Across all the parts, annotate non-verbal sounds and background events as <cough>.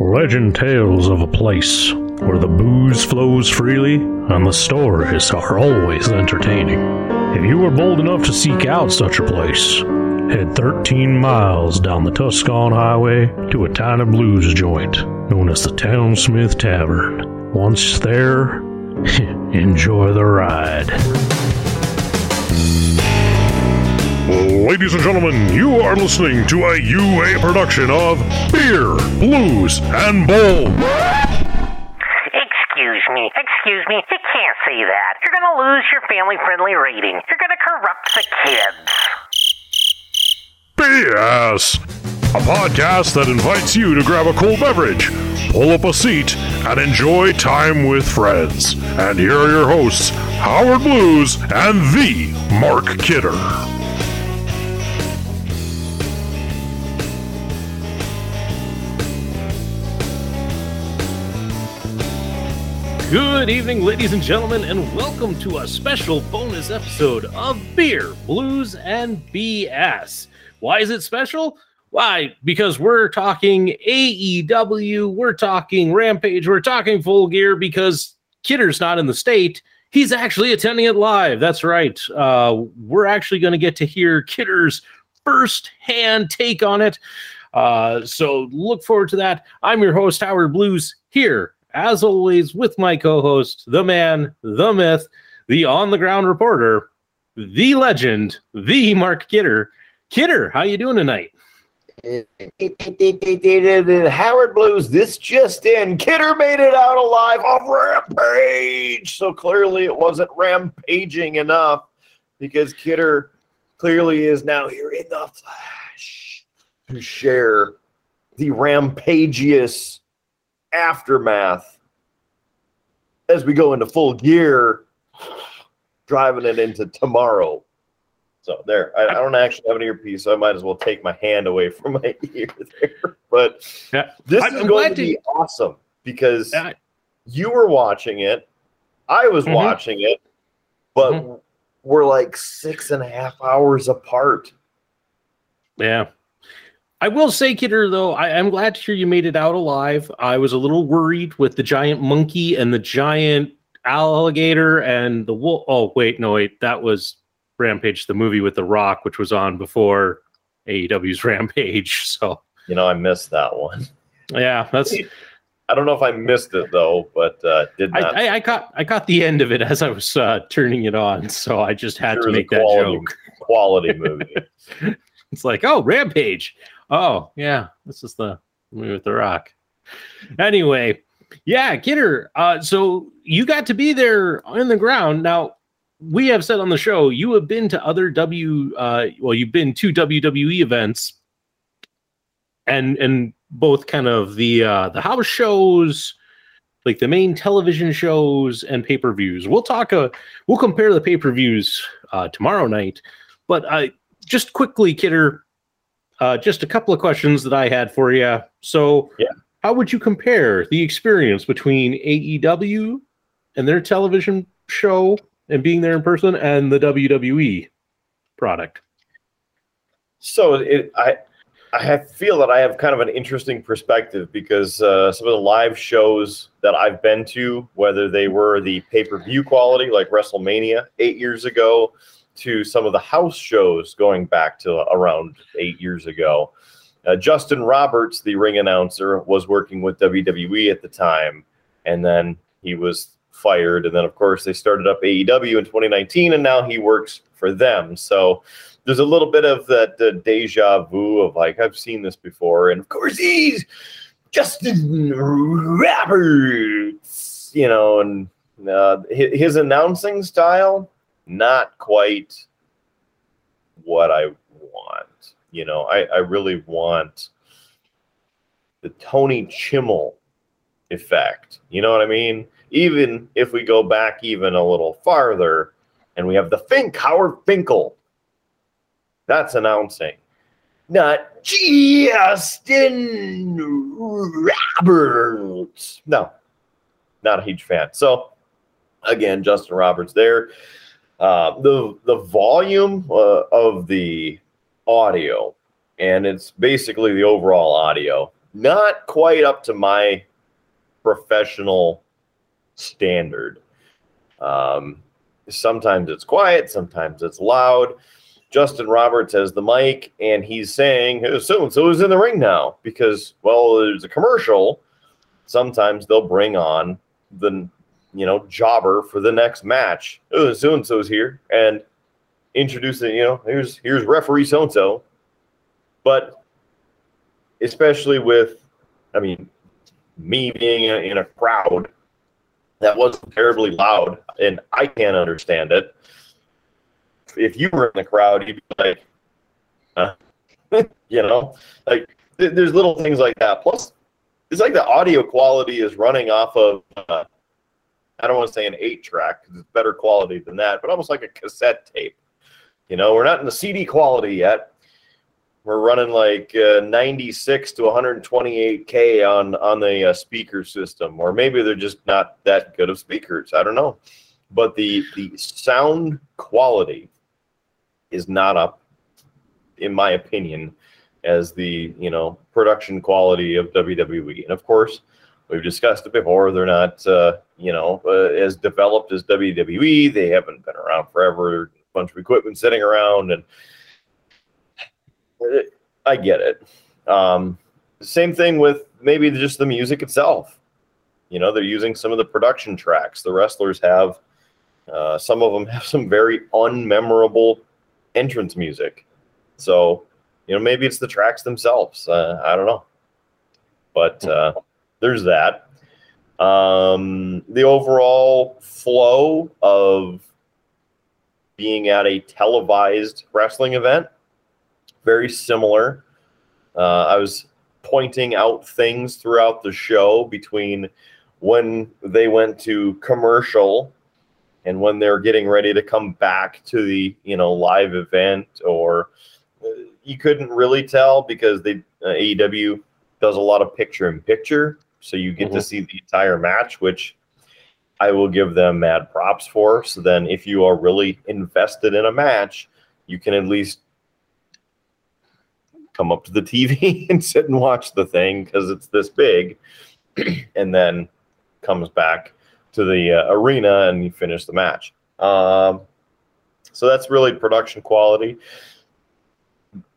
Legend tales of a place where the booze flows freely and the stories are always entertaining. If you are bold enough to seek out such a place, head 13 miles down the Tuscan Highway to a tiny blues joint known as the Townsmith Tavern. Once there, <laughs> enjoy the ride. Ladies and gentlemen, you are listening to a UA production of Beer, Blues, and Bowl. Excuse me, excuse me, you can't say that. You're gonna lose your family friendly rating. You're gonna corrupt the kids. BS! A podcast that invites you to grab a cool beverage, pull up a seat, and enjoy time with friends. And here are your hosts, Howard Blues and the Mark Kidder. Good evening, ladies and gentlemen, and welcome to a special bonus episode of Beer, Blues, and BS. Why is it special? Why? Because we're talking AEW, we're talking Rampage, we're talking Full Gear because Kidder's not in the state. He's actually attending it live. That's right. Uh, we're actually going to get to hear Kidder's first hand take on it. Uh, so look forward to that. I'm your host, Howard Blues, here as always, with my co host, the man, the myth, the on the ground reporter, the legend, the Mark Kidder. Kidder, how you doing tonight? Howard Blues, this just in. Kidder made it out alive on Rampage. So clearly it wasn't rampaging enough because Kidder clearly is now here in the flesh to share the rampagious aftermath as we go into full gear, driving it into tomorrow. So there, I, I don't actually have an earpiece, so I might as well take my hand away <laughs> from my ear there. But Yeah. this I'm- is going to be awesome because Yeah. you were watching it, I was Mhm. watching it, but Mhm. we're like six and a half hours apart. Yeah. I will say, Kidder, though, I, I'm glad to hear you made it out alive. I was a little worried with the giant monkey and the giant alligator and the wolf. Oh, wait, no, wait, that was Rampage, the movie with The Rock, which was on before AEW's <laughs> Rampage. So, You know, I missed that one. yeah, that's. I don't know if I missed it though, but uh, did I, not. I, I caught I caught the end of it as I was uh, turning it on, so I just had Sure to make that quality- joke. quality movie. <laughs> It's like, oh, Rampage. Oh, yeah, this is the movie with the Rock. Anyway, yeah, Kidder. Uh, so you got to be there on the ground. Now, we have said on the show you have been to other W. Uh, well, you've been to WWE events, and and both kind of the uh, the house shows, like the main television shows and pay per views. We'll talk. Uh, we'll compare the pay per views uh, tomorrow night. But uh, just quickly, Kidder, uh, just a couple of questions that I had for you. So, Yeah. how would you compare the experience between AEW and their television show and being there in person and the WWE product? So it, I, I have, feel that I have kind of an interesting perspective because uh, some of the live shows that I've been to, whether they were the pay per view quality like WrestleMania eight years ago, to some of the house shows going back to around eight years ago. Uh, Justin Roberts, the ring announcer, was working with WWE at the time, and then he was fired. And then, of course, they started up AEW in 2019, and now he works for them. So there's a little bit of that uh, deja vu of like I've seen this before, and of course he's Justin Roberts, you know, and uh, hi- his announcing style not quite what I want. You know, I, I really want the Tony Chimel effect. You know what I mean? Even if we go back even a little farther, and we have the Fink Howard Finkel that's announcing. Not Justin Roberts. No, not a huge fan. So, again, Justin Roberts there. Uh, the the volume uh, of the audio, and it's basically the overall audio not quite up to my professional standard. Um, sometimes it's quiet, sometimes it's loud. Justin Roberts has the mic and he's saying, so and so is in the ring now because, well, there's a commercial. Sometimes they'll bring on the, you know, jobber for the next match. Oh, so and so's here and introducing, you know, here's here's referee so and so. But especially with, I mean, me being in a crowd that wasn't terribly loud and I can't understand it if you were in the crowd, you'd be like, huh? <laughs> you know, like th- there's little things like that. Plus, it's like the audio quality is running off of, uh, I don't want to say an eight track because it's better quality than that, but almost like a cassette tape. You know, we're not in the CD quality yet. We're running like uh, 96 to 128k on on the uh, speaker system, or maybe they're just not that good of speakers. I don't know, but the the sound quality is not up, in my opinion, as the you know production quality of WWE. And of course, we've discussed it before. They're not uh, you know uh, as developed as WWE. They haven't been around forever. A bunch of equipment sitting around, and uh, I get it. Um, same thing with maybe just the music itself. You know, they're using some of the production tracks. The wrestlers have. Uh, some of them have some very unmemorable entrance music. So, you know, maybe it's the tracks themselves. Uh, I don't know. But uh, there's that. Um, the overall flow of being at a televised wrestling event, very similar. Uh, I was pointing out things throughout the show between when they went to commercial and when they're getting ready to come back to the you know live event or uh, you couldn't really tell because they uh, AEW does a lot of picture in picture so you get mm-hmm. to see the entire match which I will give them mad props for so then if you are really invested in a match you can at least come up to the TV <laughs> and sit and watch the thing because it's this big <clears throat> and then comes back to the uh, arena and you finish the match. Um, so that's really production quality.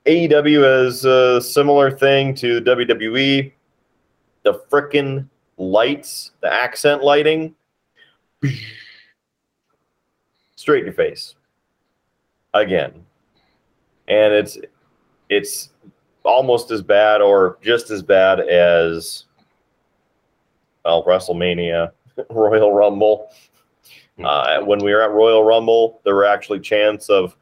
AEW is a similar thing to WWE. The frickin' lights, the accent lighting, straight in your face again, and it's it's almost as bad or just as bad as well WrestleMania <laughs> Royal Rumble. Hmm. Uh, when we were at Royal Rumble, there were actually chants of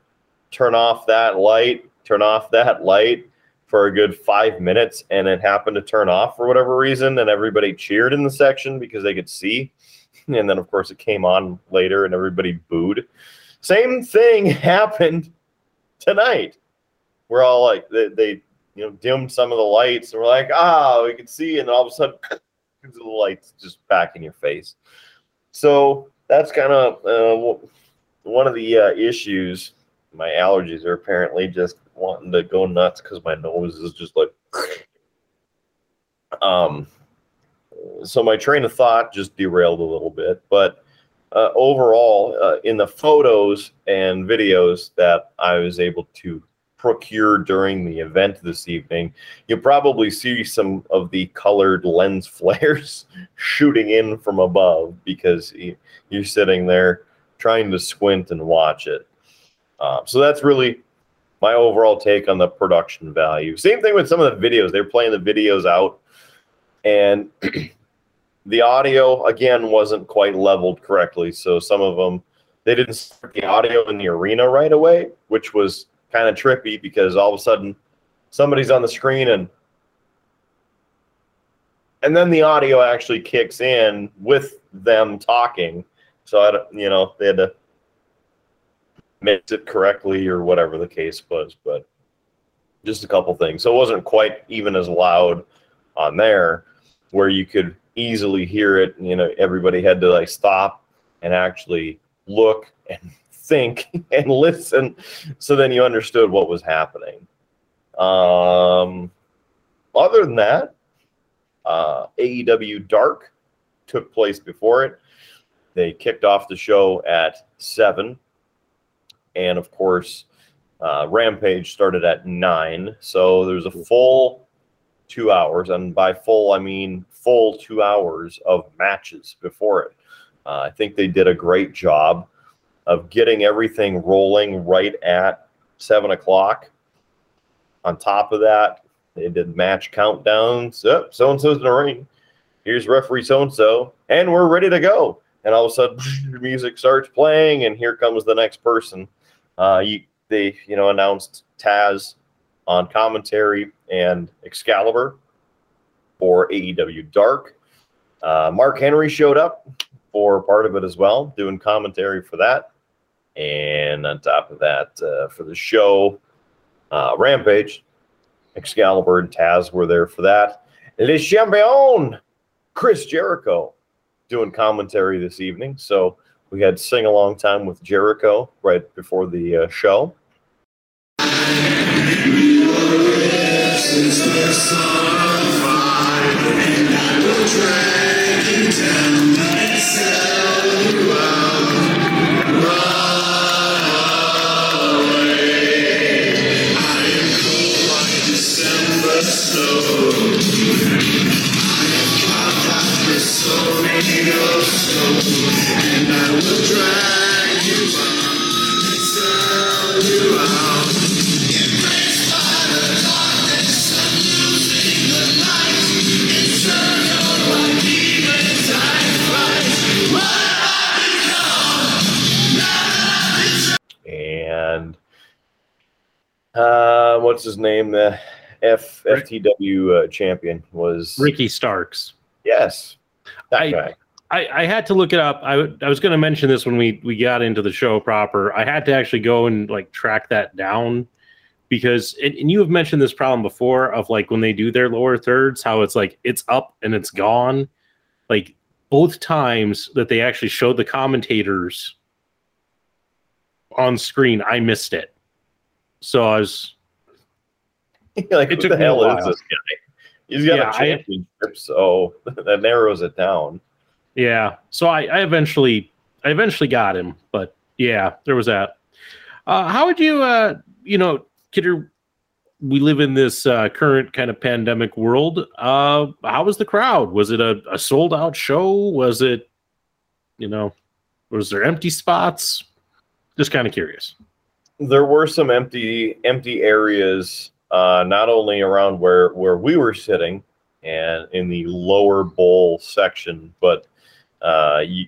turn off that light, turn off that light for a good five minutes, and it happened to turn off for whatever reason, and everybody cheered in the section because they could see. <laughs> And then, of course, it came on later, and everybody booed. Same thing <laughs> happened tonight. We're all like, they, they you know, dimmed some of the lights, and we're like, ah, we can see, and all of a sudden, <laughs> the lights just back in your face. So that's kind of uh, one of the uh, issues. My allergies are apparently just wanting to go nuts because my nose is just like. <sniffs> um. So my train of thought just derailed a little bit, but uh, overall, uh, in the photos and videos that I was able to procure during the event this evening, you'll probably see some of the colored lens <laughs> flares shooting in from above because you're sitting there trying to squint and watch it. Uh, so that's really my overall take on the production value. Same thing with some of the videos. They're playing the videos out, and <clears throat> the audio again wasn't quite leveled correctly. So some of them they didn't start the audio in the arena right away, which was kind of trippy because all of a sudden somebody's on the screen and and then the audio actually kicks in with them talking. So I don't, you know, they had to mix it correctly or whatever the case was, but just a couple things. So it wasn't quite even as loud on there where you could easily hear it. You know, everybody had to like stop and actually look and <laughs> think <laughs> and listen so then you understood what was happening. Um, other than that, Uh, AEW Dark took place before it. They kicked off the show at seven, and of course, uh, Rampage started at nine. So there's a full two hours, and by full I mean full two hours of matches before it. Uh, I think they did a great job of getting everything rolling right at seven o'clock. On top of that, they did match countdowns. so and so's in the ring. Here's referee so and so, and we're ready to go. And all of a sudden, <laughs> music starts playing, and here comes the next person. Uh, you, they, you know, announced Taz on commentary and Excalibur for AEW Dark. Uh, Mark Henry showed up for part of it as well, doing commentary for that. And on top of that, uh, for the show, uh, Rampage, Excalibur and Taz were there for that. Le Champion, Chris Jericho, doing commentary this evening. So we had sing along time with Jericho right before the uh, show. And uh, what's his name? The F FTW uh, champion was Ricky Starks. Yes, that I- guy. I, I had to look it up. I, w- I was going to mention this when we, we got into the show proper. I had to actually go and like track that down because, and, and you have mentioned this problem before of like when they do their lower thirds, how it's like it's up and it's gone. Like both times that they actually showed the commentators on screen, I missed it. So I was, <laughs> like, It who took the hell is this guy? He's got Yeah, a I- championship, so <laughs> that narrows it down. Yeah. So I, I eventually I eventually got him, but yeah, there was that. Uh, how would you uh you know, Kidder we live in this uh, current kind of pandemic world. Uh how was the crowd? Was it a, a sold out show? Was it you know, was there empty spots? Just kind of curious. There were some empty empty areas, uh, not only around where where we were sitting and in the lower bowl section, but uh, you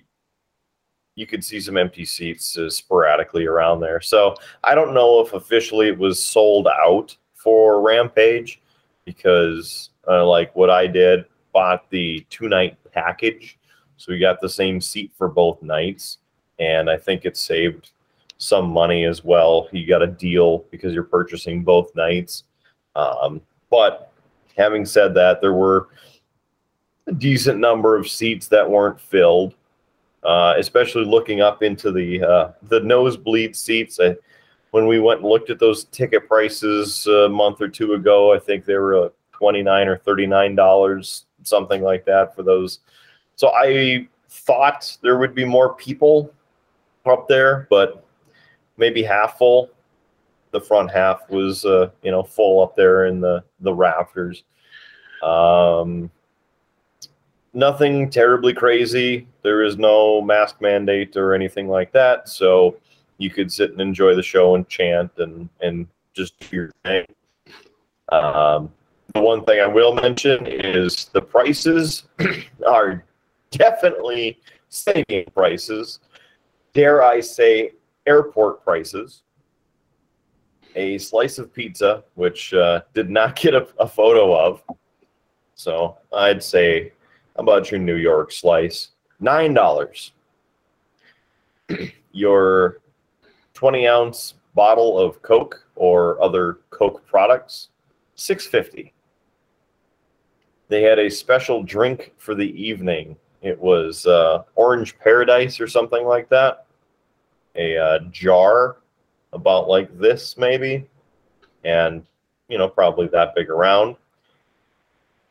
you could see some empty seats uh, sporadically around there. So I don't know if officially it was sold out for Rampage because, uh, like what I did, bought the two night package, so we got the same seat for both nights, and I think it saved some money as well. You got a deal because you're purchasing both nights. Um, but having said that, there were a decent number of seats that weren't filled, uh, especially looking up into the uh, the nosebleed seats. I, when we went and looked at those ticket prices a month or two ago, I think they were uh, twenty nine or thirty nine dollars, something like that, for those. So I thought there would be more people up there, but maybe half full. The front half was, uh, you know, full up there in the the rafters. Um, nothing terribly crazy. There is no mask mandate or anything like that, so you could sit and enjoy the show and chant and and just do your thing. Um, the one thing I will mention is the prices <clears throat> are definitely stadium prices. Dare I say, airport prices. A slice of pizza, which uh, did not <laughs> get a, a photo of. So I'd say, about your New York slice? Nine dollars. <clears throat> your 20 ounce bottle of Coke or other Coke products, 650. They had a special drink for the evening. It was uh, Orange Paradise or something like that. A uh, jar about like this, maybe, and you know, probably that big around.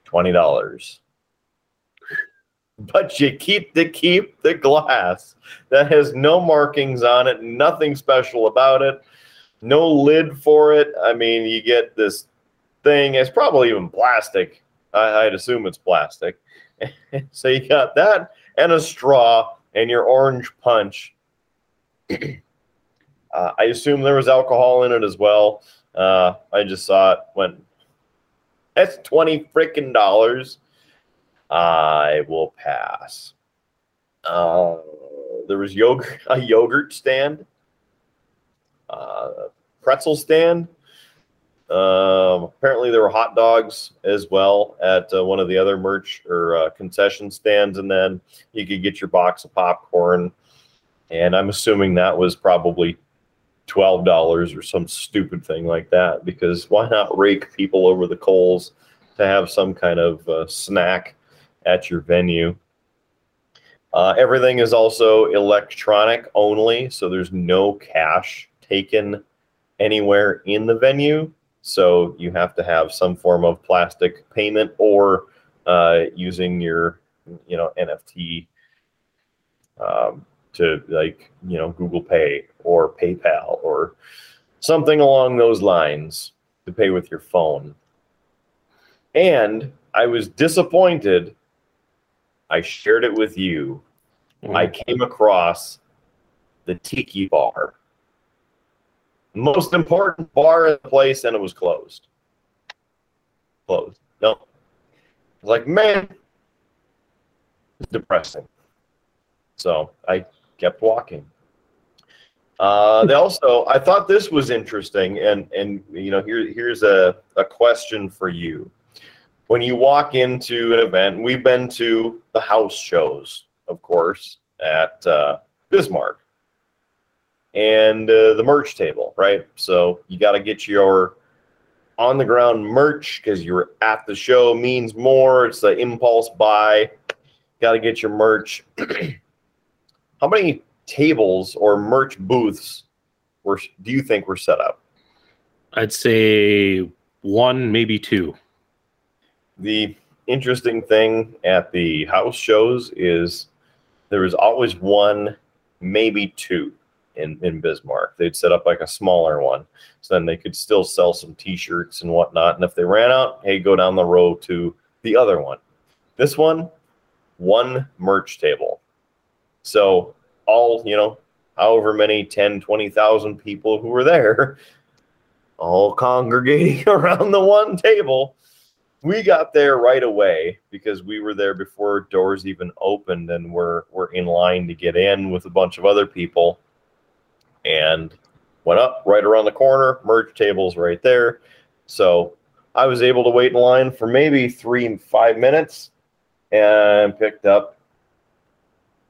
Twenty dollars. But you keep the keep the glass that has no markings on it, nothing special about it, no lid for it. I mean, you get this thing. It's probably even plastic. I, I'd assume it's plastic. <laughs> so you got that and a straw and your orange punch. <clears throat> uh, I assume there was alcohol in it as well. Uh, I just saw it went. That's twenty freaking dollars. I will pass. Uh, there was yogurt, a yogurt stand, uh, pretzel stand. Um, apparently, there were hot dogs as well at uh, one of the other merch or uh, concession stands, and then you could get your box of popcorn. And I'm assuming that was probably twelve dollars or some stupid thing like that. Because why not rake people over the coals to have some kind of uh, snack at your venue? Uh, everything is also electronic only, so there's no cash taken anywhere in the venue. So you have to have some form of plastic payment or uh, using your, you know, NFC um, to like, you know, Google Pay or PayPal or something along those lines to pay with your phone. And I was disappointed. I shared it with you. I came across the Tiki Bar most important bar in the place, and it was closed. Closed. No. Like, man, it's depressing. So I kept walking. Uh, they also, I thought this was interesting, and and you know, here here's a, a question for you. When you walk into an event, we've been to the house shows, of course, at uh, Bismarck and uh, the merch table, right? So you got to get your on the ground merch because you're at the show means more. It's the impulse buy. Got to get your merch. <clears throat> How many tables or merch booths were do you think were set up? I'd say one, maybe two. The interesting thing at the house shows is there was always one, maybe two in, in Bismarck. They'd set up like a smaller one. So then they could still sell some t-shirts and whatnot. And if they ran out, hey, go down the road to the other one. This one, one merch table. So all, you know, however many 10, 20,000 people who were there, <laughs> all congregating <laughs> around the one table. We got there right away because we were there before doors even opened and we're, we're in line to get in with a bunch of other people and went up right around the corner. Merge tables right there. So I was able to wait in line for maybe three, five minutes and picked up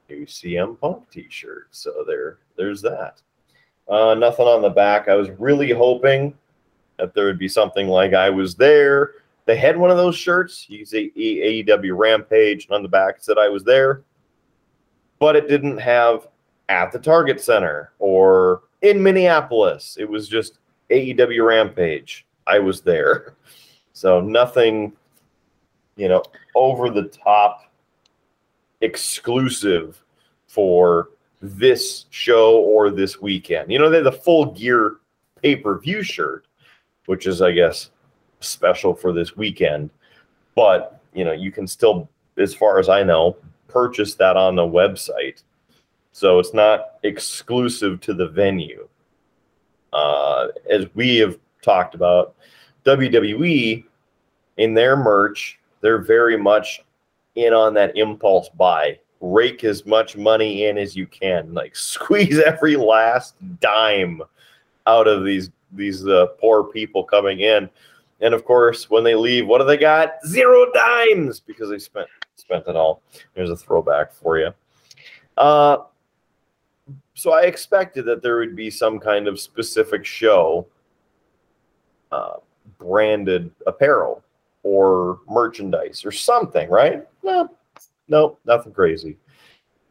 new CM Punk t-shirt. So there, there's that. Uh, nothing on the back. I was really hoping that there would be something like I was there. They had one of those shirts. You see AEW Rampage, and on the back said I was there, but it didn't have at the Target Center or in Minneapolis. It was just AEW Rampage. I was there. <laughs> So nothing, you know, over the top exclusive for this show or this weekend. You know, they're the full gear pay per view shirt, which is, I guess, special for this weekend. But, you know, you can still, as far as I know, purchase that on the website so it's not exclusive to the venue. Uh, as we have talked about, WWE in their merch, they're very much in on that impulse buy. Rake as much money in as you can, like <laughs> squeeze every last dime out of these these uh, poor people coming in. And of course, when they leave, what do they got? Zero dimes because they spent spent it all. Here's a throwback for you. Uh, so I expected that there would be some kind of specific show uh, branded apparel or merchandise or something, right? No, no, nothing crazy.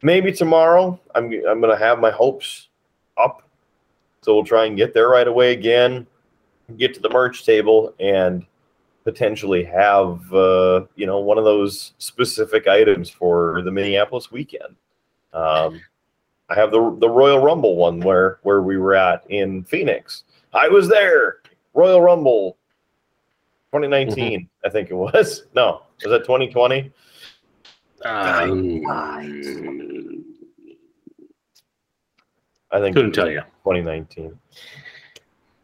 Maybe tomorrow I'm I'm gonna have my hopes up, so we'll try and get there right away again, get to the merch table, and potentially have uh, you know one of those specific items for the Minneapolis weekend. Um, I have the the Royal Rumble one where where we were at in Phoenix. I was there. Royal Rumble 2019, I think it was. <laughs> No, was that 2020? Um, I think couldn't tell you. 2019.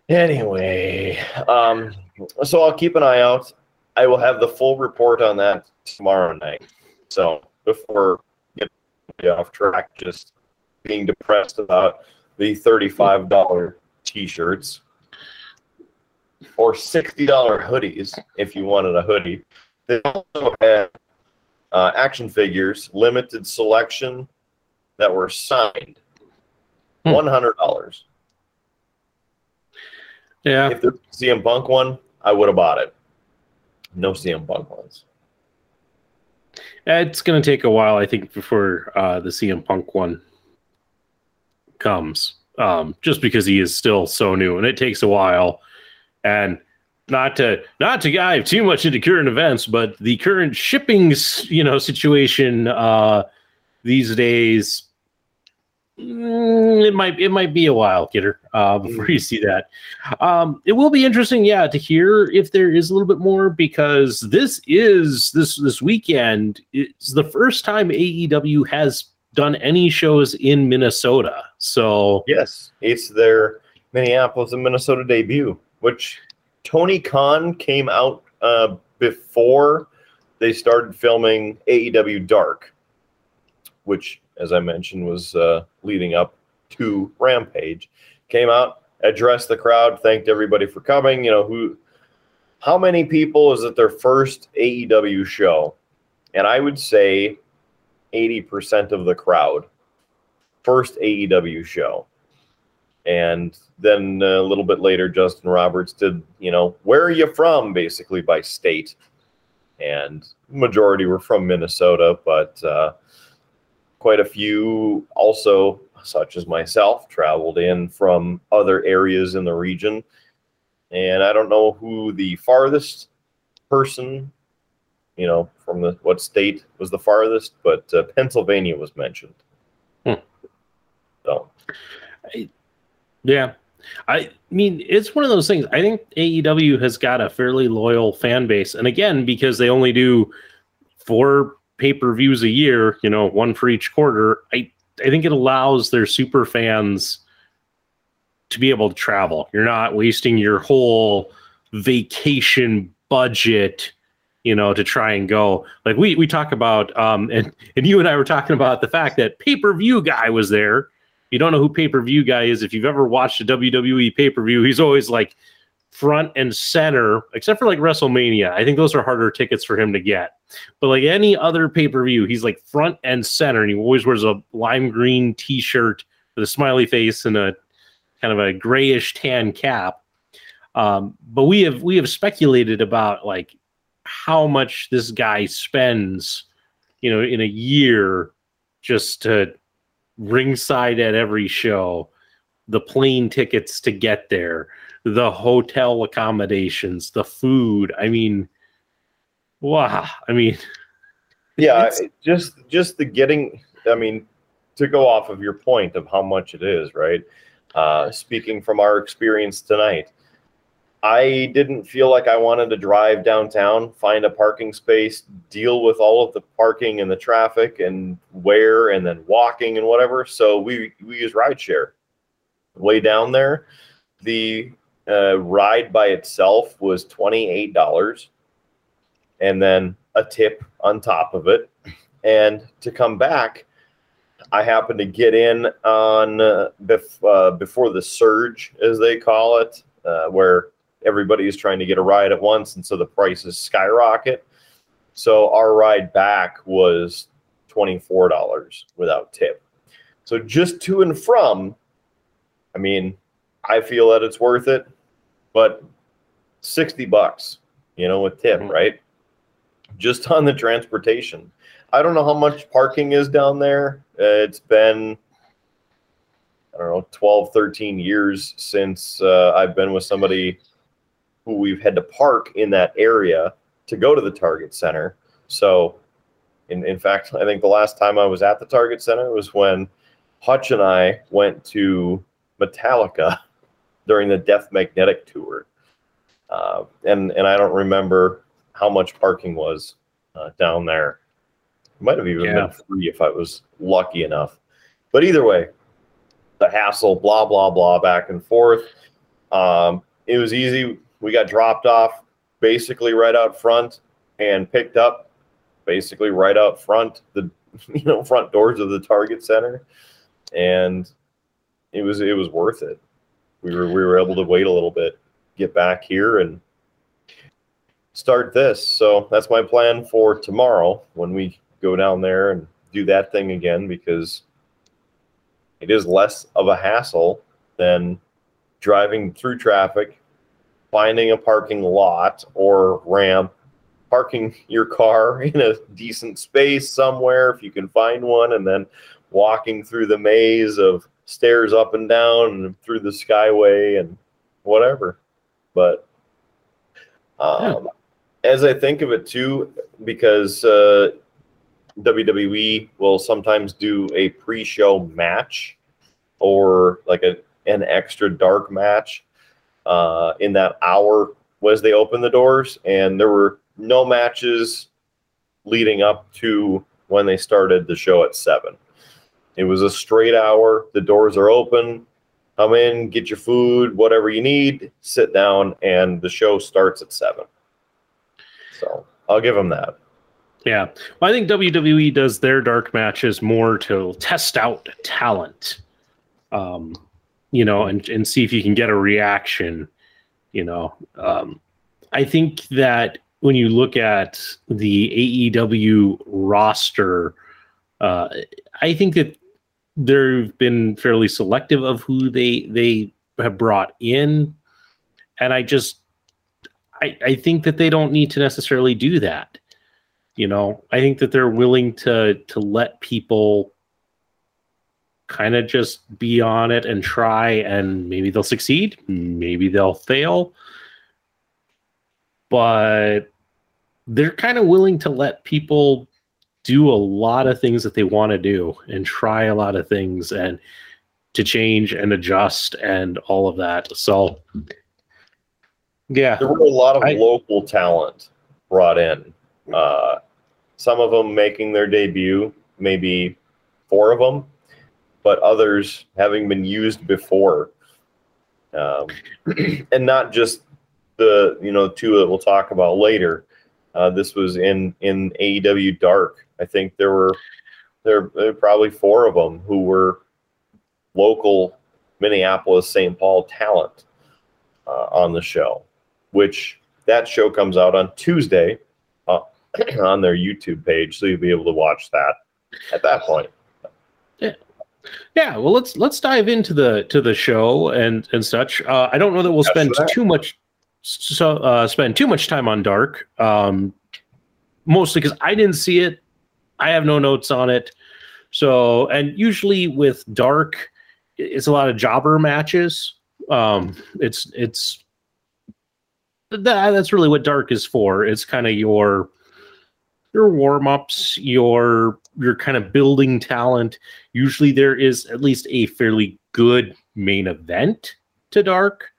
Anyway, um, so I'll keep an eye out. I will have the full report on that tomorrow night. So before get off track, just being depressed about the thirty-five dollar t-shirts or sixty dollar hoodies if you wanted a hoodie. They also had uh, action figures, limited selection that were signed. Hmm. One hundred dollars. Yeah. If the CM Punk one, I would have bought it. No CM Punk ones. It's going to take a while, I think, before uh, the CM Punk one comes, um, just because he is still so new, and it takes a while. And not to not to dive too much into current events, but the current shipping, you know, situation uh, these days, it might it might be a while, kidder, uh, before you see that. Um, it will be interesting, yeah, to hear if there is a little bit more because this is this this weekend is the first time AEW has done any shows in Minnesota. So Yes, it's their Minneapolis and Minnesota debut, which Tony Khan came out uh, before they started filming AEW Dark, which, as I mentioned, was uh, leading up to Rampage. Came out, addressed the crowd, thanked everybody for coming. You know who, how many people is it their first AEW show? And I would say eighty percent of the crowd first AEW show. And then a little bit later, Justin Roberts did, you know, where are you from, basically by state. And majority were from Minnesota, but uh, quite a few also, such as myself, traveled in from other areas in the region. And I don't know who the farthest person, you know, from the what state was the farthest, but uh, Pennsylvania was mentioned. Hmm. So Yeah. I mean, it's one of those things. I think AEW has got a fairly loyal fan base. And again, because they only do four pay per views a year, you know, one for each quarter, I, I think it allows their super fans to be able to travel. You're not wasting your whole vacation budget you know to try and go. Like we we talk about um <laughs> and and you and I were talking about the fact that pay-per-view guy was there. You don't know who pay-per-view guy is. If you've ever watched a WWE pay-per-view he's always like front and center except for like WrestleMania. I think those are harder tickets for him to get but like any other pay-per-view he's like front and center and he always wears a lime green t-shirt with a smiley face and a kind of a grayish tan cap um, but we have we have speculated about like how much this guy spends you know in a year just to ringside at every show, the plane tickets to get there, the hotel accommodations, the food. I mean, wow. I mean, yeah just just the getting i mean to go off of your point of how much it is right uh speaking from our experience tonight i didn't feel like i wanted to drive downtown find a parking space deal with all of the parking and the traffic and where and then walking and whatever so we we use rideshare way down there the uh, ride by itself was $28 and then a tip on top of it. And to come back, I happened to get in on uh, bef- uh, before the surge, as they call it, uh, where everybody is trying to get a ride at once, and so the prices skyrocket. So our ride back was twenty four dollars without tip. So just to and from, I mean, I feel that it's worth it, but sixty bucks, you know, with tip, Mhm. right? Just on the transportation. I don't know how much parking is down there. Uh, it's been, I don't know, 12, 13 years since uh, I've been with somebody who we've had to park in that area to go to the Target Center. So, in, in fact, I think the last time I was at the Target Center was when Hutch and I went to Metallica <laughs> during the Death Magnetic tour. Uh, and, and I don't remember how much parking was uh, down there. It might have even Yeah. been free if I was lucky enough. But either way, the hassle, blah, blah, blah, back and forth. Um, it was easy. We got dropped off basically right out front and picked up basically right out front, the <laughs> you know, front doors of the Target Center. And it was it was worth it. We were we were able to wait a little bit, get back here and start this. So that's my plan for tomorrow when we go down there and do that thing again because it is less of a hassle than driving through traffic, finding a parking lot or ramp, parking your car <laughs> in a decent space somewhere if you can find one, and then walking through the maze of stairs up and down and through the skyway and whatever. But um, as I think of it too, because uh, WWE will sometimes do a pre-show match or like a an extra dark match uh, in that hour as they open the doors, and there were no matches leading up to when they started the show at seven. It was a straight hour. The doors are open. Come in, get your food, whatever you need, sit down, and the show starts at seven. So I'll give them that. Yeah. Well, I think WWE does their dark matches more to test out talent. Um, you know, and, and see if you can get a reaction. You know, um, I think that when you look at the AEW roster, uh, I think that they've been fairly selective of who they they have brought in, and I just I, I think that they don't need to necessarily do that. You know, I think that they're willing to to let people kind of just be on it and try and maybe they'll succeed, maybe they'll fail. But they're kind of willing to let people do a lot of things that they want to do and try a lot of things and to change and adjust and all of that. So yeah. There were a lot of I- local talent brought in. Uh, some of them making their debut, maybe four of them, but others having been used before. Um, <clears throat> and not just the you know two that we'll talk about later. Uh, this was in in AEW Dark. I think there were there, there were probably four of them who were local Minneapolis St. Paul talent uh, on the show which that show comes out on Tuesday uh, <clears throat> on their YouTube page, so you'll be able to watch that at that point. Yeah, Yeah, well let's let's dive into the to the show and and such. Uh, I don't know that we'll spend too much so uh, spend too much time on Dark. Um, mostly because I didn't see it. I have no notes on it. So and usually with Dark, it's a lot of jobber matches. Um, it's it's that that's really what Dark is for. It's kind of your your warm ups, your your kind of building talent. Usually there is at least a fairly good main event to Dark,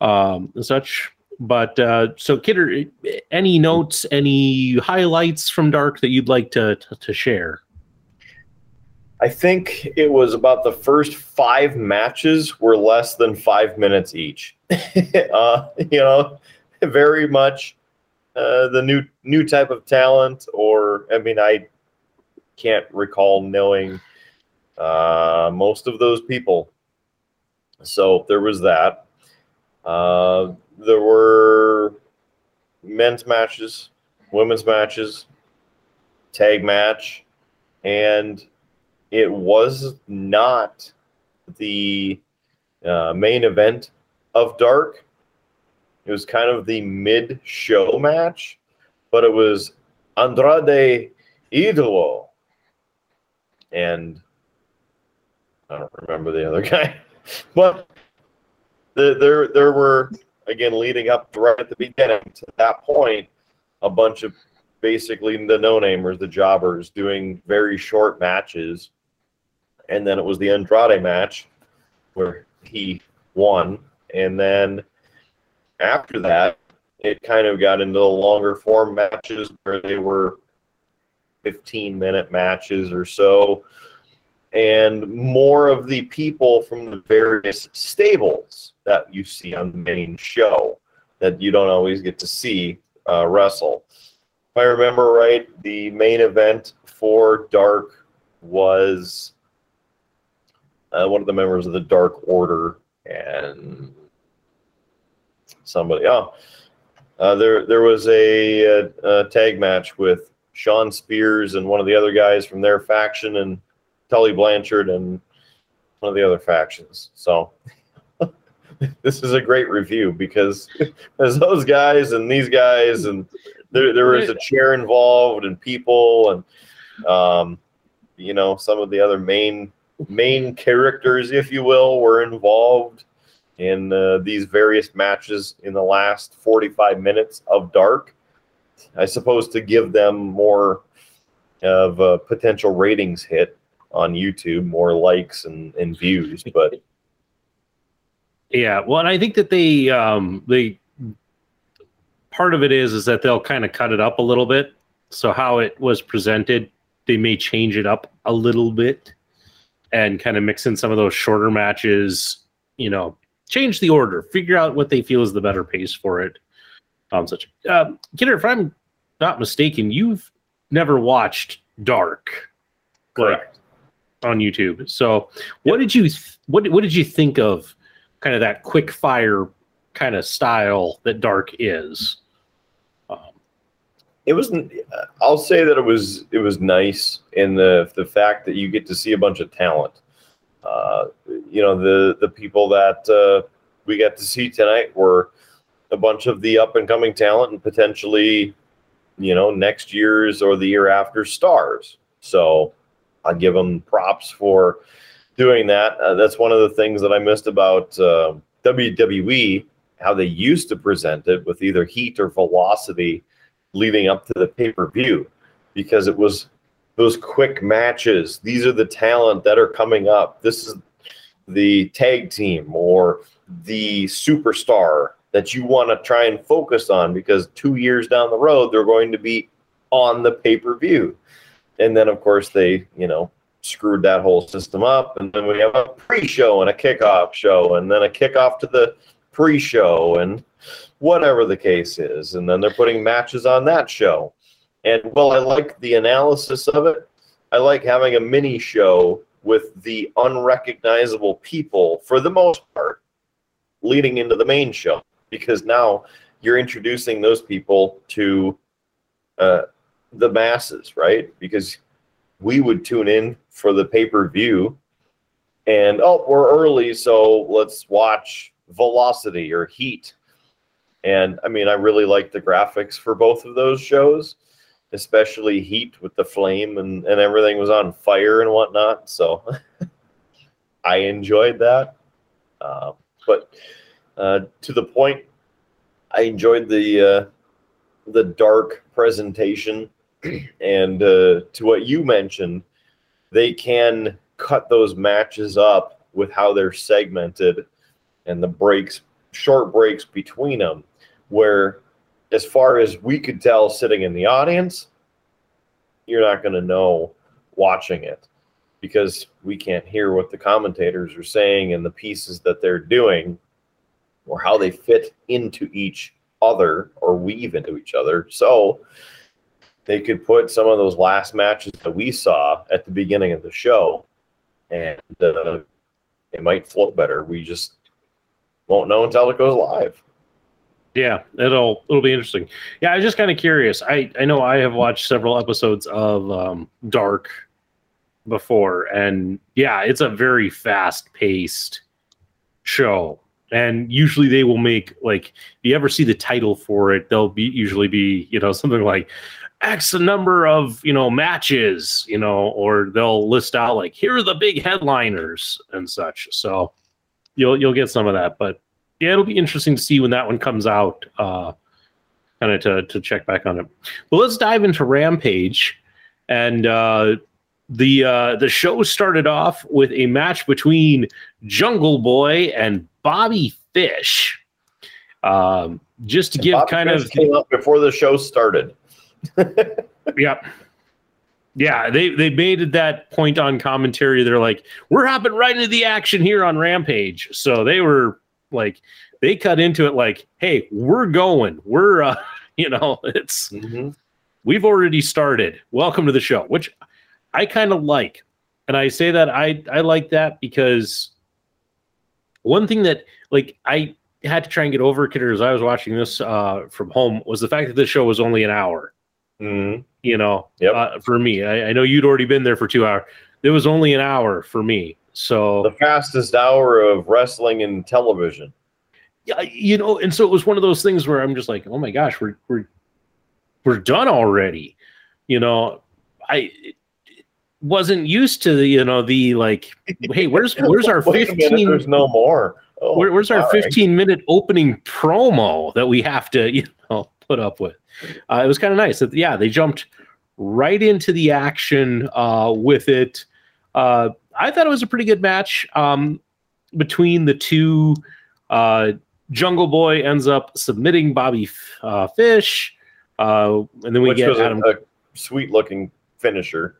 um, and such. But uh, so, Kidder, any notes, any highlights from Dark that you'd like to to, to share? I think it was about the first five matches were less than five minutes each. <laughs> uh, you know, <laughs> very much uh, the new new type of talent. Or I mean, I can't recall knowing uh, most of those people. So there was that. Uh, there were men's matches, women's matches, tag match, and it was not the uh, main event of Dark. It was kind of the mid show match, but it was Andrade Idolo. And I don't remember the other <laughs> guy, but the, there there were again leading up right at the beginning to that point, a bunch of basically the no-namers, the jobbers, doing very short matches, and then it was the Andrade match where he won, and then after that, it kind of got into the longer form matches where they were 15 minute matches or so and more of the people from the various stables that you see on the main show that you don't always get to see uh, wrestle. If I remember right, the main event for Dark was uh, one of the members of the Dark Order and somebody. Oh, uh, there there was a, a, a, tag match with Shawn Spears and one of the other guys from their faction and Tully Blanchard and one of the other factions. So <laughs> this is a great review because <laughs> there's those guys and these guys and there there was a chair involved and people and um, you know some of the other main main characters, if you will, were involved in uh, these various matches in the last 45 minutes of Dark. I suppose to give them more of a potential ratings hit on YouTube, more likes and, and views. But <laughs> yeah, well, and I think that they um, they part of it is is that they'll kind of cut it up a little bit. So how it was presented, they may change it up a little bit and kind of mix in some of those shorter matches. You know, change the order, figure out what they feel is the better pace for it. Um, such, uh, Kidder, if I'm not mistaken, you've never watched Dark, correct, like, on YouTube. So, what did you th- what what did you think of kind of that quick fire kind of style that Dark is? Um, it was. I'll say that it was. It was nice in the the fact that you get to see a bunch of talent. Uh, you know the the people that uh, we got to see tonight were a bunch of the up and coming talent and potentially you know next year's or the year after stars. So i give them props for doing that. Uh, that's one of the things that i missed about uh, wwe how they used to present it with either heat or velocity leading up to the pay-per-view because it was those quick matches. These are the talent that are coming up. This is the tag team or the superstar that you want to try and focus on because two years down the road, they're going to be on the pay per view. And then, of course, they, you know, screwed that whole system up. And then we have a pre show and a kickoff show, and then a kickoff to the pre show, and whatever the case is. And then they're putting matches on that show. And well, I like the analysis of it. I like having a mini show with the unrecognizable people for the most part leading into the main show because now you're introducing those people to uh, the masses, right? Because we would tune in for the pay per view and oh, we're early, so let's watch Velocity or Heat. And I mean, I really like the graphics for both of those shows especially heat with the flame and, and everything was on fire and whatnot. So <laughs> I enjoyed that. Uh, but uh, to the point, I enjoyed the uh, the dark presentation, <clears throat> and uh, to what you mentioned, they can cut those matches up with how they're segmented and the breaks, short breaks between them, where as far as we could tell sitting in the audience, you're not going to know watching it because we can't hear what the commentators are saying and the pieces that they're doing or how they fit into each other or weave into each other. So they could put some of those last matches that we saw at the beginning of the show and uh, it might flow better. We just won't know until it goes live. Yeah, it'll it'll be interesting. Yeah, I was just kind of curious. I I know I have watched several episodes of um, Dark before, and yeah, it's a very fast paced show. And usually they will make like if you ever see the title for it, they'll be usually be you know something like X number of you know matches, you know, or they'll list out like here are the big headliners and such. So you'll you'll get some of that, but yeah, it'll be interesting to see when that one comes out. Uh, kind of to to check back on it. Well, let's dive into Rampage, and uh, the uh, the show started off with a match between Jungle Boy and Bobby Fish. Um, just to And give Bobby kind Fish of came up before the show started. <laughs> yeah. Yeah, they they made it that point on commentary. They're like, "We're hopping right into the action here on Rampage." So they were like, they cut into it like, "Hey, we're going. We're, uh, <laughs> you know, it's we've already started. Welcome to the show," which I kind of like, and I say that I I like that because one thing that like I had to try and get over, Kidder, as I was watching this uh, from home, was the fact that this show was only an hour Mhm. you know Yep. uh, for me I, I know you'd already been there for two hours it was only an hour for me so The fastest hour of wrestling and television. yeah, you know and so it was one of those things where i'm just like oh my gosh we're we're we're done already you know i wasn't used to the you know the like hey where's <laughs> where's our a minute, 15 there's no more. Oh, Where, where's our all right. 15 minute opening promo that we have to, <laughs> you know, put up with? Uh, it was kind of nice. That, yeah, they jumped right into the action uh, with it. Uh, I thought it was a pretty good match um, between the two. Uh, Jungle Boy ends up submitting Bobby uh, Fish, uh, and then we Which get was a, Adam. a sweet looking finisher.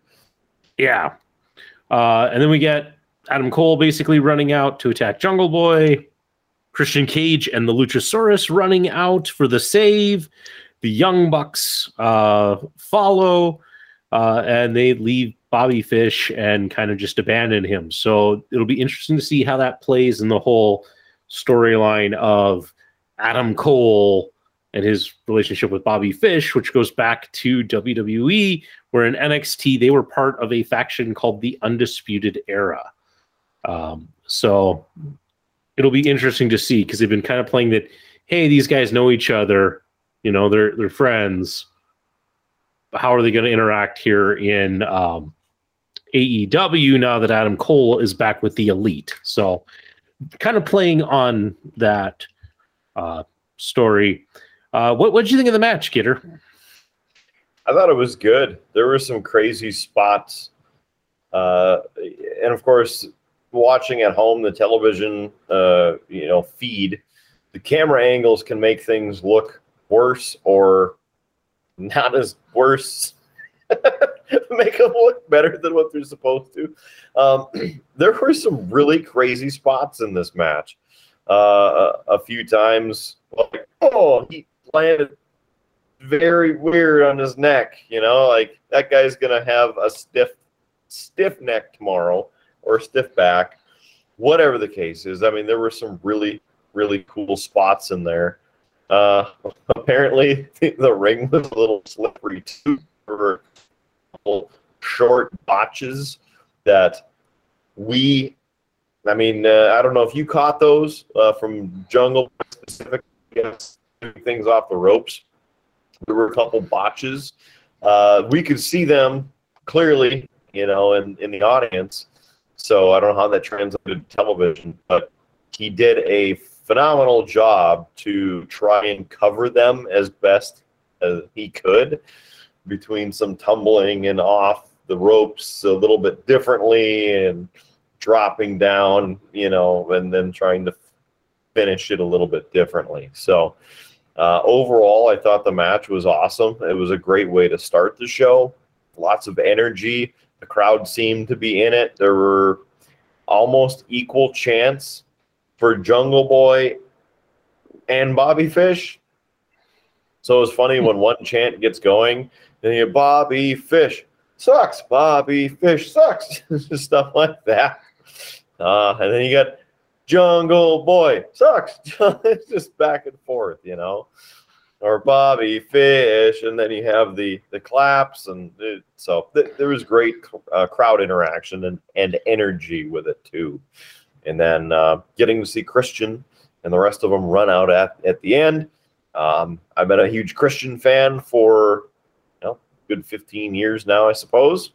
Yeah. Uh, and then we get Adam Cole basically running out to attack Jungle Boy, Christian Cage and the Luchasaurus running out for the save. The Young Bucks uh, follow, uh, and they leave Bobby Fish and kind of just abandon him. So it'll be interesting to see how that plays in the whole storyline of Adam Cole and his relationship with Bobby Fish, which goes back to WWE, where in NXT they were part of a faction called the Undisputed Era. Um, so it'll be interesting to see because they've been kind of playing that. Hey, these guys know each other. You know, they're they're friends. How are they going to interact here in um, AEW now that Adam Cole is back with the Elite? So, kind of playing on that uh, story. Uh, what did you think of the match, Kidder? I thought it was good. There were some crazy spots. Uh, and of course, watching at home, the television, uh, you know, feed, the camera angles can make things look worse or not as worse. <laughs> make them look better than what they're supposed to. Um, <clears throat> there were some really crazy spots in this match. Uh, a, a few times, like, oh, he landed very weird on his neck. You know, like that guy's gonna have a stiff, stiff neck tomorrow or stiff back, whatever the case is. I mean, there were some really, really cool spots in there. Uh, <laughs> apparently, <laughs> the ring was a little slippery too. Were short botches that we. I mean, uh, I don't know if you caught those uh, from Jungle specific yes, things off the ropes there were a couple botches. Uh, we could see them clearly, you know, in, in the audience. So I don't know how that translated to television, but he did a phenomenal job to try and cover them as best as he could between some tumbling and off the ropes a little bit differently and dropping down, you know, and then trying to finish it a little bit differently. So, uh, overall, I thought the match was awesome. It was a great way to start the show. Lots of energy. The crowd seemed to be in it. There were almost equal chants for Jungle Boy and Bobby Fish. So it was funny when one chant gets going, and you Bobby Fish sucks, Bobby Fish sucks, <laughs> stuff like that. Uh, and then you got Jungle Boy sucks. <laughs> it's just back and forth, you know. Or Bobby Fish, and then you have the the claps, and it, so th- there was great uh, crowd interaction and and energy with it too. And then uh, getting to see Christian and the rest of them run out at at the end. Um, I've been a huge Christian fan for good 15 years now, I suppose.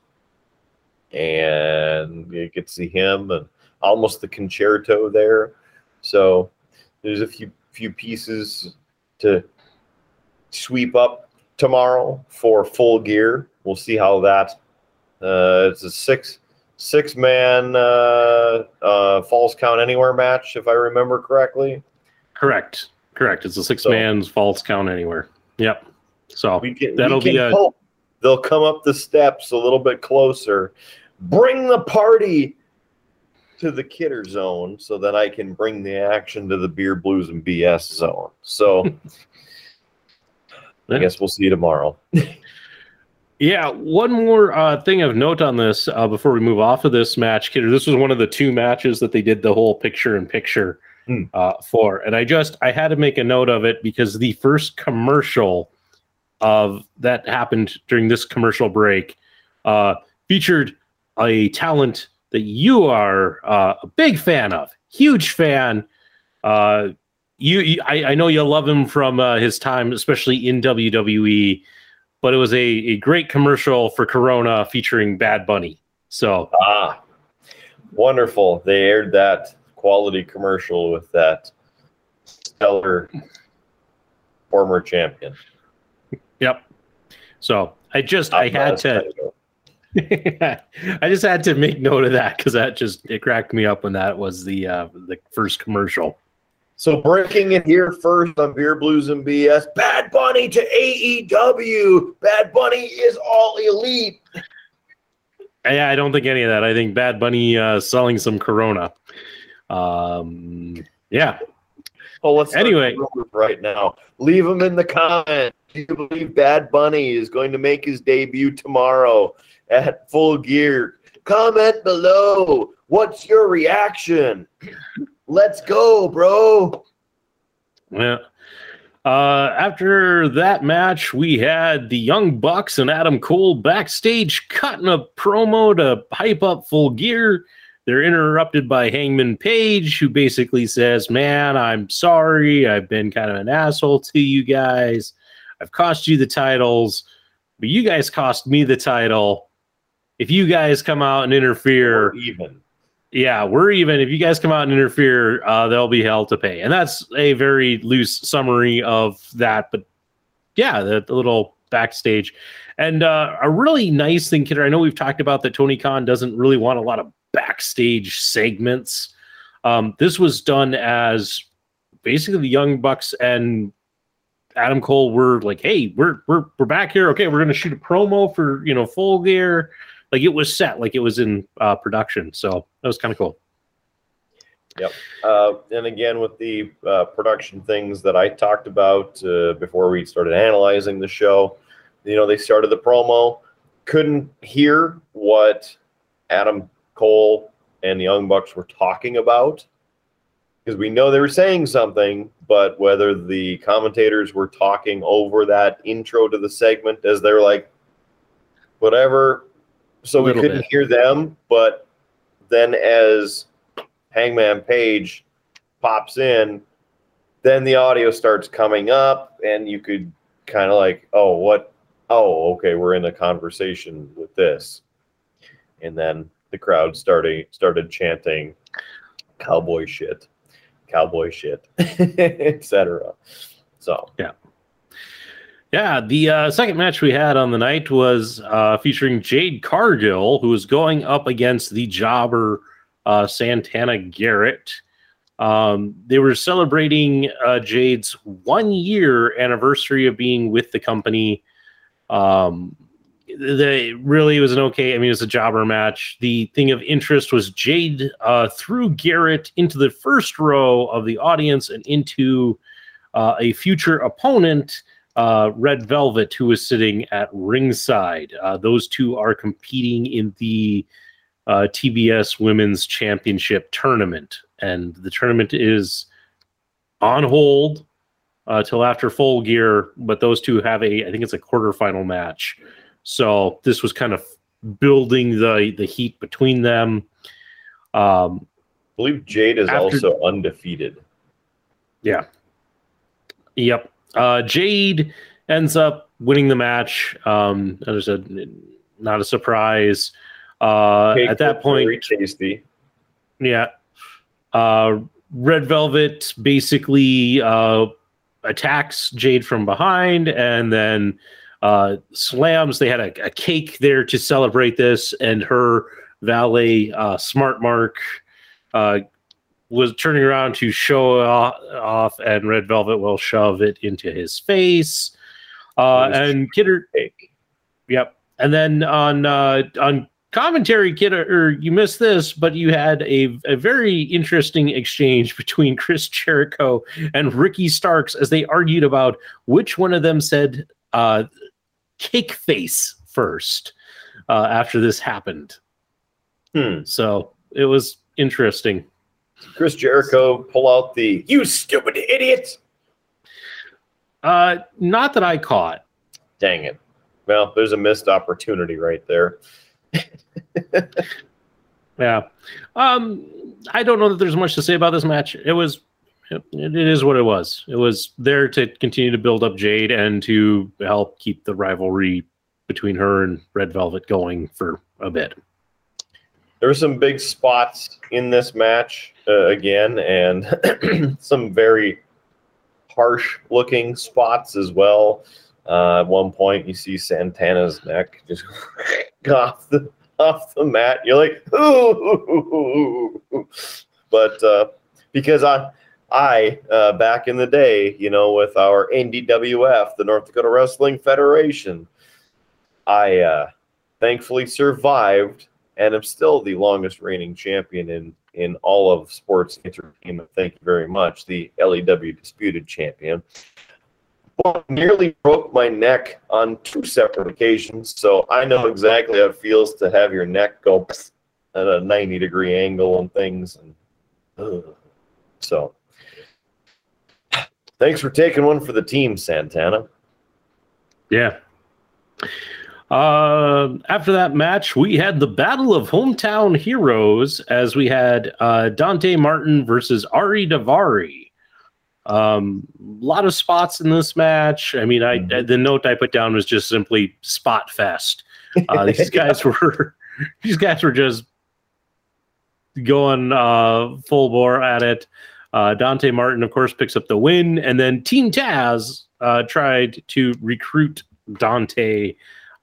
And you get to see him and almost the concerto there. So there's a few few pieces to sweep up tomorrow for full gear. We'll see how that. Uh, it's a six six man uh, uh, falls count anywhere match, if I remember correctly. Correct. Correct. It's a six So- man's falls count anywhere. Yep. So We can, That'll be a- hope they'll come up the steps a little bit closer. Bring the party to the kidder zone so that I can bring the action to the beer blues and BS zone. So <laughs> I guess we'll see you tomorrow. <laughs> Yeah, one more uh, thing of note on this uh, before we move off of this match, Kidder. This was one of the two matches that they did the whole picture in picture Hmm. uh, for, and I just I had to make a note of it because the first commercial of that happened during this commercial break uh, featured a talent that you are uh, a big fan of, huge fan. Uh, you, you I, I know you love him from uh, his time, especially in WWE but it was a, a great commercial for Corona featuring Bad Bunny. So Ah, wonderful. They aired that quality commercial with that stellar former champion. Yep. So I just I had to <laughs> I just had to make note of that because that just it cracked me up when that was the uh, the first commercial. So breaking in here first on Beer Blues and BS. Bad Bunny to AEW. Bad Bunny is all elite. Yeah, I don't think any of that. I think Bad Bunny uh, selling some Corona. Um, yeah, Oh, let's Anyway. right now. Leave them in the comments. Do you believe Bad Bunny is going to make his debut tomorrow at Full Gear? Comment below. What's your reaction? Let's go, bro. Yeah. Uh, after that match, we had the Young Bucks and Adam Cole backstage cutting a promo to hype up full gear. They're interrupted by Hangman Page, who basically says, Man, I'm sorry. I've been kind of an asshole to you guys. I've cost you the titles, but you guys cost me the title. If you guys come out and interfere, Or even. yeah, we're even. If you guys come out and interfere, uh, there'll be hell to pay. And that's a very loose summary of that. But yeah, the, the little backstage. And uh, a really nice thing, Kidder, I know we've talked about that Tony Khan doesn't really want a lot of backstage segments. Um, this was done as basically the Young Bucks and Adam Cole were like, hey, we're we're we're back here. Okay, we're gonna shoot a promo for you know full gear. Like it was set like it was in uh, production. So that was kind of cool. Yep. Uh, and again, with the uh, production things that I talked about uh, before we started analyzing the show, you know, they started the promo, couldn't hear what Adam Cole and the Young Bucks were talking about because we know they were saying something, but whether the commentators were talking over that intro to the segment as they're like, whatever. So we couldn't bit. hear them, but then as Hangman Page pops in, then the audio starts coming up, and you could kind of like, oh, what? Oh, okay, we're in a conversation with this, and then the crowd started started chanting, "Cowboy shit, cowboy shit," <laughs> etc. So. Yeah. Yeah, the uh, second match we had on the night was uh, featuring jade cargill who was going up against the jobber uh, santana garrett. Um, they were celebrating uh, jade's one year anniversary of being with the company. Um, the really was an okay. I mean, it was a jobber match. The thing of interest was Jade uh, threw Garrett into the first row of the audience and into uh, a future opponent, uh, Red Velvet, who was sitting at ringside. Uh, those two are competing in the uh, TBS Women's Championship tournament, and the tournament is on hold uh, till after full gear. But those two have a, I think it's a quarterfinal match. So this was kind of building the the heat between them. Um, I believe Jade is After- also undefeated. yeah. Yep. Uh, Jade ends up winning the match. Um, as I said, not a surprise. Uh, at that point, very tasty. yeah. Uh, Red Velvet basically uh, attacks Jade from behind and then uh, slams. They had a, a, cake there to celebrate this, and her valet, uh, Smart Mark, uh, was turning around to show off, and Red Velvet will shove it into his face. Uh, and Kidder, yep. And then on uh, on commentary, Kidder, or you missed this, but you had a, a very interesting exchange between <laughs> Chris Jericho and Ricky Starks as they argued about which one of them said uh, "cake face" first uh, after this happened. Hmm. So it was interesting. Chris Jericho pull out the "you stupid idiot"? Uh, not that I caught. Dang it! Well, there's a missed opportunity right there. <laughs> yeah. Um, I don't know that there's much to say about this match. It was, it, it is what it was. It was there to continue to build up Jade and to help keep the rivalry between her and Red Velvet going for a bit there were some big spots in this match uh, again, and <clears throat> some very harsh looking spots as well. Uh, at one point, you see Santana's neck just <laughs> off the off the mat. You're like, ooh, <laughs> but uh, because I, I uh, back in the day, you know, with our NDWF, the North Dakota Wrestling Federation, I uh, thankfully survived and I'm still the longest reigning champion in in all of sports entertainment. Thank you very much, the LEW Disputed Champion. Well, nearly broke my neck on two separate occasions, so I know exactly how it feels to have your neck go at a 90 degree angle and things. And ugh. so, thanks for taking one for the team, Santana. Yeah. Uh, after that match, we had the Battle of Hometown Heroes as we had uh, Dante Martin versus Ari Daivari. Um, a lot of spots in this match. I mean, I mm-hmm. the note I put down was just simply spot fest. Uh, these <laughs> guys were these guys were just going uh, full bore at it. Uh, Dante Martin, of course, picks up the win, and then Team Taz uh, tried to recruit Dante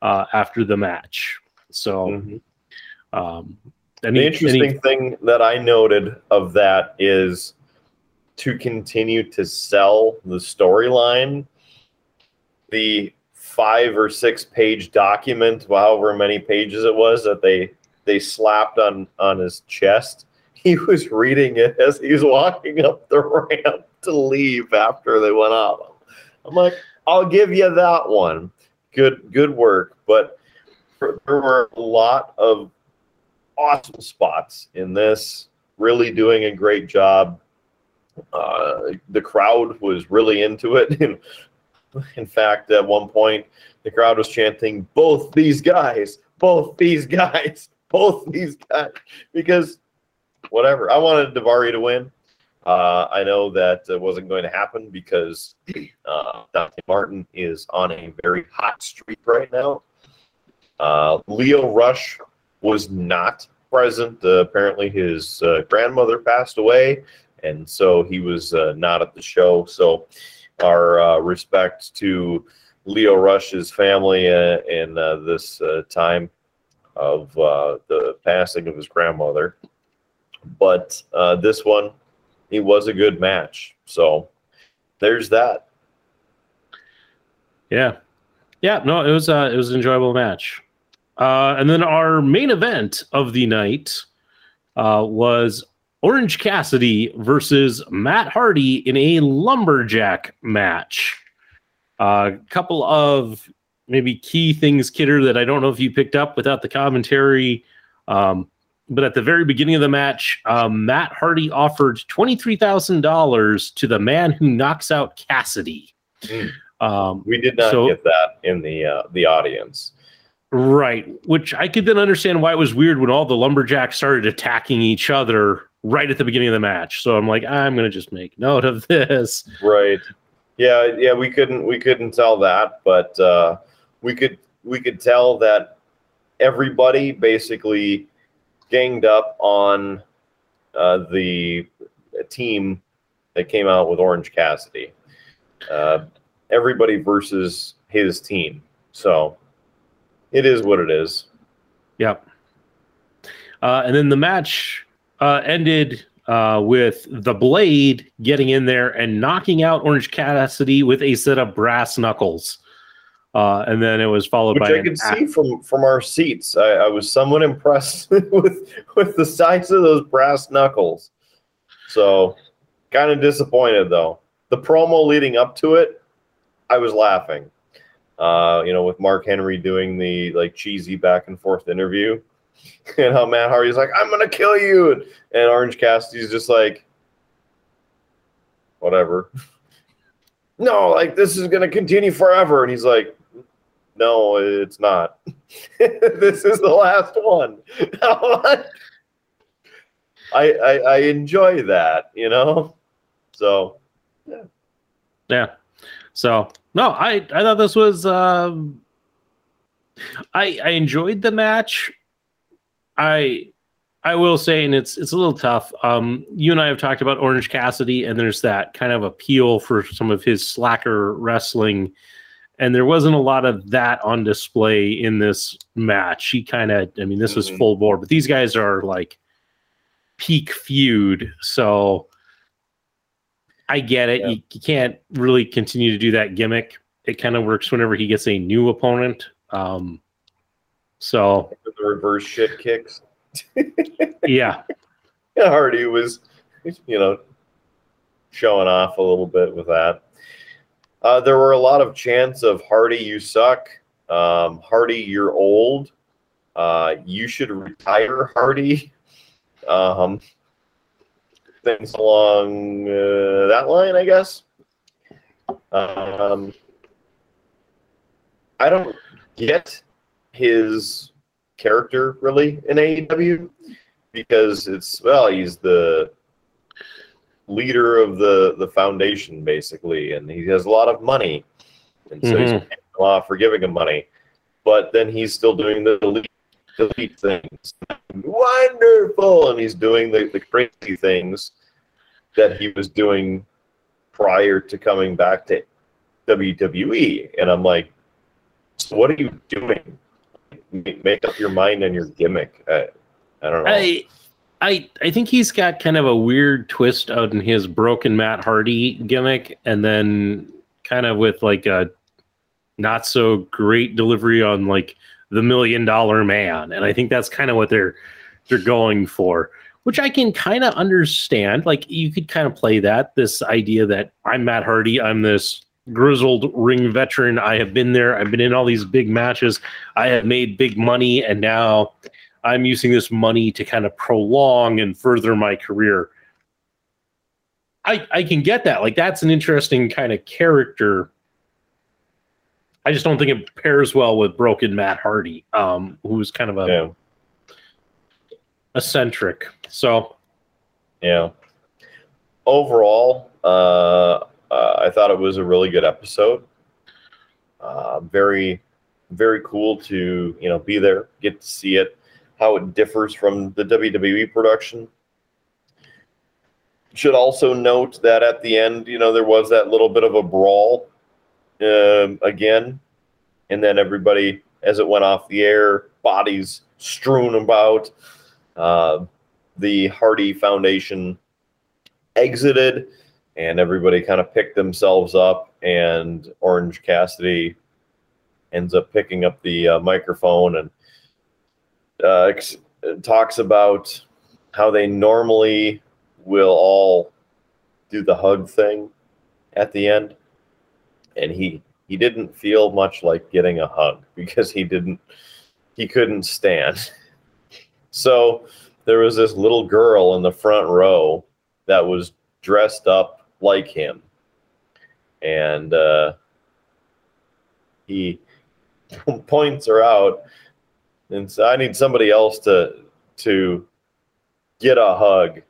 uh, after the match. So, mm-hmm. um, any, the interesting any... thing that I noted of that is to continue to sell the storyline. The five or six page document, however many pages it was that they they slapped on on his chest. He was reading it as he was walking up the ramp to leave after they went off. I'm like, I'll give you that one good good work. But there were a lot of awesome spots in this. Really doing a great job. Uh, the crowd was really into it. <laughs> in fact, at one point, the crowd was chanting, "Both these guys, both these guys, both these guys," because whatever. I wanted Daivari to win. Uh, I know that wasn't going to happen because uh, Dante Martin is on a very hot streak right now. Uh, Lio Rush was not present. Uh, apparently, his uh, grandmother passed away, and so he was uh, not at the show. So, our respect to Lio Rush's family in this time of the passing of his grandmother. But uh, this one, it was a good match. So there's that. Yeah. Yeah, no, it was uh it was an enjoyable match. Uh and then our main event of the night uh was Orange Cassidy versus Matt Hardy in a lumberjack match. A uh, couple of maybe key things, Kidder, that I don't know if you picked up without the commentary. Um, but at the very beginning of the match, um, Matt Hardy offered $23,000 to the man who knocks out Cassidy. Mm. Um, we did not so, get that in the uh, the audience. Right, which I could then understand why it was weird when all the lumberjacks started attacking each other right at the beginning of the match. So I'm like, I'm going to just make note of this. Right. Yeah, yeah, we couldn't we couldn't tell that, but uh, we could we could tell that everybody basically ganged up on uh, the team that came out with Orange Cassidy. Uh, everybody versus his team. So it is what it is. Yep. Uh, and then the match uh, ended uh, with the Blade getting in there and knocking out Orange Cassidy with a set of brass knuckles. Uh, and then it was followed Which by I could see from from our seats. I, I was somewhat impressed <laughs> with with the size of those brass knuckles. So kind of disappointed though. The promo leading up to it, I was laughing. Uh, you know, with Mark Henry doing the like cheesy back and forth interview, <laughs> and how Matt Hardy's like, "I'm gonna kill you," and, and Orange Cassidy's just like, "Whatever." <laughs> no, like this is gonna continue forever, and he's like, "No, it's not. <laughs> this is the last one." <laughs> I, I I enjoy that, you know. So Yeah. Yeah. So no, I I thought this was um I I enjoyed the match. I I will say, and it's it's a little tough. Um, you and I have talked about Orange Cassidy, and there's that kind of appeal for some of his slacker wrestling, and there wasn't a lot of that on display in this match. He kind of, I mean, this was Mhm. full bore, but these guys are like peak feud, so I get it. Yeah. You, you can't really continue to do that gimmick. It kind of works whenever he gets a new opponent. Um, so the reverse shit kicks. <laughs> yeah, <laughs> Hardy was, you know, showing off a little bit with that. Uh, there were a lot of chants of Hardy, you suck. Um, Hardy, you're old. Uh, you should retire, Hardy. Um, things along uh, that line, I guess. Um, I don't get his character really in AEW because it's well, he's the leader of the the foundation basically, and he has a lot of money, and so he's Mhm. paying a lot for giving him money. But then he's still doing the delete, delete things, wonderful, and he's doing the, the crazy things that he was doing prior to coming back to WWE. And I'm like, so what are you doing? Make make up your mind and your gimmick. I, I don't know. I, I, I think he's got kind of a weird twist in his broken Matt Hardy gimmick, and then kind of with like a not so great delivery on like the Million Dollar Man, and I think that's kind of what they're they're going for, which I can kind of understand. Like you could kind of play that this idea that I'm Matt Hardy, I'm this grizzled ring veteran. I have been there. I've been in all these big matches. I have made big money, and now I'm using this money to kind of prolong and further my career. I I can get that. Like that's an interesting kind of character. I just don't think it pairs well with broken Matt Hardy, um, who's kind of a yeah. eccentric. So Yeah. Overall, uh, uh, I thought it was a really good episode. Uh, very, very cool to you know be there, get to see it, how it differs from the WWE production. Should also note that at the end, you know, there was that little bit of a brawl um, again, and then everybody, as it went off the air, bodies strewn about. Uh, the Hardy Foundation exited, and everybody kind of picked themselves up. And Orange Cassidy ends up picking up the uh, microphone and uh, talks about how they normally will all do the hug thing at the end, and he he didn't feel much like getting a hug <laughs> because he didn't he couldn't stand. <laughs> So there was this little girl in the front row that was dressed up like him. And uh, he <laughs> points her out and so I need somebody else to to get a hug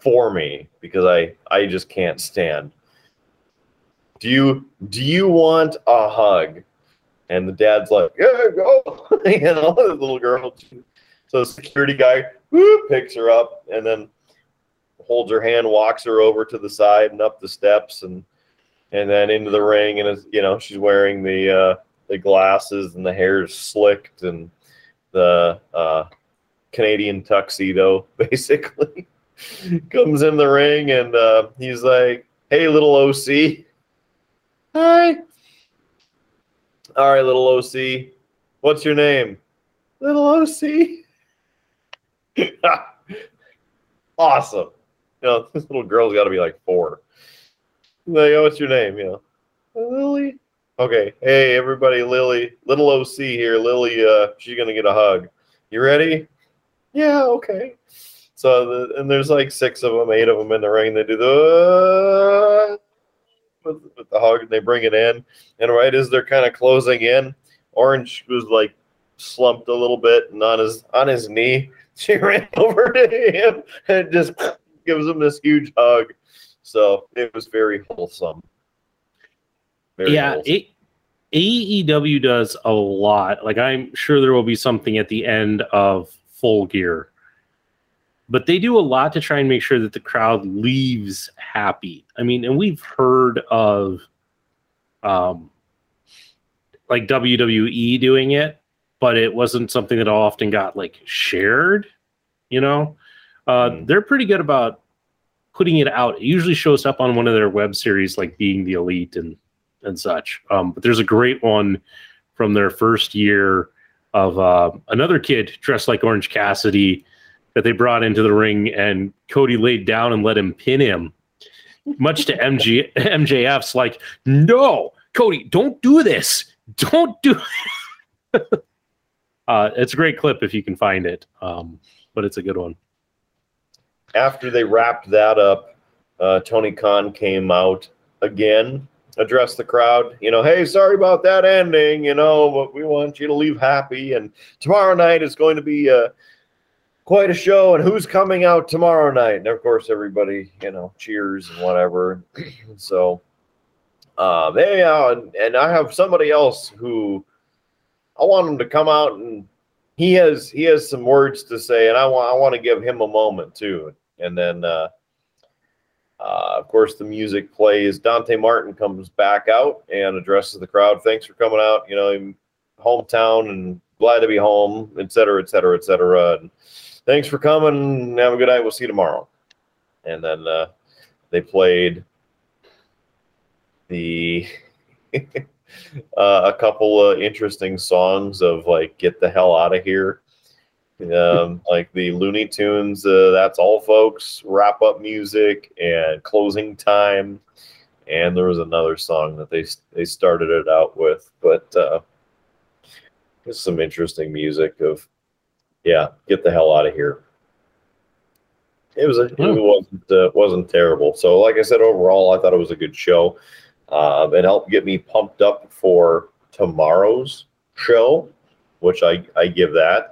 for me because I, I just can't stand. Do you do you want a hug? And the dad's like, Yeah, go. <laughs> you know, the little girl. So the security guy picks her up, and then holds her hand, walks her over to the side and up the steps, and and then into the ring. And you know, she's wearing the uh, the glasses and the hair is slicked and the uh, Canadian tuxedo, <laughs> basically. Comes in the ring and uh, he's like, "Hey, little OC." Hi. All right, little OC. What's your name? Little OC. <laughs> awesome. You know, <laughs> this little girl's got to be like four. Like, oh, what's your name? You know, Lily. Okay. Hey, everybody, Lily. Little OC here. Lily, uh, she's going to get a hug. You ready? Yeah, okay. So, the, and there's like six of them, eight of them in the ring. They do the with, with the hug and they bring it in. And right as they're kind of closing in, Orange was like slumped a little bit and on his on his knee. <laughs> She ran <laughs> over to him and just gives him this huge hug. So it was very wholesome. Yeah, it, AEW does a lot. Like I'm sure there will be something at the end of Full Gear, but they do a lot to try and make sure that the crowd leaves happy. I mean, and we've heard of, um, like WWE doing it, but it wasn't something that often got like shared. You know, uh, Mm. they're pretty good about putting it out. It usually shows up on one of their web series, like Being the Elite and and such. Um, but there's a great one from their first year of uh, another kid dressed like Orange Cassidy that they brought into the ring, and Cody laid down and let him pin him. Much to MG <laughs> MJF's like, no, Cody, don't do this. Don't do. <laughs> uh, it's a great clip if you can find it, um, but it's a good one. after they wrapped that up, uh, Tony Khan came out again, addressed the crowd. You know, hey, sorry about that ending. You know, but we want you to leave happy. And tomorrow night is going to be uh, quite a show. And who's coming out tomorrow night? And of course, everybody, you know, cheers and whatever. <clears throat> so, uh, they uh, and, and I have somebody else who I want him to come out and he has he has some words to say, and I want I want to give him a moment too. And then, uh, uh, of course, the music plays. Dante Martin comes back out and addresses the crowd. Thanks for coming out. You know, hometown and glad to be home, et cetera, et cetera, et cetera. And thanks for coming. Have a good night. We'll see you tomorrow. And then uh, they played the <laughs> uh, a couple of interesting songs of like "Get the hell out of here." Um, <laughs> like the Looney Tunes, uh, that's all, folks. Wrap up music and closing time, and there was another song that they they started it out with, but uh, just some interesting music of, yeah, get the hell out of here. It was a, it wasn't uh, wasn't terrible. So, like I said, overall, I thought it was a good show. Uh, it helped get me pumped up for tomorrow's show, which I I give that.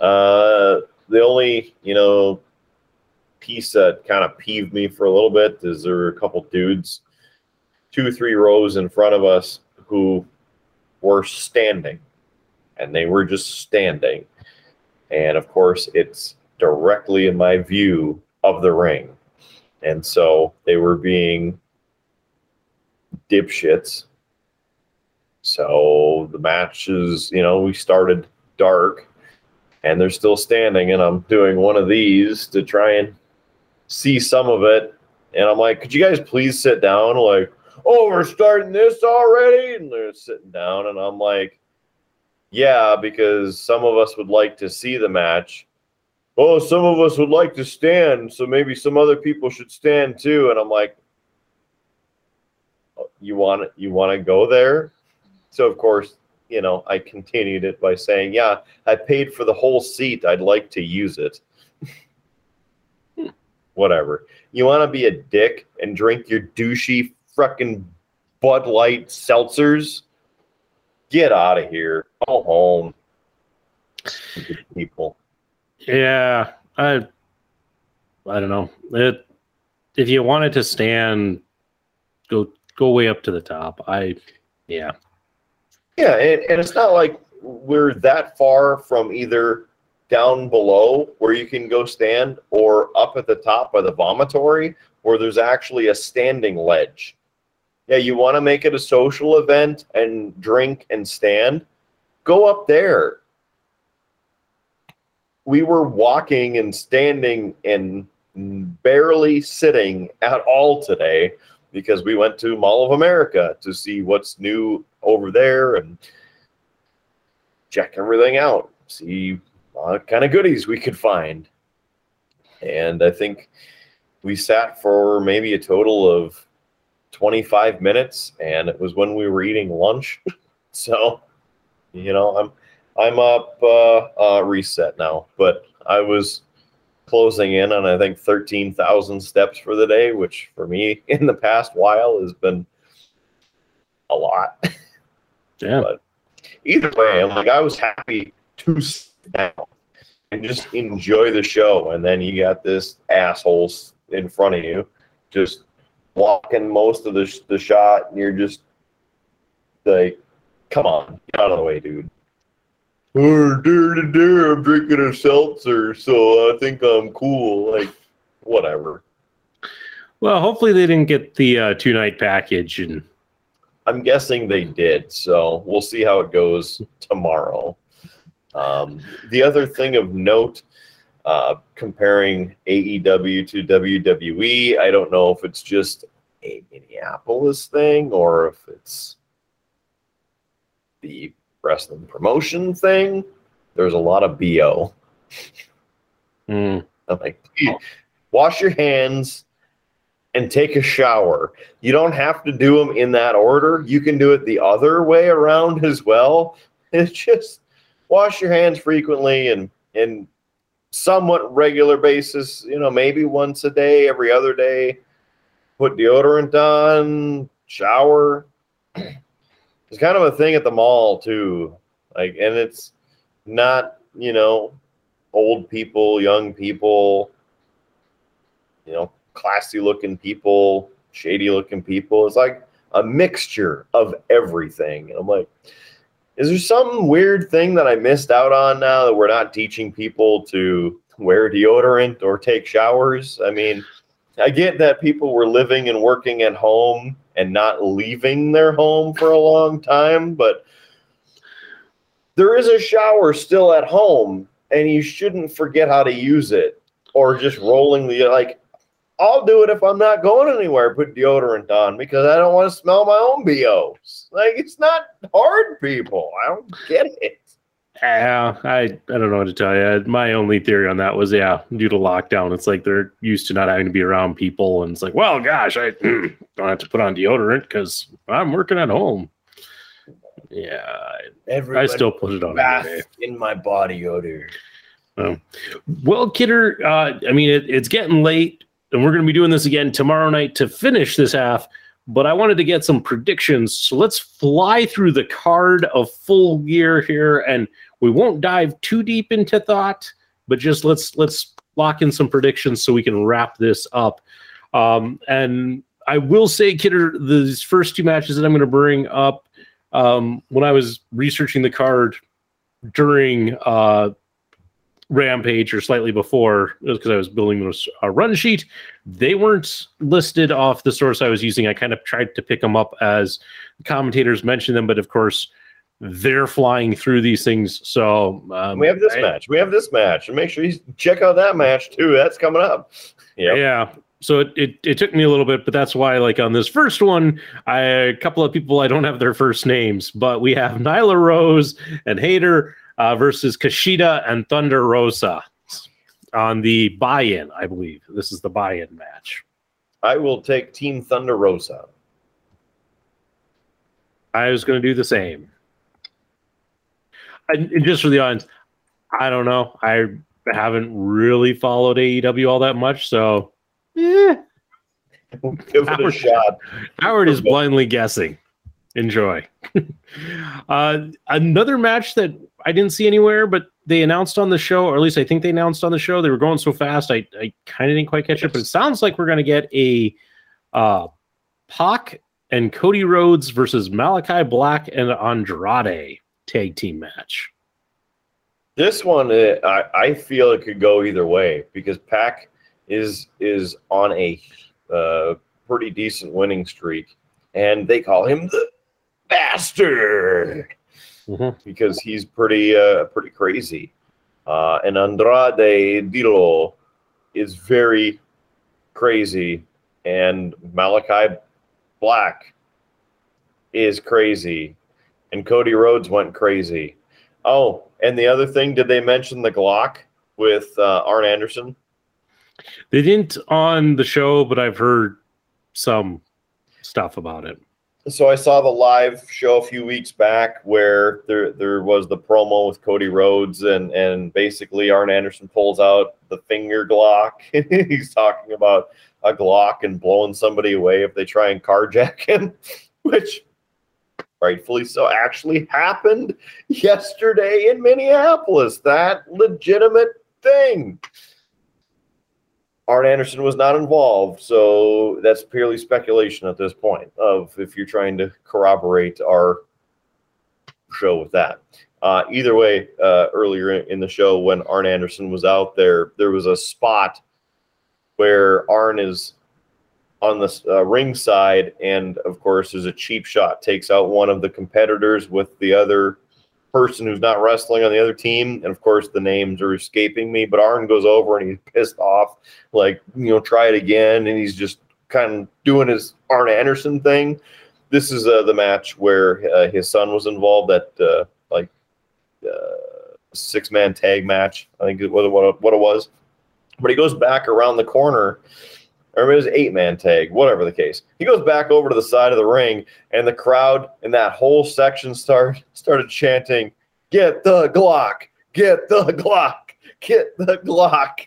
Uh, the only, you know, piece that kind of peeved me for a little bit is there were a couple dudes, two, three rows in front of us who were standing and they were just standing. And of course, it's directly in my view of the ring. And so they were being dipshits. So the match is, you know, we started dark and they're still standing and i'm doing one of these to try and see some of it. And i'm like could you guys please sit down? Like oh we're starting this already? And they're sitting down and i'm like yeah because some of us would like to see the match. Oh some of us would like to stand so maybe some other people should stand too. And i'm like "Oh, you want you want to go there? So of course you know, I continued it by saying, "Yeah, I paid for the whole seat. I'd like to use it." <laughs> Whatever. You want to be a dick and drink your douchey fucking Bud Light seltzers? Get out of here. Go home. People. Yeah, I I don't know. It if you wanted to stand, go go way up to the top. I yeah. Yeah, and, and it's not like we're that far from either down below where you can go stand, or up at the top by the vomitory where there's actually a standing ledge. Yeah, you want to make it a social event and drink and stand, go up there. We were walking and standing and barely sitting at all today because we went to Mall of America to see what's new over there and check everything out, see what kind of goodies we could find. And I think we sat for maybe a total of 25 minutes and it was when we were eating lunch. <laughs> so, you know, I'm I'm up uh, uh reset now, but I was closing in on I think 13,000 steps for the day, which for me <laughs> in the past while has been a lot. Yeah. But either way, I'm like I was happy to sit down and just enjoy the show, and then you got this assholes in front of you just blocking most of the sh- the shot, and you're just like, "Come on, get out of the way, dude." Oh, dear, dear, dear, I'm drinking a seltzer, so I think I'm cool. Like, whatever. Well, hopefully they didn't get the uh, two night package and I'm guessing they did, so we'll see how it goes tomorrow. Um, the other thing of note, uh, comparing AEW to WWE, I don't know if it's just a Minneapolis thing or if it's the wrestling promotion thing. There's a lot of BO. Mm. I'm like, "Dude, wash your hands and take a shower. You don't have to do them in that order. You can do it the other way around as well. <laughs> It's just wash your hands frequently and in somewhat regular basis, you know, maybe once a day, every other day. Put deodorant on, shower. <clears throat> It's kind of a thing at the mall too. Like and it's not, you know, old people, young people, you know, classy looking people, shady looking people. It's like a mixture of everything. And I'm like, is there some weird thing that I missed out on now that we're not teaching people to wear deodorant or take showers? I mean, I get that people were living and working at home and not leaving their home for a long time, but there is a shower still at home and you shouldn't forget how to use it or just rolling the like I'll do it if I'm not going anywhere. Put deodorant on because I don't want to smell my own BOs. Like it's not hard, people. I don't get it. Yeah, I I don't know what to tell you. My only theory on that was yeah, due to lockdown, it's like they're used to not having to be around people, and it's like, well, gosh, I <clears throat> don't have to put on deodorant because I'm working at home. Yeah, I, I still put it on. bath in my body odor. Well, Kidder, uh, I mean, it, it's getting late, and we're going to be doing this again tomorrow night to finish this half. But I wanted to get some predictions. So let's fly through the card of full gear here, and we won't dive too deep into thought, but just let's let's lock in some predictions so we can wrap this up. Um, and I will say, Kidder, these first two matches that I'm going to bring up, um, when I was researching the card during uh, Rampage or slightly before, because I was building this uh, run sheet. They weren't listed off the source I was using. I kind of tried to pick them up as commentators mentioned them, but of course, they're flying through these things. So um, we have this I- match. We have this match, and make sure you check out that match too. That's coming up. Yeah. Yeah. So it, it, it took me a little bit, but that's why, like on this first one, I, a couple of people I don't have their first names, but we have Nyla Rose and Hayter uh, versus Kashida and Thunder Rosa on the buy-in. I believe this is the buy-in match. I will take Team Thunder Rosa. I was going to do the same. And, and just for the audience, I don't know. I haven't really followed AEW all that much, so yeah. Give it a Howard- shot. Howard is blindly guessing. Enjoy. <laughs> uh, another match that I didn't see anywhere, but they announced on the show, or at least I think they announced on the show. They were going so fast, I, I kind of didn't quite catch it, but it sounds like we're going to get a uh, Pac and Cody Rhodes versus Malachi Black and Andrade tag team match. This one, uh, I, I feel it could go either way because Pac is is on a uh, pretty decent winning streak, and they call him the bastard Mhm. because he's pretty uh, pretty crazy. Uh, and Andrade Dilo is very crazy, and Malachi Black is crazy, and Cody Rhodes went crazy. Oh, and the other thing, did they mention the Glock with uh, Arn Anderson? They didn't on the show, but I've heard some stuff about it. So I saw the live show a few weeks back where there there was the promo with Cody Rhodes and and basically Arn Anderson pulls out the finger Glock. <laughs> He's talking about a Glock and blowing somebody away if they try and carjack him, <laughs> which rightfully so actually happened yesterday in Minneapolis. That legitimate thing. Arn Anderson was not involved, so that's purely speculation at this point of if you're trying to corroborate our show with that. Uh, either way, uh, earlier in the show when Arn Anderson was out there, there was a spot where Arn is on the uh, ring side, and of course, there's a cheap shot takes out one of the competitors with the other person who's not wrestling on the other team, and of course, the names are escaping me. But Arn goes over and he's <laughs> pissed off, like you know, try it again, and he's just kind of doing his Arn Anderson thing. This is uh, the match where uh, his son was involved at uh, like uh, six man tag match. I think it was what it was. But he goes back around the corner, or it was eight man tag, whatever the case. He goes back over to the side of the ring, and the crowd in that whole section start started chanting, "Get the Glock! Get the Glock! Get the Glock!"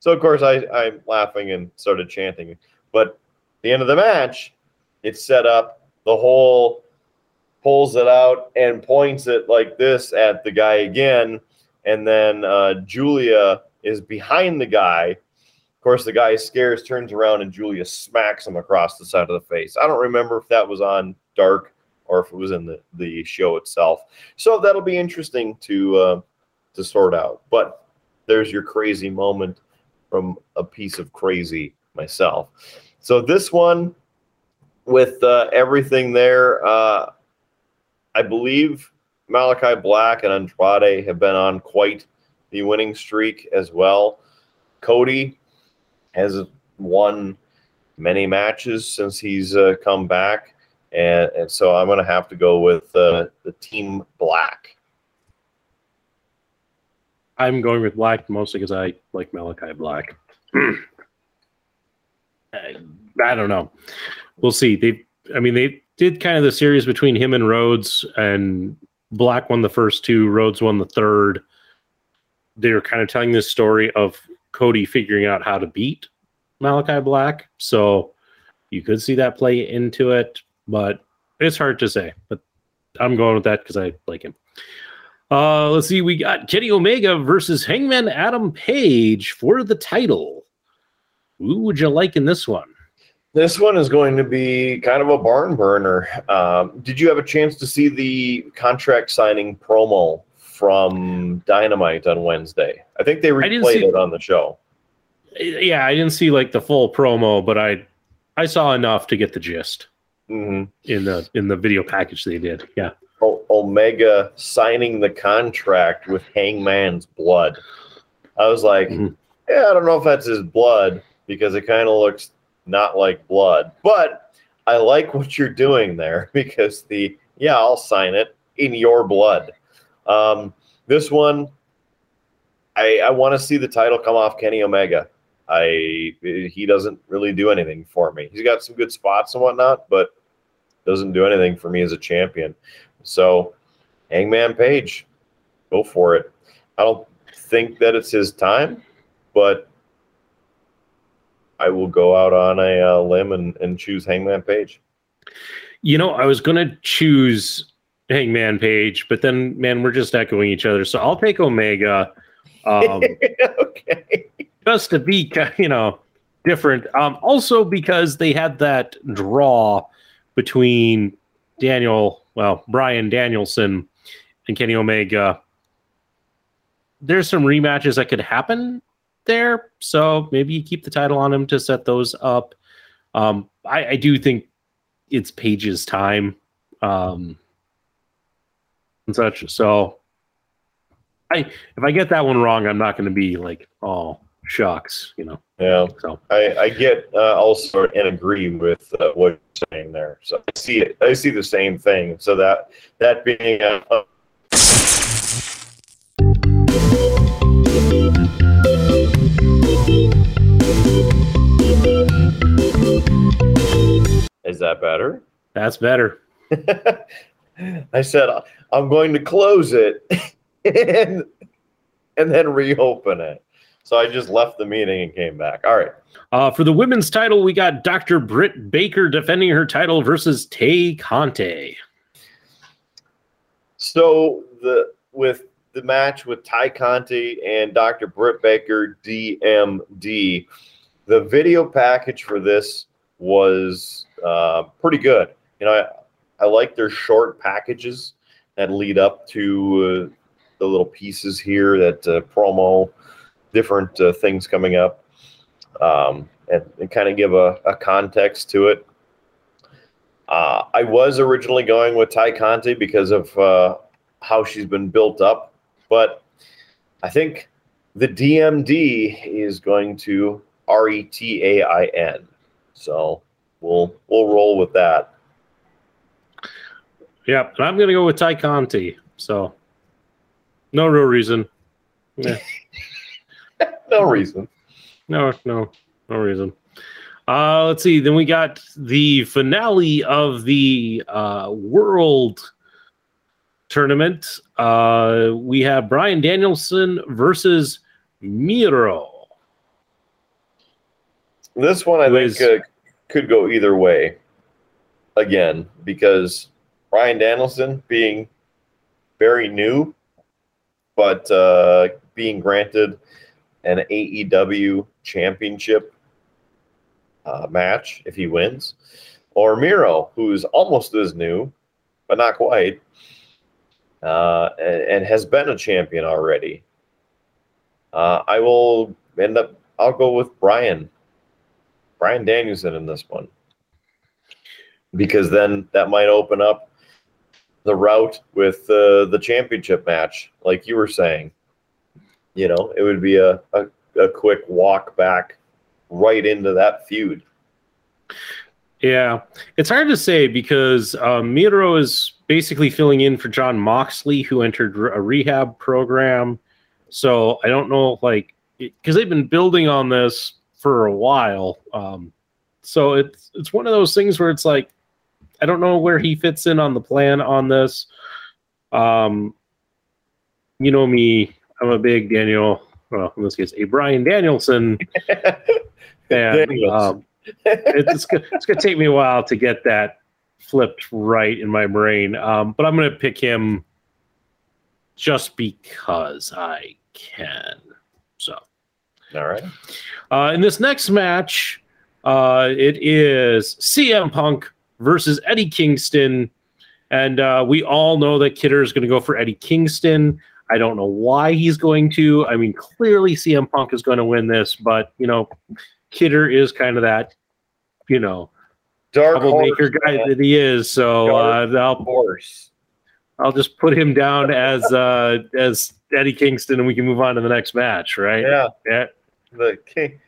So of course I I'm laughing and started chanting. But the end of the match, it's set up. The whole pulls it out and points it like this at the guy again, and then uh, Julia is behind the guy. Course, the guy scares, turns around, and Julia smacks him across the side of the face. I don't remember if that was on Dark or if it was in the, the show itself. So that'll be interesting to uh, to sort out. But there's your crazy moment from a piece of crazy myself. So this one, with uh, everything there, uh, I believe Malachi Black and Andrade have been on quite the winning streak as well. Cody has won many matches since he's uh, come back, and, and so I'm going to have to go with uh, the Team Black. I'm going with Black mostly because I like Malachi Black. <clears throat> I, I don't know. We'll see. They, I mean, they did kind of the series between him and Rhodes, and Black won the first two, Rhodes won the third. They were kind of telling this story of Cody figuring out how to beat Malachi Black. So you could see that play into it, but it's hard to say. But I'm going with that because I like him. Uh, let's see. We got Kenny Omega versus Hangman Adam Page for the title. Who would you like in this one? This one is going to be kind of a barn burner. Um, did you have a chance to see the contract signing promo from Dynamite on Wednesday? I think they replayed see- it on the show. Yeah, I didn't see like the full promo, but I I saw enough to get the gist hmm in the in the video package they did. Yeah. O- Omega signing the contract with Hangman's blood. I was like, Mhm. yeah, I don't know if that's his blood because it kind of looks not like blood, but I like what you're doing there <laughs> because the yeah, I'll sign it in your blood. Um, this one, I I want to see the title come off Kenny Omega. I he doesn't really do anything for me. He's got some good spots and whatnot, but doesn't do anything for me as a champion. So, Hangman Page, go for it. I don't think that it's his time, but I will go out on a uh, limb and, and choose Hangman Page. You know, I was gonna choose Hangman Page, but then man, we're just echoing each other. So I'll take Omega. Um, <laughs> okay. just to be you know different um also because they had that draw between daniel well bryan danielson and kenny omega there's some rematches that could happen there. So maybe you keep the title on him to set those up. Um, I, I do think it's Page's time um, and such. So I if I get that one wrong, I'm not going to be like, oh shocks, you know. Yeah, So I, I get uh, also and agree with uh, what you're saying there. So I see it. I see the same thing. So that that being a, a is that better? that's better. <laughs> I said I'm going to close it <laughs> and and then reopen it. So I just left the meeting and came back. All right. Uh, for the women's title, we got Dr. Britt Baker defending her title versus Tay Conti. So the with the match with Ty Conti and Dr. Britt Baker DMD, the video package for this was uh, pretty good. You know, I, like their short packages that lead up to uh, the little pieces here that uh, promo different uh, things coming up um, and, and kind of give a, a context to it. Uh, I was originally going with Ty Conti because of uh, how she's been built up, but I think the DMD is going to R E T A I N. So we'll we'll roll with that. Yep, and I'm going to go with Ty Conti. So no real reason. Yeah. <laughs> No reason. No, no, no reason. Uh, let's see. Then we got the finale of the uh, World Tournament. Uh, we have Bryan Danielson versus Miro. This one I think is- uh, could go either way. Again, because Bryan Danielson being very new, but uh, being granted an AEW championship uh, match if he wins, or Miro, who's almost as new, but not quite, uh, and, and has been a champion already. Uh, I will end up. I'll go with Bryan. Bryan Danielson in this one. Because then that might open up the route with uh, the championship match, like you were saying. You know, it would be a, a, a quick walk back right into that feud. Yeah, it's hard to say because um, Miro is basically filling in for Jon Moxley, who entered a rehab program. So I don't know, like, because they've been building on this for a while. Um, so it's it's one of those things where it's like, I don't know where he fits in on the plan on this. Um, you know me, I'm a big Daniel. Well, in this case, a Bryan Danielson. <laughs> And um, it's gonna, it's gonna take me a while to get that flipped right in my brain. Um, but I'm gonna pick him just because I can. So All right. uh, in this next match, uh, it is CM Punk versus Eddie Kingston, and uh, we all know that Kidder is going to go for Eddie Kingston. I don't know why he's going to. I mean, clearly CM Punk is going to win this, but you know, Kidder is kind of that, you know, Dark horse, guy man. that he is. So uh, I'll horse. I'll just put him down as uh, as Eddie Kingston, and we can move on to the next match, right? Yeah. Yeah. The king.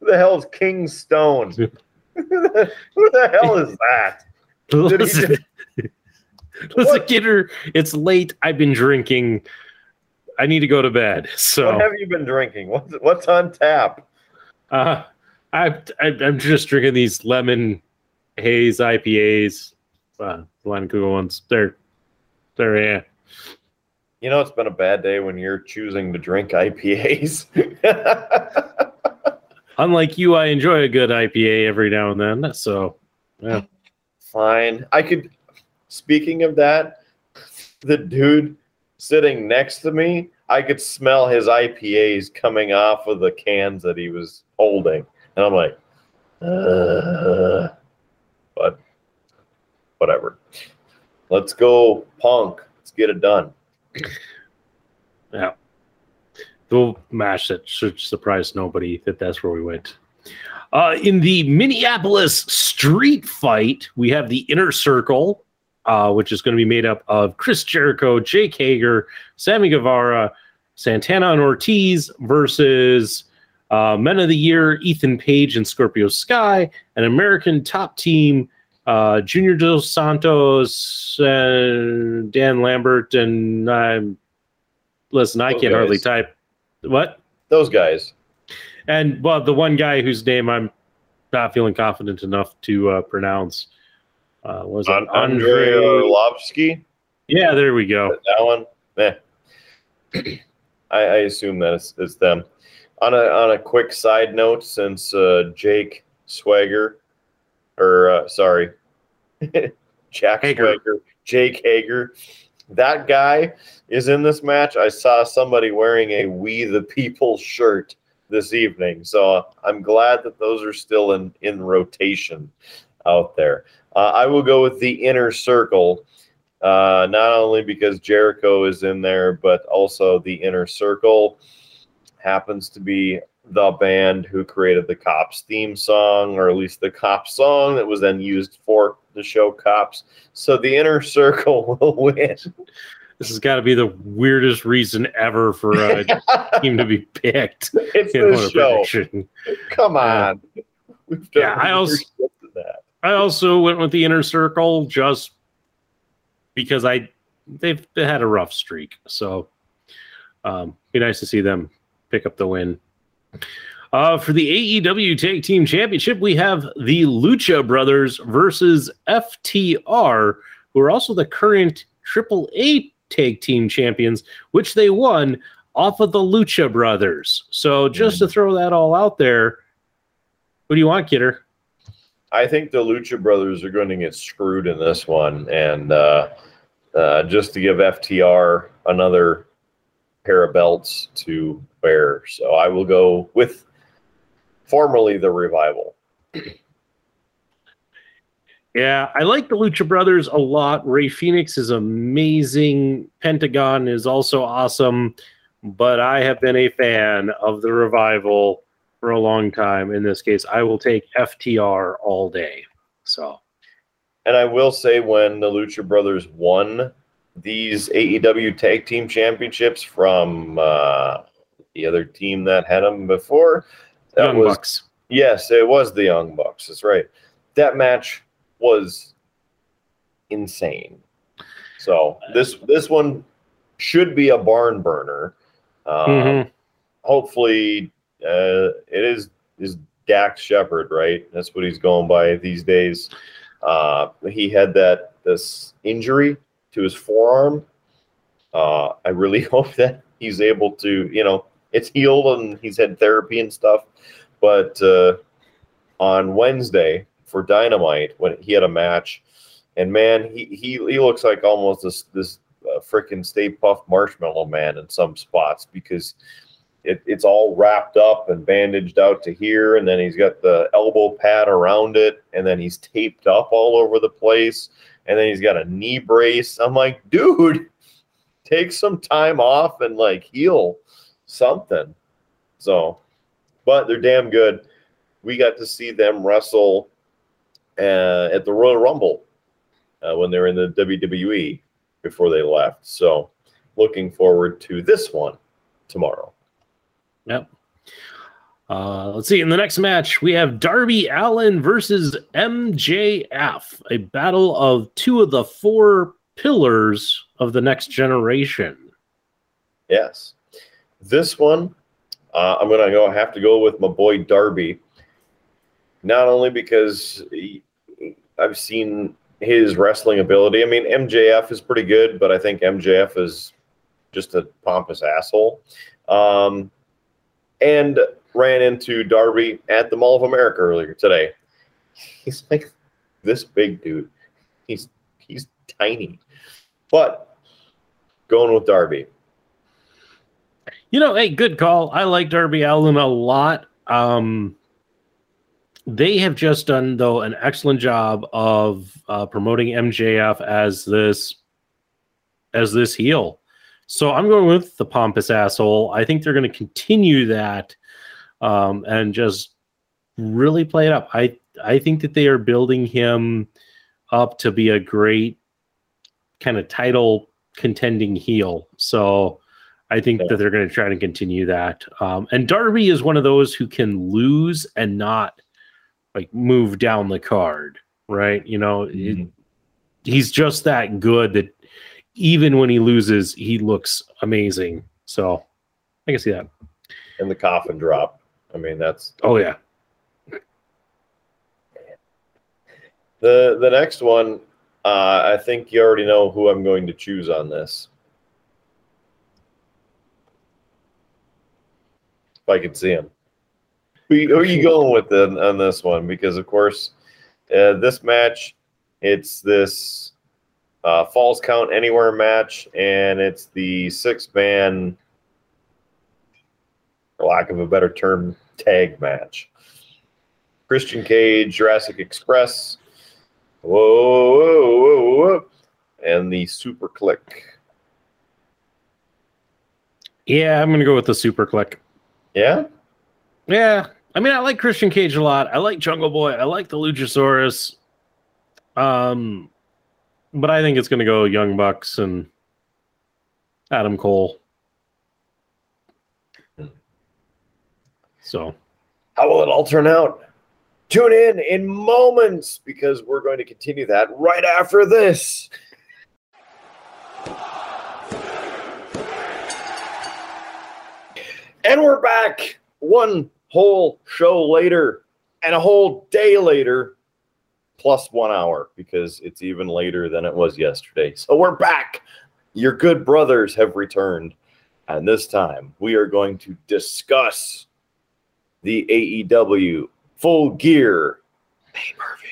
Who the hell is King Stone? <laughs> Who the hell is that? <laughs> Listen, <laughs> listen, What? Kidder, it's late. I've been drinking. I need to go to bed. So, What have you been drinking? What's what's on tap? uh, I, I, I'm just drinking these lemon haze IPAs. Uh, Line Google ones. They're, they're, yeah. You know, it's been a bad day when you're choosing to drink IPAs. <laughs> Unlike you, I enjoy a good IPA every now and then. So, yeah. <laughs> Fine. I could. Speaking of that, the dude sitting next to me, I could smell his IPAs coming off of the cans that he was holding, and I'm like, uh, but whatever. Let's go, punk. Let's get it done. Yeah. The match that should surprise nobody that that's where we went. Uh, in the Minneapolis street fight, we have the inner circle, uh, which is going to be made up of Chris Jericho, Jake Hager, Sammy Guevara, Santana and Ortiz versus uh, Men of the Year, Ethan Page and Scorpio Sky, an American top team, uh, Junior Dos Santos, and Dan Lambert, and I'm listen, I can't hardly type. What? Those guys. And well, the one guy whose name I'm not feeling confident enough to uh, pronounce uh, was it An- Andrei Arlovski. Yeah, there we go. That one. Eh. I, I assume that it's, it's them. On a on a quick side note, since uh, Jake Swagger, or uh, sorry, <laughs> Jack Hager. Swagger, Jake Hager, that guy is in this match. I saw somebody wearing a "We the People" shirt this evening, so I'm glad that those are still in in rotation out there. Uh, I will go with the inner circle. Uh, not only because Jericho is in there, but also the inner circle happens to be the band who created the Cops theme song, or at least the Cops song that was then used for the show Cops. So the inner circle <laughs> will win. This has got to be the weirdest reason ever for a <laughs> team to be picked. <laughs> it's in the show. prediction. Come on. We've done Yeah, I also- weird shit to that. I also went with the inner circle just because I they've they had a rough streak. So um be nice to see them pick up the win. Uh, for the AEW Tag Team Championship, we have the Lucha Brothers versus FTR, who are also the current AAA Tag Team Champions, which they won off of the Lucha Brothers. So just to throw that all out there, what do you want, Kidder? I think the Lucha Brothers are going to get screwed in this one, and uh, uh, just to give FTR another pair of belts to wear. So I will go with formerly the Revival. Yeah, I like the Lucha Brothers a lot. Rey Fénix is amazing. Pentagon is also awesome, but I have been a fan of the revival for a long time. In this case, I will take FTR all day. So, And I will say, when the Lucha Brothers won these AEW Tag Team Championships from uh, the other team that had them before, that Young was Bucks. Yes, it was the Young Bucks. That's right. That match was insane. So this this one should be a barn burner. Um, Mhm. Hopefully, uh, it is is Dax Shepard, right? That's what he's going by these days. Uh, he had that this injury to his forearm. Uh, I really <laughs> hope that he's able to, you know, it's healed and he's had therapy and stuff. But uh, on Wednesday for Dynamite, when he had a match, and man, he he, he looks like almost this this uh, freaking Stay Puft Marshmallow Man in some spots because it, it's all wrapped up and bandaged out to here, and then he's got the elbow pad around it, and then he's taped up all over the place, and then he's got a knee brace. I'm like, dude, take some time off and like heal something. So, but they're damn good. We got to see them wrestle uh, at the Royal Rumble uh, when they were in the WWE before they left. So, looking forward to this one tomorrow. Yep. Uh, let's see. In the next match, we have Darby Allin versus MJF, a battle of two of the four pillars of the next generation. Yes. This one, uh, I'm gonna go have to go with my boy Darby. Not only because he- I've seen his wrestling ability. I mean, MJF is pretty good, but I think MJF is just a pompous asshole. Um, and ran into Darby at the Mall of America earlier today. He's like this big dude. He's he's tiny, but going with Darby. You know, hey, good call. I like Darby Allin a lot. Um, they have just done though an excellent job of uh, promoting MJF as this as this heel. So I'm going with the pompous asshole. I think they're going to continue that um, and just really play it up. I I think that they are building him up to be a great kind of title contending heel. So I think Yeah. that they're going to try to continue that. Um, and Darby is one of those who can lose and not like move down the card, right? You know, it- Mhm. he's just that good that even when he loses, he looks amazing. So I can see that. And the coffin drop. I mean, that's Oh yeah. the the next one. Uh, I think you already know who I'm going to choose on this. If I could see him. Who, who are you going with on this one? Because of course, uh, this match, it's this uh, falls count anywhere match, and it's the six man, for lack of a better term, tag match. Christian Cage, Jurassic Express, whoa, whoa, whoa, whoa, and the SuperKliq. Yeah, I'm gonna go with the SuperKliq. Yeah, Yeah. I mean, I like Christian Cage a lot. I like Jungle Boy. I like the Luchasaurus. Um, but I think it's gonna go Young Bucks and Adam Cole. So how will it all turn out? Tune in in moments because we're going to continue that right after this. And we're back one whole show later and a whole day later, plus one hour because it's even later than it was yesterday. So we're back. Your good brothers have returned. And this time we are going to discuss the AEW Full Gear pay per view.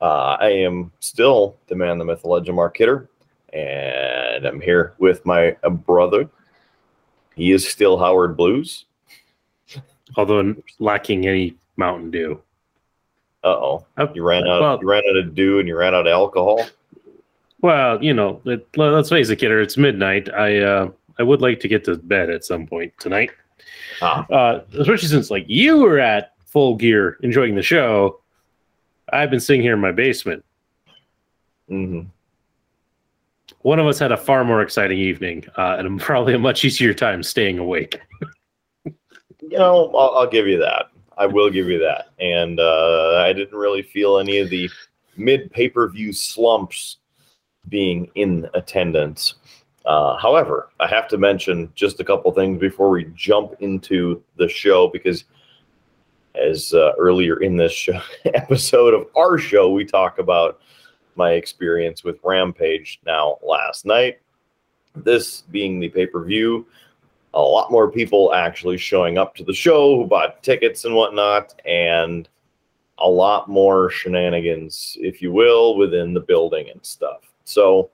Uh, I am still the man, the myth, the legend, Mark Kidder, and I'm here with my brother. He is still Howard Blues. although lacking any Mountain Dew. Uh oh, you ran out. well- you ran out of dew, and you ran out of alcohol. Well, you know, it, let's face it, kidder. It's midnight. I uh, I would like to get to bed at some point tonight. Ah. Uh, especially since like you were at full gear enjoying the show. I've been sitting here in my basement. hmm One of us had a far more exciting evening uh, and <laughs> probably a much easier time staying awake. You know, I'll, I'll give you that. I will give you that. And uh, I didn't really feel any of the mid pay per view slumps being in attendance. Uh, however, I have to mention just a couple things before we jump into the show because, as uh, earlier in this show, <laughs> episode of our show, we talk about my experience with Rampage. Now, last night, this being the pay per view, a lot more people actually showing up to the show who bought tickets and whatnot, and a lot more shenanigans, if you will, within the building and stuff. So,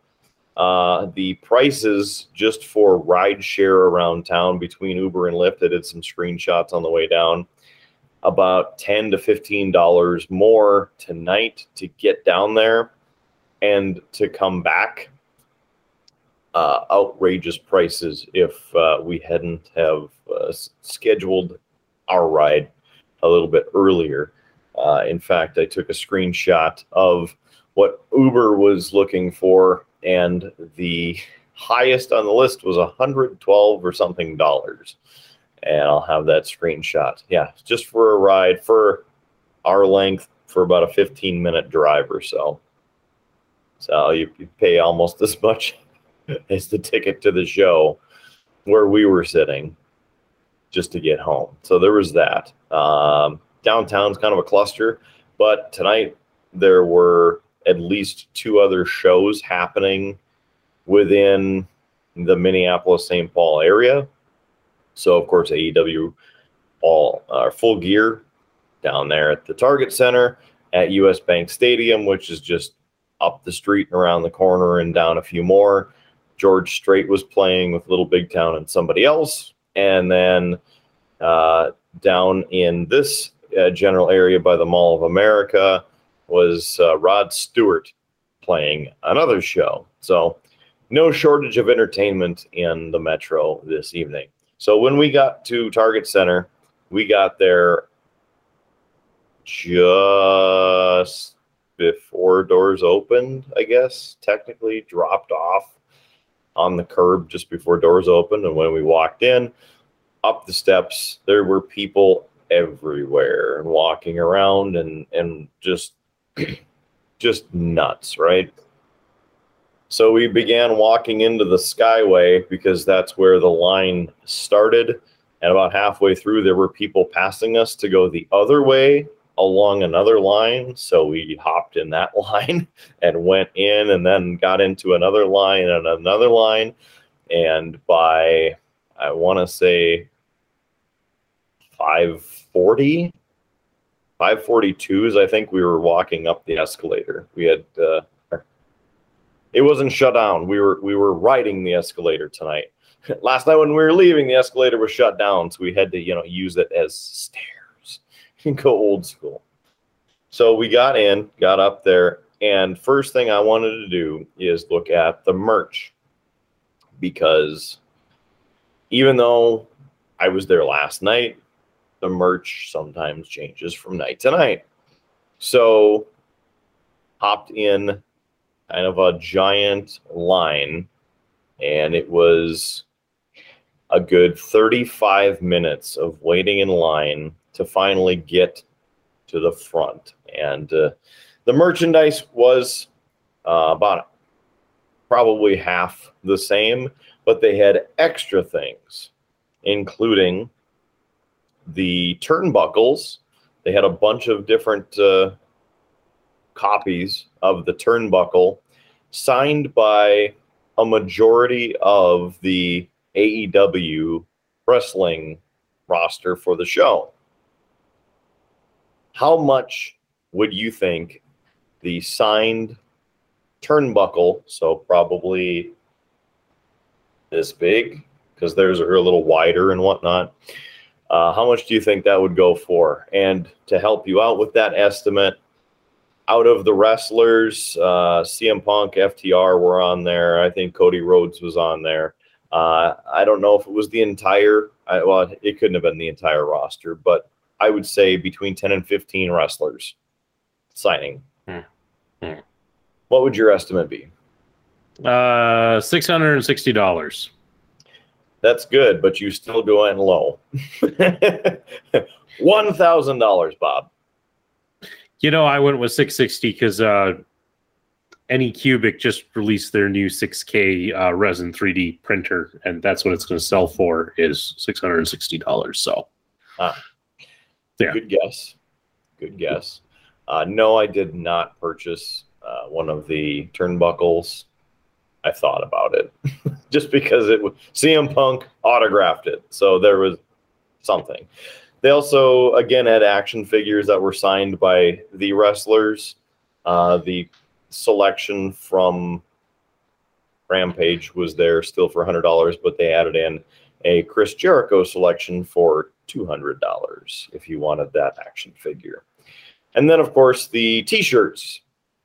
uh, the prices just for ride share around town between Uber and Lyft, I did some screenshots on the way down, about 10 to $15 more tonight to get down there and to come back uh, outrageous prices if uh, we hadn't have uh, scheduled our ride a little bit earlier. Uh, in fact, I took a screenshot of what Uber was looking for, and the highest on the list was 112 or something dollars. And I'll have that screenshot. Yeah, just for a ride for our length for about a 15 minute drive or so. So you, you pay almost <laughs> as much as the ticket to the show where we were sitting just to get home. So there was that. Um, downtown's kind of a cluster, but tonight there were at least two other shows happening within the Minneapolis St. Paul area. So of course AEW all uh, full gear down there at the Target Center at US Bank Stadium, which is just up the street and around the corner and down a few more. George Strait was playing with Little Big Town and somebody else. And then uh, down in this uh, general area by the Mall of America was uh, Rod Stewart playing another show. So no shortage of entertainment in the metro this evening. So when we got to Target Center, we got there just before doors opened, I guess, technically dropped off on the curb just before doors opened. And when we walked in, up the steps, there were people everywhere and walking around and, and just <clears throat> just nuts, right? So we began walking into the Skyway because that's where the line started. And about halfway through, there were people passing us to go the other way along another line. So we hopped in that <laughs> line and went in and then got into another line and another line. And by, I want to say, 540, 542s, I think we were walking up the escalator. We had, uh, <laughs> it wasn't shut down. We were we were riding the escalator tonight. <laughs> Last night when we were leaving, the escalator was shut down, so we had to you know use it as stairs and go old school. So we got in, got up there, and first thing I wanted to do is look at the merch because even though I was there last night, the merch sometimes changes from night to night. So hopped in kind of a giant line, and it was a good 35 minutes of waiting in line to finally get to the front. And uh, the merchandise was uh, about probably half the same, but they had extra things, including the turnbuckles. They had a bunch of different uh, copies of the turnbuckle signed by a majority of the AEW wrestling roster for the show. How much would you think the signed turnbuckle, so probably this big, because theirs are a little wider and whatnot, uh, how much do you think that would go for? And to help you out with that estimate, out of the wrestlers, uh, CM Punk, FTR were on there. I think Cody Rhodes was on there. Uh, I don't know if it was the entire. I, well, it couldn't have been the entire roster, but I would say between ten and fifteen wrestlers signing. Hmm. Hmm. What would your estimate be? Uh, six hundred and sixty dollars. That's good, but you still go in low. <laughs> One thousand dollars, Bob. You know, I went with 660 because uh, Anycubic just released their new 6K uh, resin 3D printer, and that's what it's going to sell for is $660. So, Ah. Yeah. Good guess. Good guess. Uh, no, I did not purchase uh, one of the turnbuckles. I thought about it <laughs> just because it was CM Punk autographed it, so there was something. They also again had action figures that were signed by the wrestlers. Uh, the selection from Rampage was there still for hundred dollars, but they added in a Chris Jericho selection for two hundred dollars if you wanted that action figure. And then, of course, the T-shirts.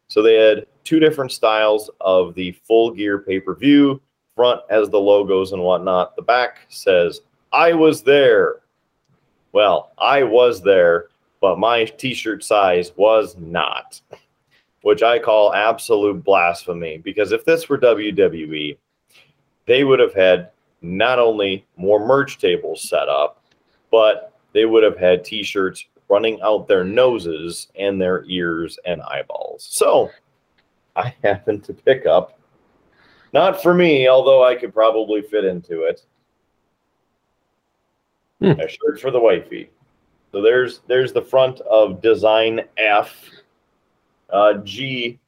So they had two different styles of the full gear pay per view. Front has the logos and whatnot. The back says, "I was there." Well, I was there, but my T-shirt size was not, which I call absolute blasphemy. Because if this were WWE, they would have had not only more merch tables set up, but they would have had T-shirts running out their noses and their ears and eyeballs. So I <laughs> happened to pick up, not for me, although I could probably fit into it, Hmm. a shirt for the wifey. So there's there's the front of design F. Uh, G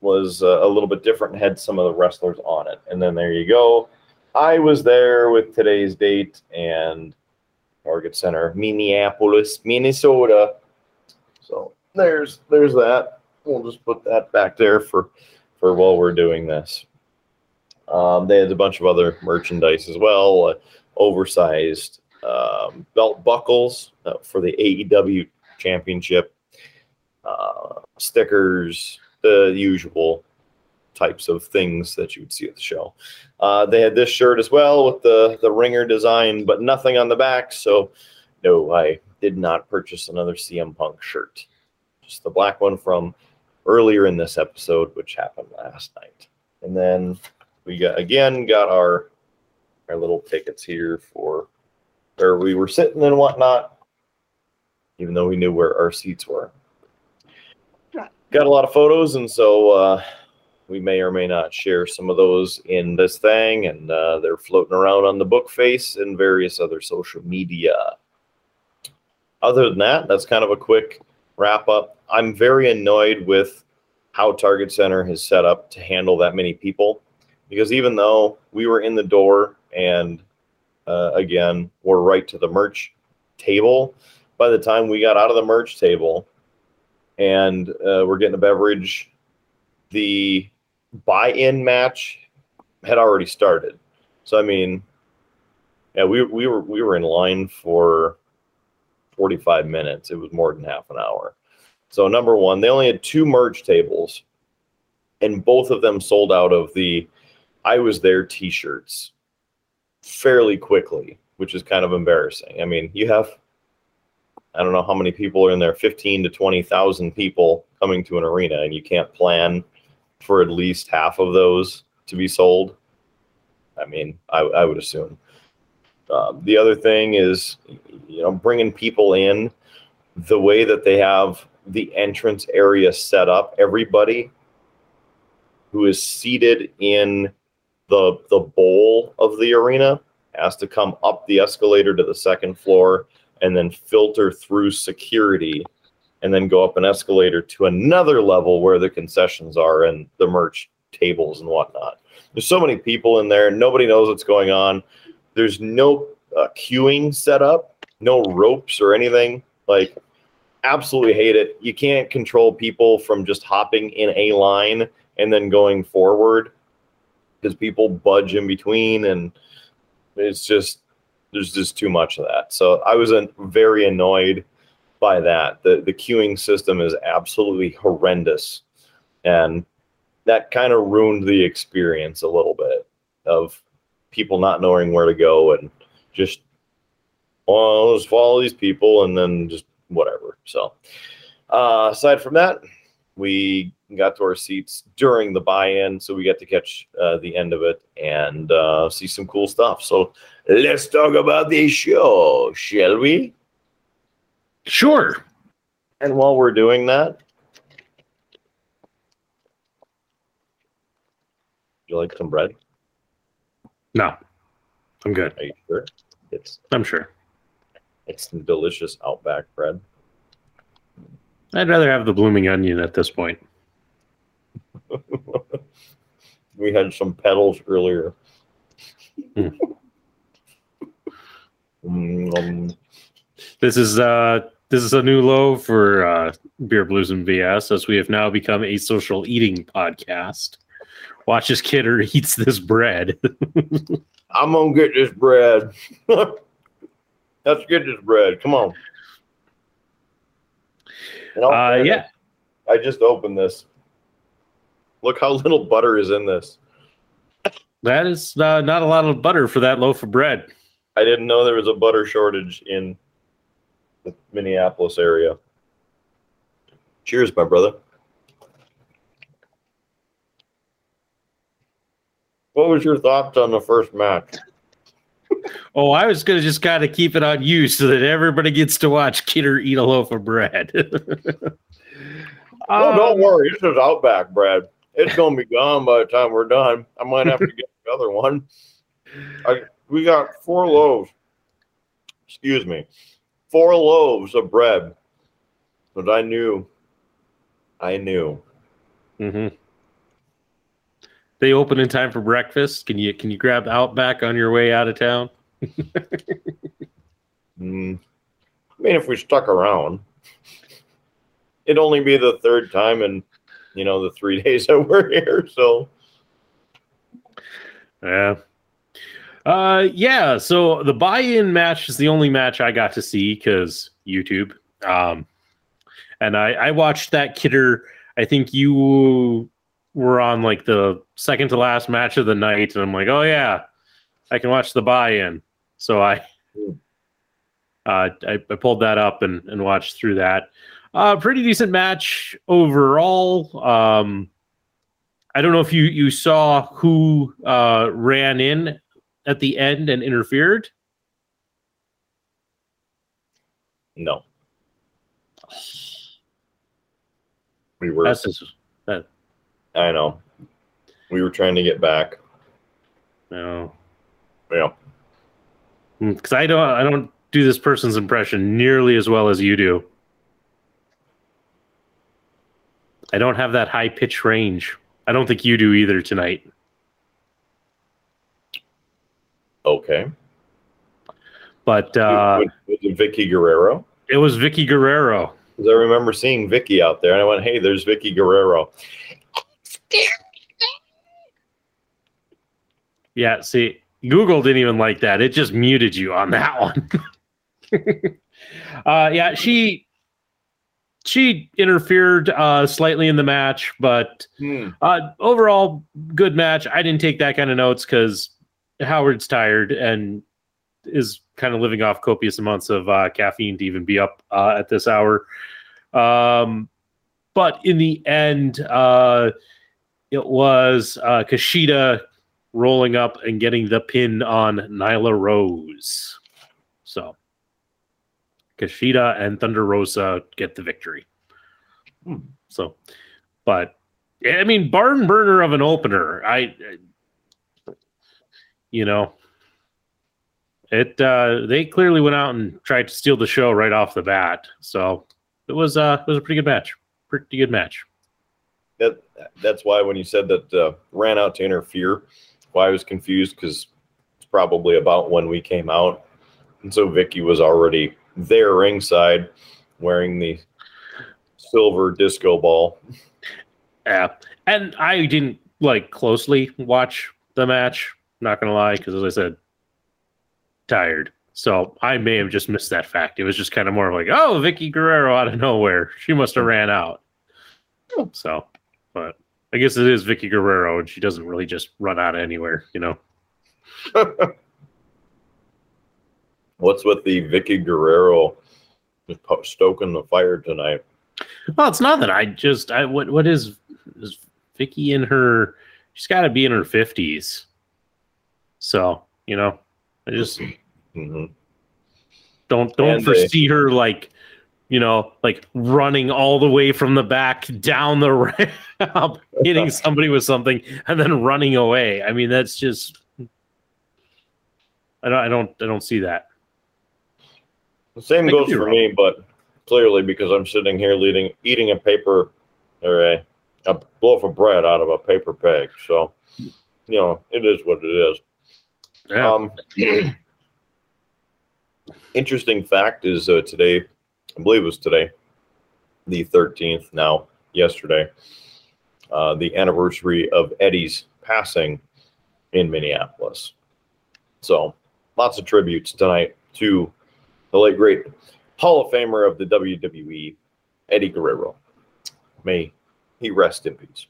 was uh, a little bit different and had some of the wrestlers on it. And then there you go. I was there with today's date and Target Center, Minneapolis, Minnesota. So there's there's that. We'll just put that back there for for while we're doing this. Um, they had a bunch of other merchandise as well, uh, oversized um, belt buckles uh, for the AEW Championship, uh, stickers, the usual types of things that you would see at the show. Uh, they had this shirt as well with the the ringer design, but nothing on the back. So no, I did not purchase another CM Punk shirt. Just the black one from earlier in this episode, which happened last night. And then we got again got our our little tickets here for where we were sitting and whatnot, even though we knew where our seats were. Got a lot of photos, and so uh, we may or may not share some of those in this thing, and uh, they're floating around on the book face and various other social media. Other than that, that's kind of a quick wrap up. I'm very annoyed with how Target Center has set up to handle that many people because even though we were in the door and uh, again, we're right to the merch table, by the time we got out of the merch table and uh, we're getting a beverage, the buy in match had already started. So, I mean, yeah, we, we were we were in line for 45 minutes. It was more than half an hour. So number one, they only had two merge tables, and both of them sold out of the I was there t-shirts fairly quickly, which is kind of embarrassing. I mean, you have I don't know how many people are in there, 15 to 20,000 people coming to an arena, and you can't plan for at least half of those to be sold. I mean, I, I would assume. Um, the other thing is, you know, bringing people in the way that they have the entrance area set up. Everybody who is seated in the the bowl of the arena has to come up the escalator to the second floor and then filter through security and then go up an escalator to another level where the concessions are and the merch tables and whatnot. There's so many people in there. Nobody knows what's going on. There's no uh, queuing set up, no ropes or anything. Like, absolutely hate it. You can't control people from just hopping in a line and then going forward because people budge in between and it's just there's just too much of that. So I was very annoyed by that. The the queuing system is absolutely horrendous, and that kind of ruined the experience a little bit of people not knowing where to go and just oh, just follow these people and then just whatever. So uh, aside from that, we got to our seats during the buy-in, so we got to catch uh, the end of it and uh, see some cool stuff. So let's talk about the show, shall we? Sure. And while we're doing that, you like some bread? No, I'm good. Are you sure? It's I'm sure. it's some delicious Outback bread. I'd rather have the blooming onion at this point. <laughs> we had some petals earlier. Hmm. Mm, This is uh this is a new low for uh Beer Blues and BS as we have now become a social eating podcast. Watch this kid kidder eats this bread. <laughs> I'm gonna get this bread. <laughs> Let's get this bread. Come on. Uh yeah. I just opened this. Look how little butter is in this. That is uh, not a lot of butter for that loaf of bread. I didn't know there was a butter shortage in the Minneapolis area. Cheers, my brother. What was your thoughts on the first match? Oh, I was gonna just kind of keep it on you so that everybody gets to watch Kidder eat a loaf of bread. <laughs> Oh, Um, don't worry. This is Outback bread. It's going to be gone by the time we're done. I might have to get the other one. I, we got four loaves. Excuse me. Four loaves of bread. But I knew. I knew. mhm. They open in time for breakfast. Can you can you grab Outback on your way out of town? <laughs> Mm, I mean, if we stuck around, it'd only be the third time in, you know, the three <laughs> days that we're here. So, Yeah. Uh yeah, so the buy-in match is the only match I got to see because YouTube. Um and I I watched that kidder. I think you we're on like the second to last match of the night, and I'm like, oh yeah, I can watch the buy-in. So I, Hmm. uh, I, I pulled that up and, and watched through that. Uh, pretty decent match overall. Um, I don't know if you you saw who uh, ran in at the end and interfered. No. We were. That's just, that I know. We were trying to get back. no, Yeah. Hmm, because I don't I don't do this person's impression nearly as well as you do. I don't have that high pitch range. I don't think you do either tonight. Okay. But uh, was, it Vickie Guerrero? it was Vickie Guerrero. Because I remember seeing Vickie out there, and I went, "Hey, there's Vickie Guerrero." Yeah, see, Google didn't even like that. It just muted you on that one. <laughs> uh, yeah, she she interfered uh, slightly in the match, but Hmm. uh, overall good match. I didn't take that kind of notes because Howard's tired and is kind of living off copious amounts of uh, caffeine to even be up uh, at this hour. Um, but in the end, uh, it was uh, rolling up and getting the pin on Nyla Rose. So Kushida and Thunder Rosa get the victory. Hmm. So, but I mean, barn burner of an opener. I, you know, it. Uh, they clearly went out and tried to steal the show right off the bat. So it was. Uh, it was a pretty good match. Pretty good match. That that's why when you said that uh, ran out to interfere, why I was confused because it's probably about when we came out, and so Vickie was already there ringside, wearing the silver disco ball. Yeah, and I didn't like closely watch the match. Not gonna lie, because as I said, tired. So I may have just missed that fact. It was just kind of more like, oh, Vickie Guerrero out of nowhere. She must have hmm. ran out. So, but I guess it is Vickie Guerrero, and she doesn't really just run out of anywhere, you know. <laughs> What's with the Vickie Guerrero stoking the fire tonight? Well, it's not that I just I what what is is Vickie in her? She's got to be in her fifties. So you know, I just <clears throat> hmm don't don't And they- foresee her like you know like running all the way from the back down the <laughs> ramp hitting <laughs> somebody with something and then running away i mean that's just i don't i don't i don't see that The same I goes for wrong. me, but clearly because I'm sitting here leading, eating a paper or a, a loaf of bread out of a paper bag. So, you know, it is what it is. Yeah Um, <clears throat> interesting fact is uh, today, I believe it was today, the 13th, now, yesterday, uh, the anniversary of Eddie's passing in Minneapolis. So, lots of tributes tonight to the late, great Hall of Famer of the WWE, Eddie Guerrero. May he rest in peace.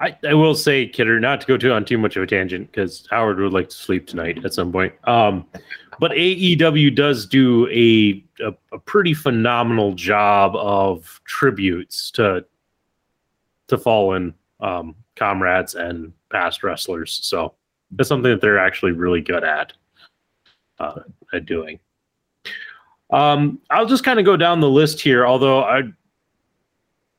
I, I will say kidder not to go too on too much of a tangent because howard would like to sleep tonight at some point. Um but aew does do a, a a pretty phenomenal job of tributes to to fallen um comrades and past wrestlers. So that's something that they're actually really good at uh at doing. Um i'll just kind of go down the list here although i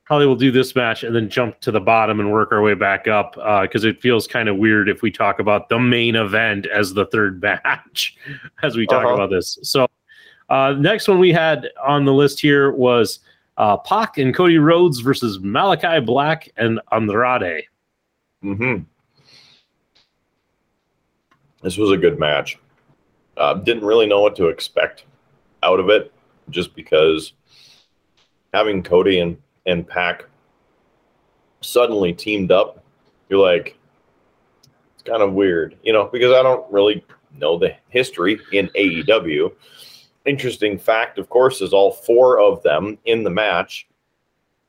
probably we'll do this match and then jump to the bottom and work our way back up because it feels kind of weird if we talk about the main event as the third <laughs> match as we talk Uh-huh. about this. So, uh, next one we had on the list here was uh, Pac and Cody Rhodes versus Malachi Black and Andrade. hmm This was a good match. Uh, didn't really know what to expect out of it, just because having Cody and and Pac suddenly teamed up, you're like, it's kind of weird, you know, because I don't really know the history in AEW. Interesting fact, of course, is all four of them in the match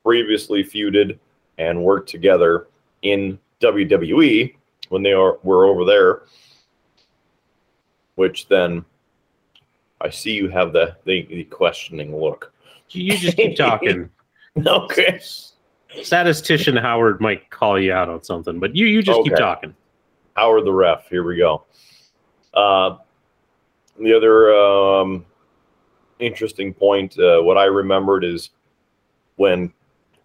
previously feuded and worked together in WWE when they are, were over there. Which then I see you have the, the, the questioning look. You you just keep talking. <laughs> <laughs> Okay. Statistician Howard might call you out on something, but you you just keep talking. Howard the ref. Here we go. Uh, the other um, interesting point, uh, what I remembered is when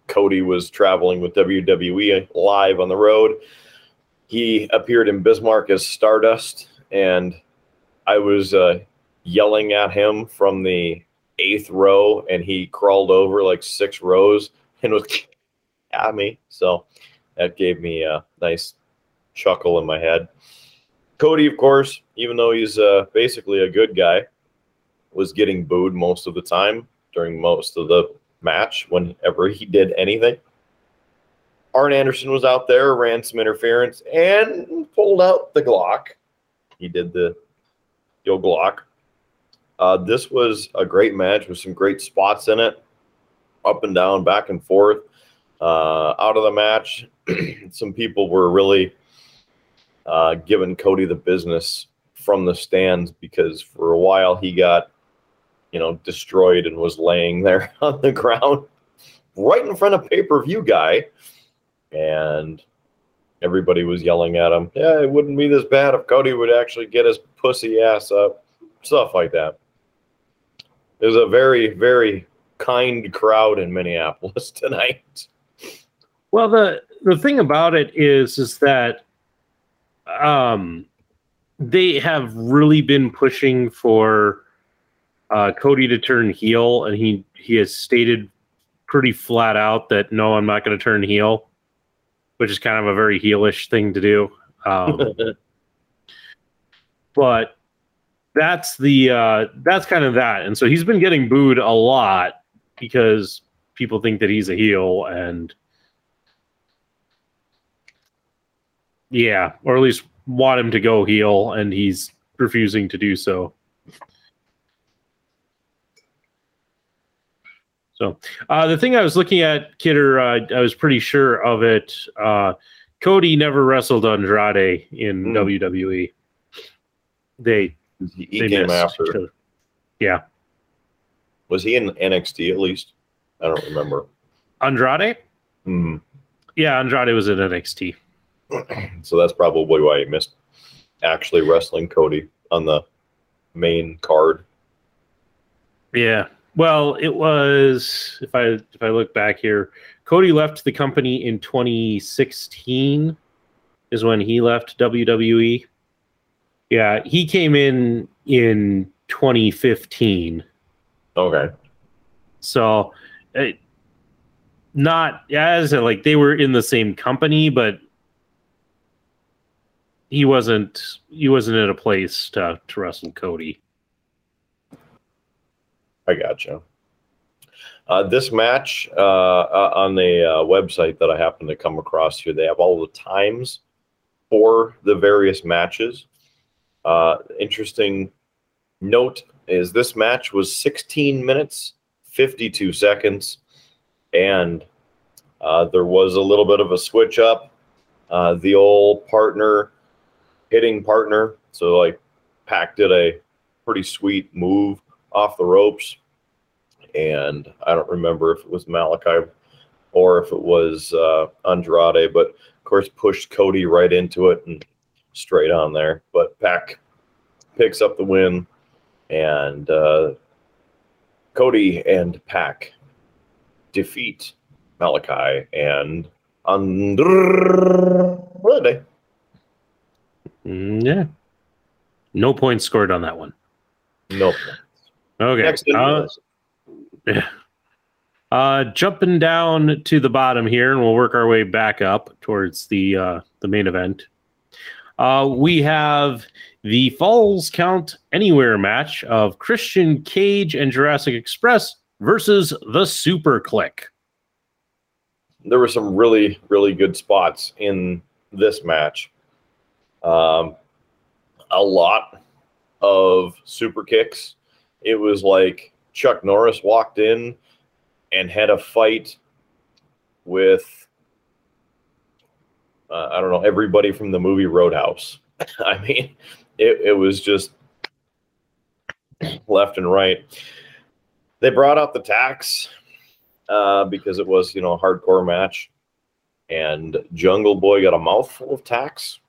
Cody was traveling with WWE live on the road, he appeared in Bismarck as Stardust, and I was uh, yelling at him from the eighth row, and he crawled over like six rows and was <laughs> at me. So that gave me a nice chuckle in my head. Cody, of course, even though he's uh, basically a good guy, was getting booed most of the time during most of the match whenever he did anything. Arn Anderson was out there, ran some interference, and pulled out the Glock. He did the old Glock. Uh, this was a great match with some great spots in it, up and down, back and forth. Uh, out of the match, <clears throat> some people were really uh, giving Cody the business from the stands because for a while he got, you know, destroyed and was laying <laughs> there on the ground right in front of pay per view guy. And everybody was yelling at him, Yeah, it wouldn't be this bad if Cody would actually get his pussy ass up, stuff like that. There's a very, very kind crowd in Minneapolis <laughs> tonight. Well, the the thing about it is, is that um, they have really been pushing for uh, Cody to turn heel, and he he has stated pretty flat out that no, I'm not going to turn heel, which is kind of a very heelish thing to do. Um, <laughs> but that's the uh, that's kind of that, and so he's been getting booed a lot because people think that he's a heel and yeah or at least want him to go heel and he's refusing to do so. So uh, the thing i was looking at kidder uh, i was pretty sure of it uh, cody never wrestled andrade in Hmm. wwe they he came after. yeah Was he in NXT at least? I don't remember. andrade Hmm. yeah andrade was in nxt <clears throat> So that's probably why he missed actually wrestling Cody on the main card. Yeah. Well, it was if I if I look back here, Cody left the company in 2016 is when he left WWE. Yeah, he came in in 2015. Okay. So it, not as like they were in the same company, but he wasn't he wasn't at a place to to wrestle Cody. I gotcha. Uh, this match uh, uh, on the uh, website that I happen to come across here, they have all the times for the various matches. Uh, interesting note is this match was 16 minutes, 52 seconds, and uh, there was a little bit of a switch up. Uh, the old partner hitting partner, so like Pac did a pretty sweet move off the ropes. And I don't remember if it was Malachi or if it was uh, Andrade, but of course pushed Cody right into it and straight on there. But Pac picks up the win, and uh, Cody and Pac defeat Malachi and Andrade. Mm, yeah. No points scored on that one. No. Nope. Okay. Uh, <laughs> uh, jumping down to the bottom here, and we'll work our way back up towards the uh, the main event. Uh, we have the Falls Count Anywhere match of Christian Cage and Jurassic Express versus the Super Click. there were some really really good spots in this match um, a lot of super kicks it was like chuck norris walked in and had a fight with uh, I don't know everybody from the movie Roadhouse. <laughs> I mean, it, it was just left and right. They brought out the tax uh, because it was you know a hardcore match, and Jungle Boy got a mouthful of tax.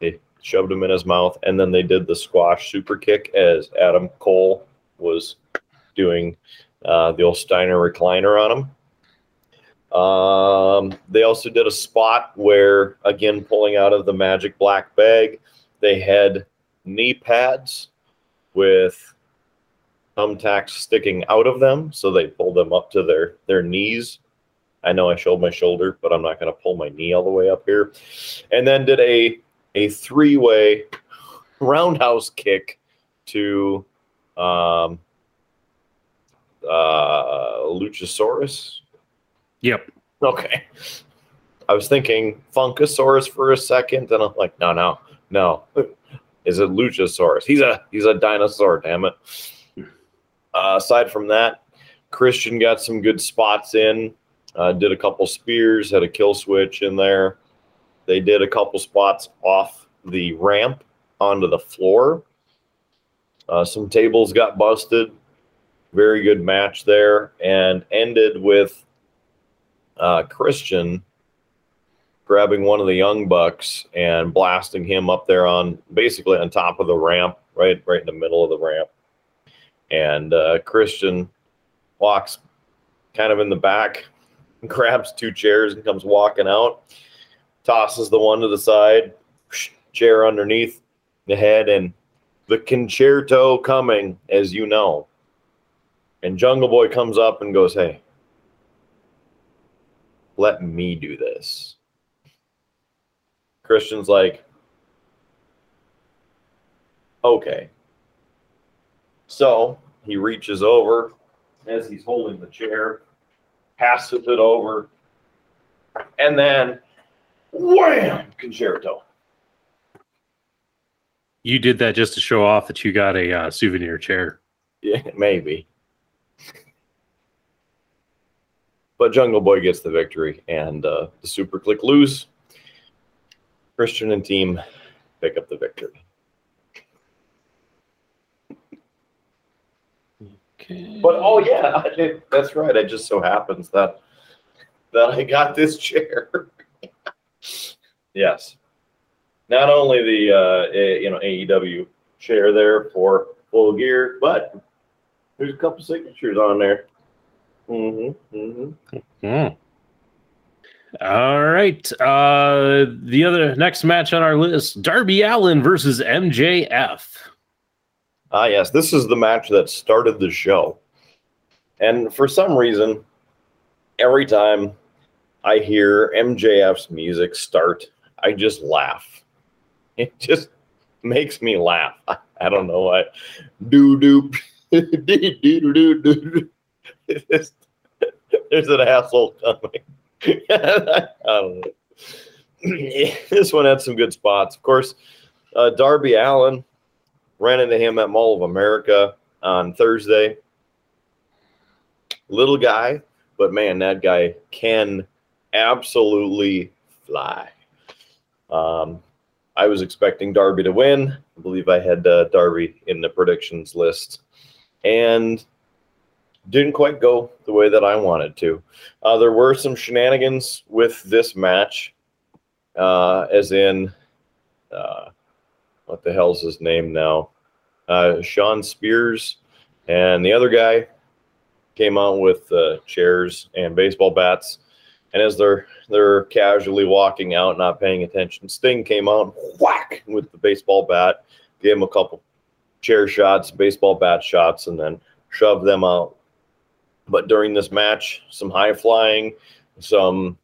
They shoved him in his mouth, and then they did the squash super kick as Adam Cole was doing uh, the old Steiner recliner on him. Um, they also did a spot where, again, pulling out of the magic black bag, they had knee pads with thumbtacks sticking out of them, so they pulled them up to their their knees. I know I showed my shoulder, but I'm not going to pull my knee all the way up here. And then did a a three way roundhouse kick to um, uh, Luchasaurus. Yep. Okay. I was thinking Funkasaurus for a second, and I'm like, no, no, no. Is it Luchasaurus? He's a he's a dinosaur. Damn it. Uh, aside from that, Christian got some good spots in. Uh, did a couple spears, had a kill switch in there. They did a couple spots off the ramp onto the floor. Uh, some tables got busted. Very good match there, and ended with uh, Christian grabbing one of the young bucks and blasting him up there on basically on top of the ramp, right, right in the middle of the ramp. And uh, Christian walks kind of in the back, <laughs> grabs two chairs and comes walking out, tosses the one to the side, chair underneath the head, and the Conchairto coming, as you know. And Jungle Boy comes up and goes, Hey, let me do this. Christian's like, okay. So he reaches over as he's holding the chair, passes it over, and then wham, Conchairto. You did that just to show off that you got a uh, souvenir chair. Yeah, maybe. But Jungle Boy gets the victory, and uh, the SuperKliq lose. Christian and team pick up the victory. Okay. But oh yeah, <laughs> it, that's right. It just so happens that that I got this <laughs> chair. yes, not only the uh, a, you know AEW chair there for full gear, but there's a couple signatures on there. Mm-hmm. Mm-hmm. Hmm. All right. Uh, the other next match on our list: Darby Allin versus MJF. Ah, yes, this is the match that started the show. And for some reason, every time I hear MJF's music start, I just laugh. <laughs> It just makes me laugh. I, <laughs> I don't know why. Doo doo. doo doo doo doo. <laughs> There's an asshole coming. <laughs> Know. <clears throat> this one had some good spots. Of course, uh, Darby Allin ran into him at Mall of America on Thursday. Little guy, but man, that guy can absolutely fly. Um, I was expecting Darby to win. I believe I had uh, Darby in the predictions list, and didn't quite go the way that I wanted to. Uh, there were some shenanigans with this match, uh, as in, uh, what the hell's his name now? Uh, Shawn Spears and the other guy came out with uh, chairs and baseball bats. And as they're they're casually walking out, not paying attention, Sting came out whack with the baseball bat, gave him a couple chair shots, baseball bat shots, and then shoved them out. But during this match, some high flying, some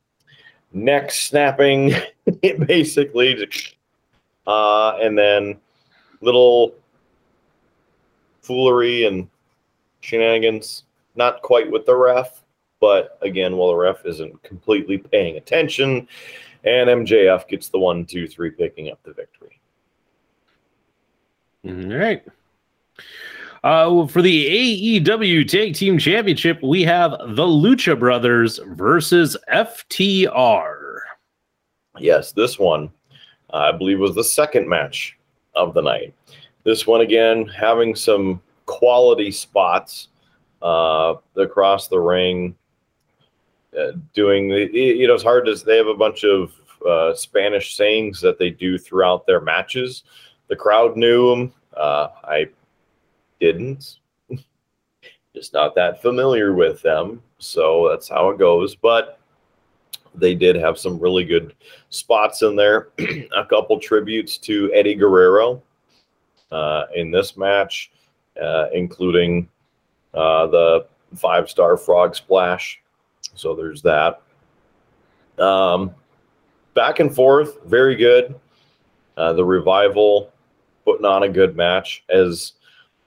neck snapping, <laughs> it basically, uh, and then little foolery and shenanigans. Not quite with the ref, but again, well, the ref isn't completely paying attention, and MJF gets the one, two, three, picking up the victory. All right. Uh, for the AEW Tag Team Championship, we have the Lucha Brothers versus FTR. Yes, this one, I believe, was the second match of the night. This one, again, having some quality spots uh, across the ring. Uh, doing the, you know, it's hard to, they have a bunch of uh, Spanish sayings that they do throughout their matches. The crowd knew them. Uh, I didn't. Just not that familiar with them. So that's how it goes. But they did have some really good spots in there. <clears throat> a couple tributes to Eddie Guerrero uh, in this match, uh, including uh, the five star frog splash. So there's that. Um, back and forth, very good. Uh, the revival putting on a good match as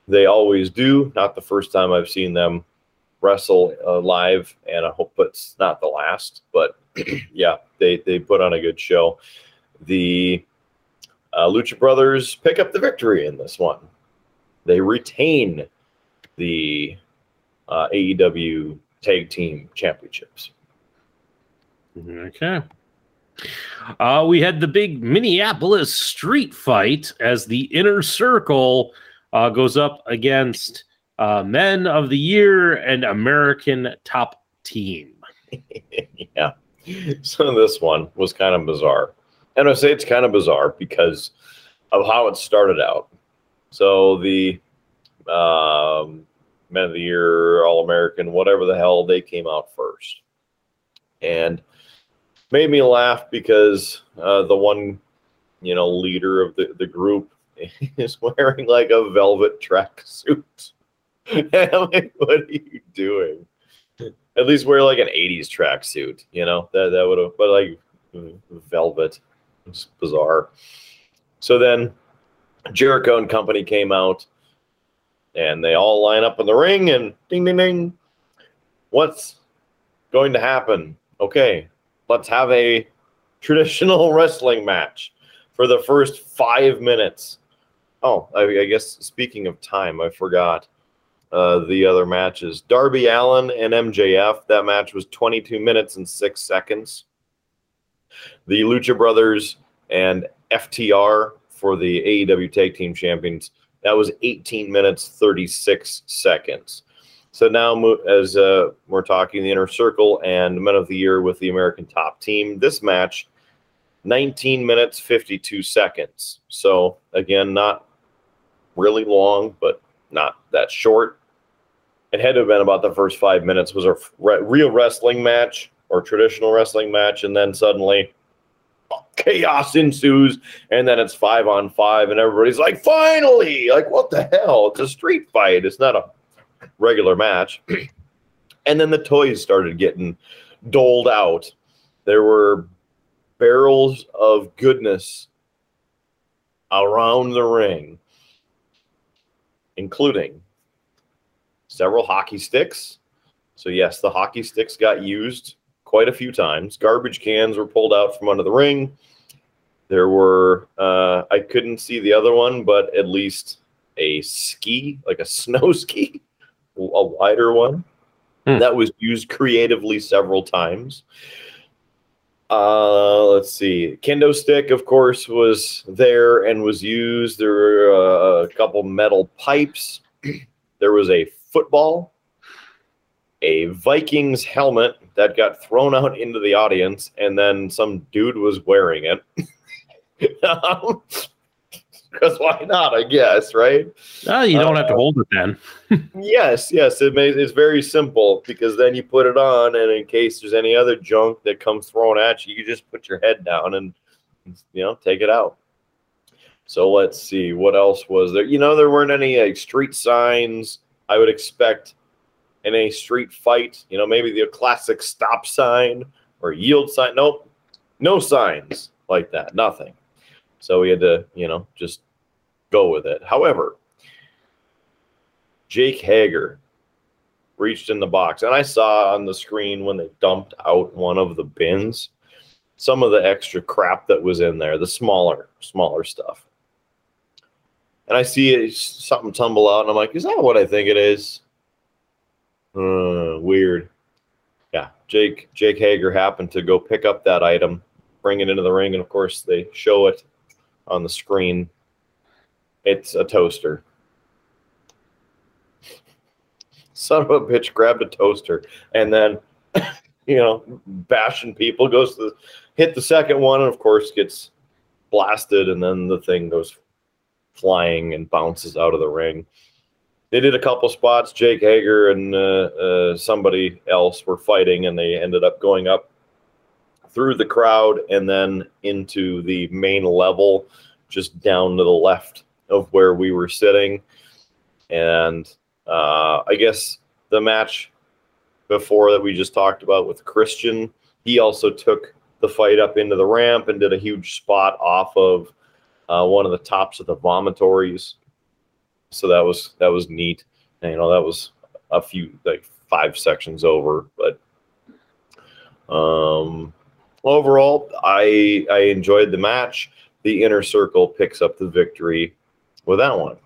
they always do. Not the first time I've seen them wrestle uh, live, and I hope it's not the last. But <clears throat> yeah, they they put on a good show. The uh, Lucha Brothers pick up the victory in this one. They retain the uh, AEW Tag Team Championships. Okay. Uh, we had the big Minneapolis street fight as the inner circle uh, goes up against uh, Men of the Year and American Top Team. <laughs> yeah. So this one was kind of bizarre. And I say it's kind of bizarre because of how it started out. So the um, Men of the Year, All American, whatever the hell, they came out first. And made me laugh because uh, the one, you know, leader of the, the group <laughs> is wearing like a velvet tracksuit. <laughs> like, what are you doing? <laughs> At least wear like an 80s tracksuit, you know, that, that would have, but like velvet. It's bizarre. So then Jericho and company came out and they all line up in the ring and ding, ding, ding. What's going to happen? Okay, let's have a traditional wrestling match for the first five minutes. Oh, I, I guess speaking of time, I forgot uh, the other matches. Darby Allin and MJF, that match was 22 minutes and six seconds. The Lucha Brothers and FTR for the AEW Tag Team Champions, that was 18 minutes, 36 seconds. So now, as uh, we're talking the inner circle and men of the year with the American top team, this match, 19 minutes, 52 seconds. So again, not really long, but not that short. It had to have been about the first five minutes was a re- real wrestling match or traditional wrestling match, and then suddenly chaos ensues, and then it's five on five, and everybody's like, "Finally!" Like, what the hell? It's a street fight. It's not a regular match. <clears throat> and then the toys started getting doled out. There were barrels of goodness around the ring, including several hockey sticks. So, yes, the hockey sticks got used quite a few times. Garbage cans were pulled out from under the ring. There were, uh, I couldn't see the other one, but at least a ski, like a <laughs> snow ski, a wider one hmm. that was used creatively several times. Uh, let's see. Kendo stick, of course, was there and was used. There were uh, a couple metal pipes. <clears throat> there was a football, a Vikings helmet that got thrown out into the audience, and then some dude was wearing it. <laughs> Um, because why not? I guess, right? Oh, you don't uh, have to uh, hold it then. <laughs> yes, yes. It may, it's very simple because then you put it on, and in case there's any other junk that comes thrown at you, you just put your head down and you know take it out. So let's see what else was there. You know, there weren't any like, street signs. I would expect in a street fight. You know, maybe the classic stop sign or yield sign. Nope, no signs like that. Nothing. So we had to, you know, just go with it. However, Jake Hager reached in the box, and I saw on the screen when they dumped out one of the bins some of the extra crap that was in there, the smaller, smaller stuff. And I see something tumble out, and I'm like, is that what I think it is? Uh, weird. Yeah, Jake Jake Hager happened to go pick up that item bring it into the ring, and of course they show it on the screen. It's a toaster. Son of a bitch grabbed a toaster and then, <laughs> you know, bashing people goes to hit the second one, and of course gets blasted, and then the thing goes flying and bounces out of the ring. They did a couple spots. Jake Hager and uh, uh, somebody else were fighting, and they ended up going up through the crowd and then into the main level, just down to the left of where we were sitting. And uh, I guess the match before that we just talked about with Christian, he also took the fight up into the ramp and did a huge spot off of uh, one of the tops of the vomitories. So that was that was neat. And, you know, that was a few like five sections over, but um overall I I enjoyed the match. The inner circle picks up the victory with that one.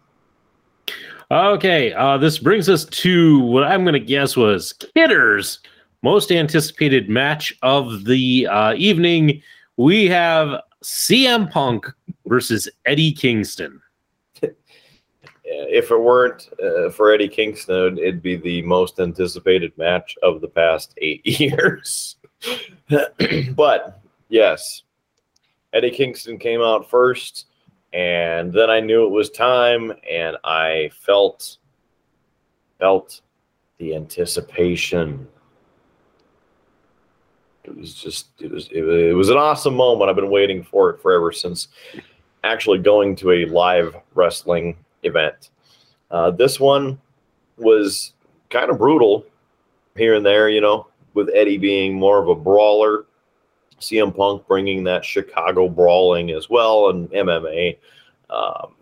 Okay, uh, this brings us to what I'm going to guess was Kidder's most anticipated match of the uh, evening. We have CM Punk versus Eddie Kingston. <laughs> If it weren't uh, for Eddie Kingston, it'd be the most anticipated match of the past eight <laughs> years. <clears throat> but yes, Eddie Kingston came out first and then I knew it was time, and I felt felt the anticipation. It was just it was it, it was an awesome moment. I've been waiting for it forever since actually going to a live wrestling event. Uh, this one was kind of brutal here and there, you know, with Eddie being more of a brawler CM Punk bringing that Chicago brawling as well and MMA um,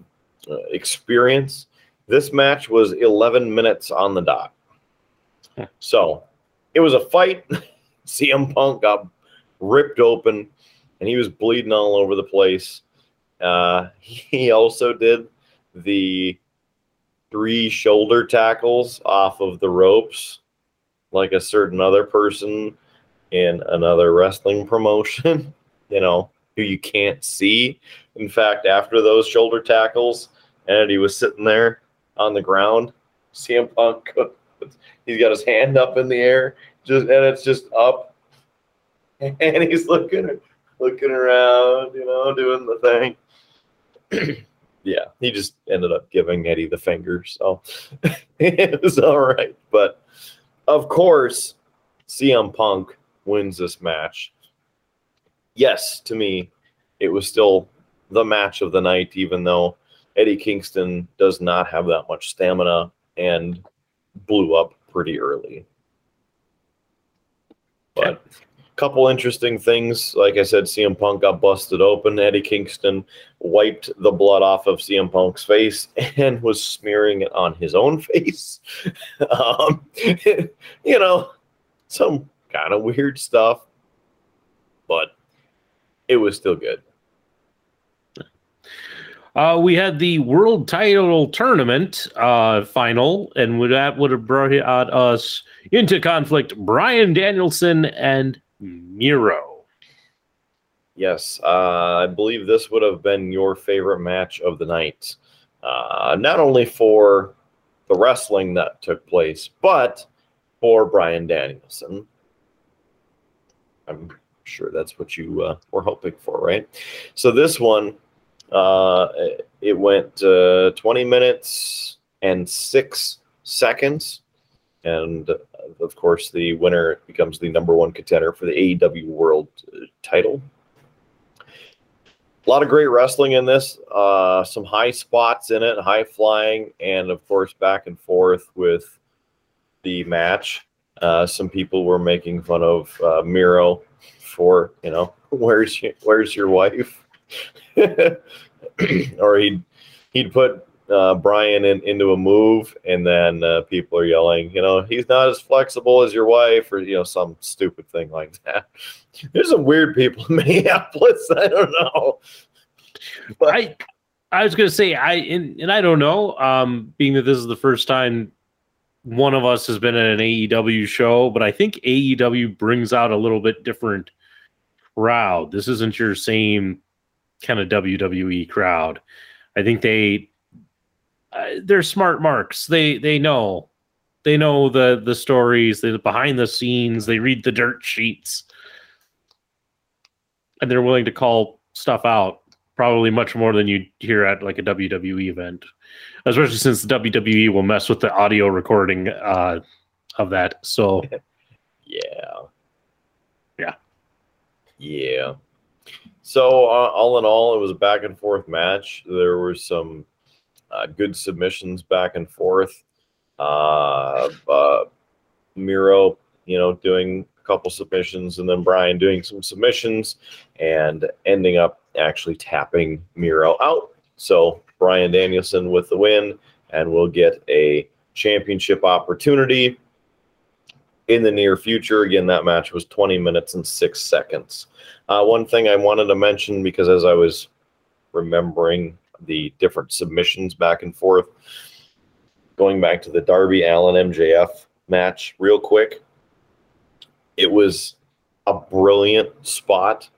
uh, experience. This match was 11 minutes on the dot. So it was a fight. <laughs> CM Punk got ripped open and he was bleeding all over the place. Uh, <laughs> he also did the three shoulder tackles off of the ropes like a certain other person in another wrestling promotion, <laughs> you know, who you can't see. In fact, after those shoulder tackles, and he was sitting there on the ground, CM Punk, <laughs> he's got his hand up in the air, just and it's just up, <laughs> and he's looking looking around, you know, doing the thing. <clears throat> yeah, he just ended up giving Eddie the finger, so it was all right. But of course, CM Punk wins this match. Yes, to me, it was still the match of the night, even though Eddie Kingston does not have that much stamina and blew up pretty early. But couple interesting things. Like I said, CM Punk got busted open. Eddie Kingston wiped the blood off of CM Punk's face <laughs> and was smearing it on his own face. <laughs> um, <laughs> you know, some kind of weird stuff, but it was still good. Uh, we had the world title tournament uh, final, and that would have brought us into conflict Bryan Danielson and Miro. Yes, uh, I believe this would have been your favorite match of the night. Uh, not only for the wrestling that took place, but for Bryan Danielson. I'm sure that's what you uh, were hoping for, right? So this one, uh, it went uh, 20 minutes and six seconds. And uh, of course, the winner becomes the number one contender for the AEW World uh, title. A lot of great wrestling in this, uh, some high spots in it, high flying, and of course, back and forth with the match. Uh, some people were making fun of uh, Miro for you know <laughs> where's your, where's your wife, <laughs> or he'd he'd put uh, Bryan in, into a move, and then uh, people are yelling, you know, he's not as flexible as your wife, or you know, some stupid thing like that. <laughs> There's some weird people in <laughs> Minneapolis. I don't know, but I I was gonna say I and, and I don't know. Um, being that this is the first time one of us has been at an AEW show, but I think AEW brings out a little bit different crowd. This isn't your same kind of WWE crowd. I think they uh, they're smart marks. They they know they know the the stories, the behind the scenes. They read the dirt sheets, and they're willing to call stuff out. Probably much more than you hear at like a WWE event, especially since the WWE will mess with the audio recording uh, of that. So <laughs> Yeah. Yeah. Yeah. So uh, all in all, it was a back and forth match. There were some good submissions back and forth. Uh, uh, Miro, you know, doing a couple submissions, and then Bryan doing some submissions, and ending up actually tapping Miro out. So Bryan Danielson with the win, and we'll get a championship opportunity in the near future. Again, that match was 20 minutes and six seconds. Uh, one thing I wanted to mention because as I was remembering the different submissions back and forth, going back to the Darby Allin MJF match real quick, it was a brilliant spot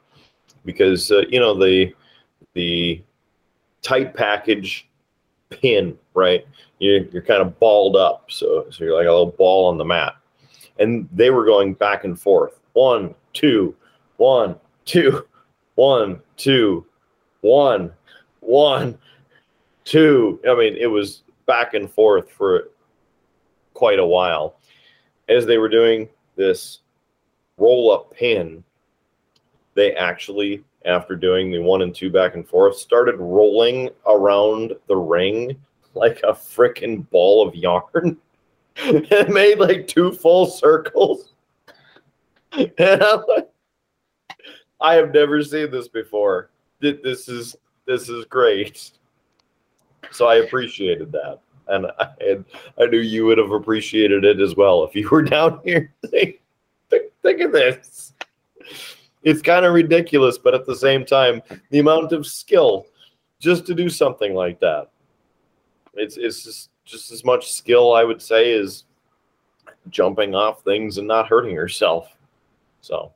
because uh, you know the the tight package pin right? You're, you're kind of balled up so so you're like a little ball on the mat. And they were going back and forth. One two one two <laughs> one two one one two i mean it was back and forth for quite a while as they were doing this roll up pin they actually after doing the one and two back and forth started rolling around the ring <laughs> like a freaking ball of yarn <laughs> it made like two full circles. <laughs> And I'm like, I have never seen this before. Th- This is this is great. So I appreciated that, and I and I knew you would have appreciated it as well if you were <laughs> down here. Think, think, think of this. It's kind of ridiculous, but at the same time, the amount of skill just to do something like that. It's it's just just as much skill I would say as jumping off things and not hurting herself. So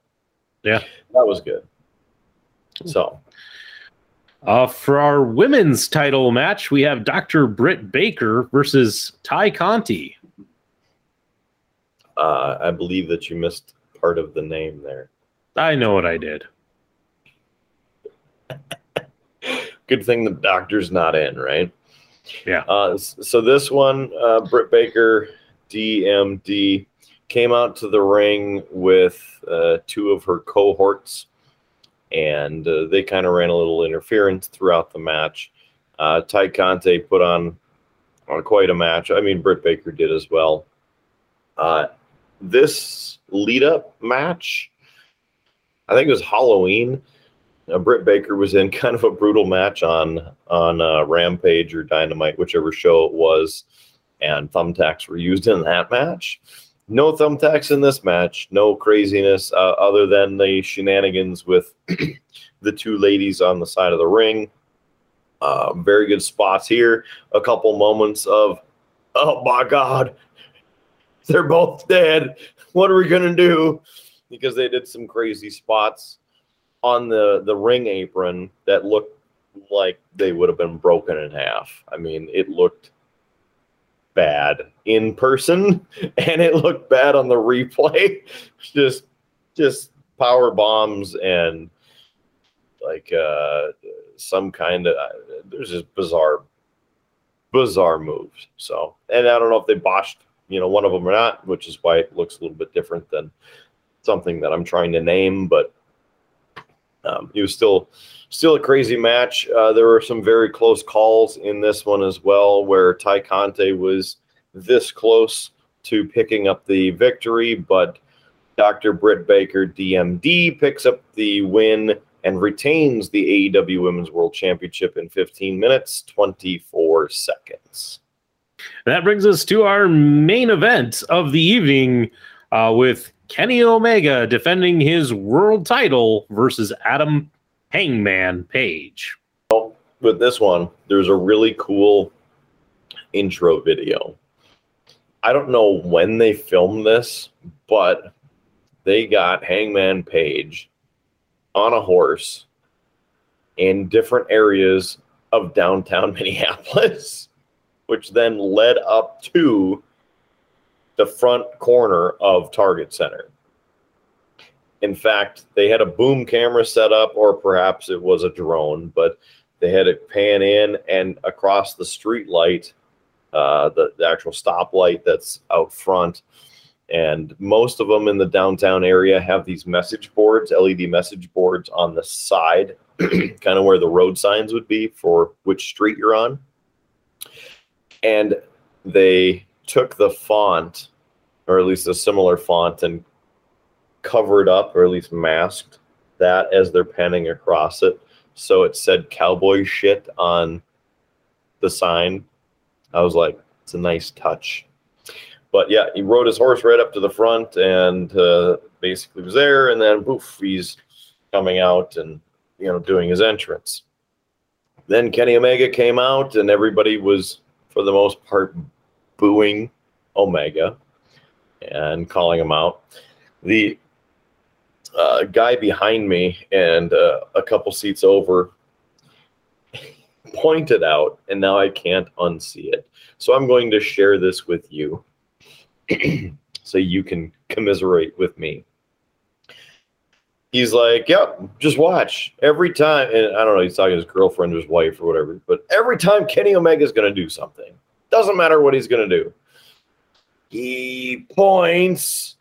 Yeah. that was good. So Uh, for our women's title match, we have Dr. Britt Baker versus Ty Conti. uh, I believe that you missed part of the name there. I know what I did. <laughs> Good thing the doctor's not in, right? Yeah. Uh, so this one, uh, Britt Baker, DMD, came out to the ring with uh, two of her cohorts, and uh, they kind of ran a little interference throughout the match. Uh, Ty Conti put on on quite a match. I mean, Britt Baker did as well. Uh, this lead up match, I think it was Halloween. Uh, Britt Baker was in <laughs> kind of a brutal match on on uh, Rampage or Dynamite, whichever show it was, and thumbtacks were used in that match. No thumbtacks in this match. No craziness uh, other than the shenanigans with <clears throat> the two ladies on the side of the ring. Uh, very good spots here. A couple moments of, oh my God, <laughs> they're both dead. What are we gonna do? Because they did some crazy spots on the the ring apron that looked like they would have been broken in half. I mean, it looked bad in person <laughs> and it looked bad on the replay. <laughs> just just power bombs and like uh some kind of there's just bizarre bizarre moves. So, and I don't know if they botched, you know, one of them or not, which is why it looks a little bit different than something that I'm trying to name, but um, it was still still a crazy match. Uh, there were some very close calls in this one as well, where Ty Conti was this close to picking up the victory, but Dr. Britt Baker, DMD, picks up the win and retains the AEW Women's World Championship in 15 minutes, 24 seconds. That brings us to our main event of the evening uh, with Kenny Omega defending his world title versus Adam Hangman Page. With this one, there's a really cool intro video. I don't know when they filmed this, but they got Hangman Page on a horse in different areas of downtown <laughs> Minneapolis, which then led up to the front corner of Target Center. In fact, they had a boom camera set up, or perhaps it was a drone, but they had it pan in and across the street light, uh, the, the actual stoplight that's out front. And most of them in the downtown area have these message boards, LED message boards on the side, <clears throat> kind of where the road signs would be for which street you're on. And they took the font, or at least a similar font, and covered up, or at least masked that as they're panning across it. So it said cowboy shit on the sign. I was like, it's a nice touch. But yeah, he rode his horse right up to the front and uh, basically was there. And then poof, he's coming out and you know doing his entrance. Then Kenny Omega came out, and everybody was, for the most part, booing Omega and calling him out. The uh, guy behind me and uh, a couple seats over <laughs> pointed out, and now I can't unsee it. So I'm going to share this with you <clears throat> so you can commiserate with me. He's like, Yep, just watch. Every time, and I don't know, he's talking to his girlfriend or his wife or whatever, but every time Kenny Omega's going to do something, doesn't matter what he's going to do, he points,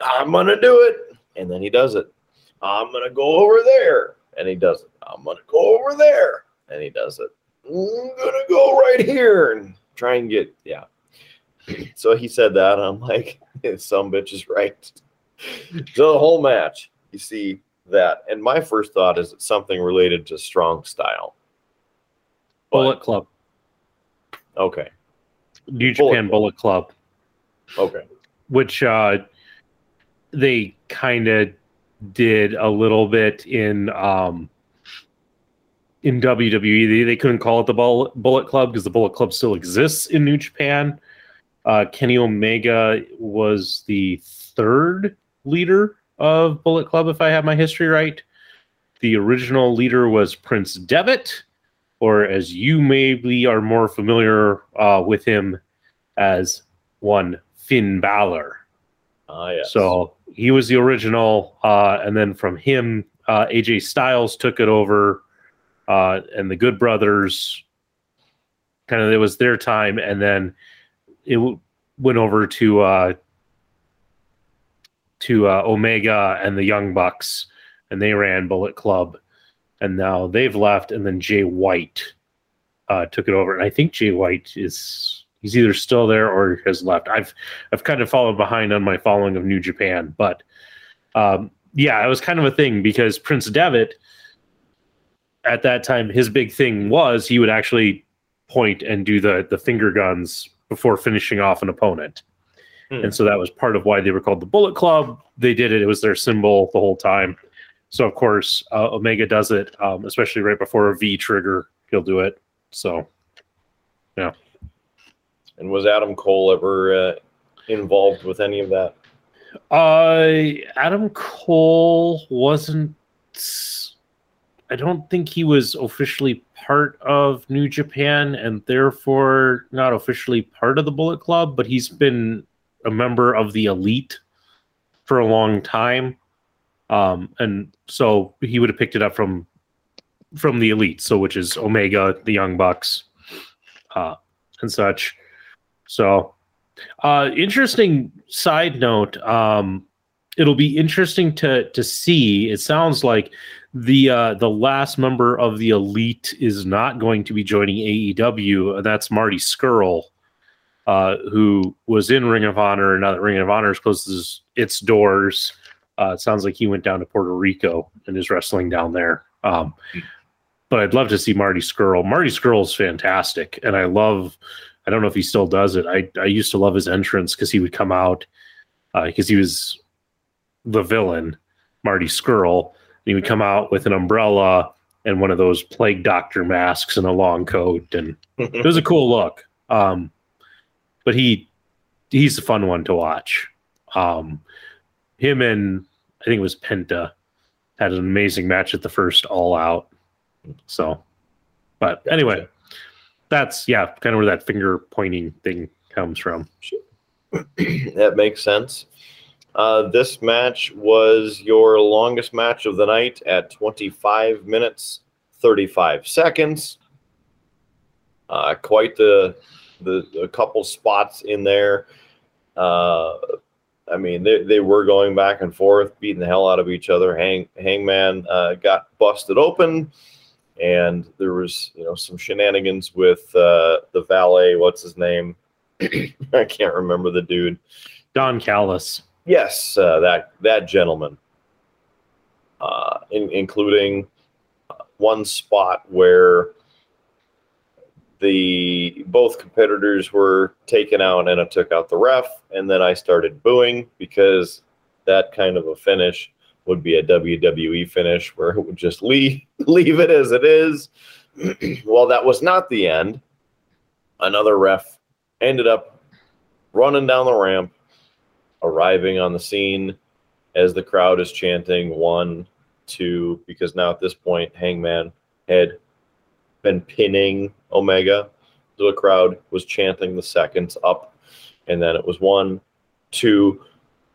I'm going to do it. And then he does it. I'm going to go over there. And he does it. I'm going to go over there. And he does it. I'm going to go right here and try and get, yeah. <clears throat> So he said that. I'm like, <laughs> some bitch is right. <laughs> So the whole match, you see that. And my first thought is it's something related to strong style. Bullet Club, Okay. New Bullet Japan Club. Bullet Club, Okay. which uh, they kind of did a little bit in um, in WWE. They, they couldn't call it the Bullet, Bullet Club because the Bullet Club still exists in New Japan. Uh, Kenny Omega was the third leader of Bullet Club, if I have my history right. The original leader was Prince Devitt, or as you maybe are more familiar uh, with him as one Finn Balor. Ah, yes. So he was the original, uh, and then from him, uh, AJ Styles took it over, uh, and the Good Brothers. Kind of, it was their time, and then it w- went over to uh, to uh, Omega and the Young Bucks, and they ran Bullet Club, and now they've left, and then Jay White uh, took it over, and I think Jay White is he's either still there or has left. I've I've kind of fallen behind on my following of New Japan, but um, yeah, it was kind of a thing because Prince Devitt at that time his big thing was he would actually point and do the the finger guns before finishing off an opponent. Hmm. And so that was part of why they were called the Bullet Club. They did it; it was their symbol the whole time. So of course, uh, Omega does it, um, especially right before a V trigger. He'll do it. So yeah. and was Adam Cole ever uh, involved with any of that? Uh, Adam Cole wasn't. I don't think he was officially part of New Japan and therefore not officially part of the Bullet Club, but he's been a member of the Elite for a long time. Um, and so he would have picked it up from from the Elite, so which is Omega, the Young Bucks, uh, and such. So uh, interesting side note. Um, it'll be interesting to to see. It sounds like the uh, the last member of the elite is not going to be joining AEW, and that's Marty Scurll, uh, who was in Ring of Honor. and Now that Ring of Honor its, its doors, uh, it sounds like he went down to Puerto Rico and is wrestling down there. Um, but I'd love to see Marty Scurll. Marty Scurll is fantastic, and I love. I don't know if he still does it. I I used to love his entrance because he would come out because he was the villain, Marty Scurll. And he would come out with an umbrella and one of those plague doctor masks and a long coat, and it was a cool look. Um, but he he's a fun one to watch. Um, him and I think it was Penta had an amazing match at the first All Out. So, but anyway, that's yeah, kind of where that finger pointing thing comes from. <clears throat> that makes sense. Uh, this match was your longest match of the night at 25 minutes 35 seconds. Uh, quite the, the a couple spots in there. Uh, I mean, they, they were going back and forth, beating the hell out of each other. Hang Hangman uh, got busted open, and there was you know some shenanigans with uh, the valet. What's his name? <clears throat> I can't remember the dude. Don Callis. Yes, uh, that that gentleman, uh, in, including one spot where the both competitors were taken out and I took out the ref and then I started booing because that kind of a finish would be a WWE finish where it would just leave <laughs> leave it as it is. <clears throat> well, that was not the end. Another ref ended up running down the ramp, arriving on the scene as the crowd is chanting one, two, because now at this point, Hangman had been pinning Omega. The crowd was chanting the seconds up, and then it was one, two,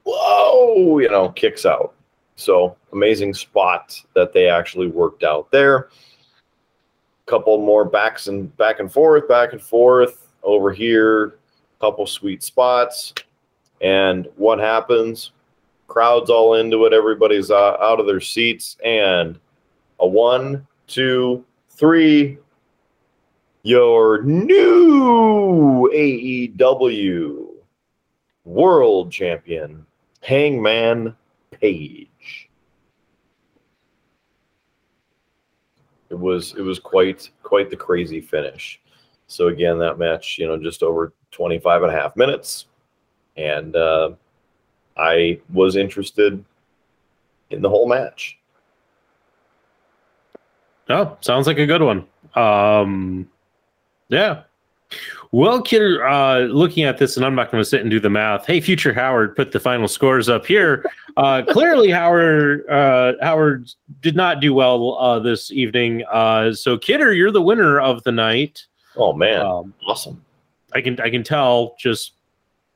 whoa, you know, kicks out. So amazing spot that they actually worked out there. Couple more backs and back and forth, back and forth over here. Couple sweet spots, and what happens? Crowd's all into it. Everybody's uh, out of their seats, and a one, two, three. Your new AEW World Champion, Hangman Page. It was it was quite quite the crazy finish. So again, that match, you know, just over 25 and a half minutes. And uh, I was interested in the whole match. Oh, sounds like a good one. Um, yeah. Well, Kidder, uh, looking at this, and I'm not going to sit and do the math. Hey, future Howard, put the final scores up here. <laughs> Uh, clearly, Howard uh, Howard did not do well uh, this evening. Uh, so, Kidder, you're the winner of the night. Oh man, Um, awesome! I can I can tell just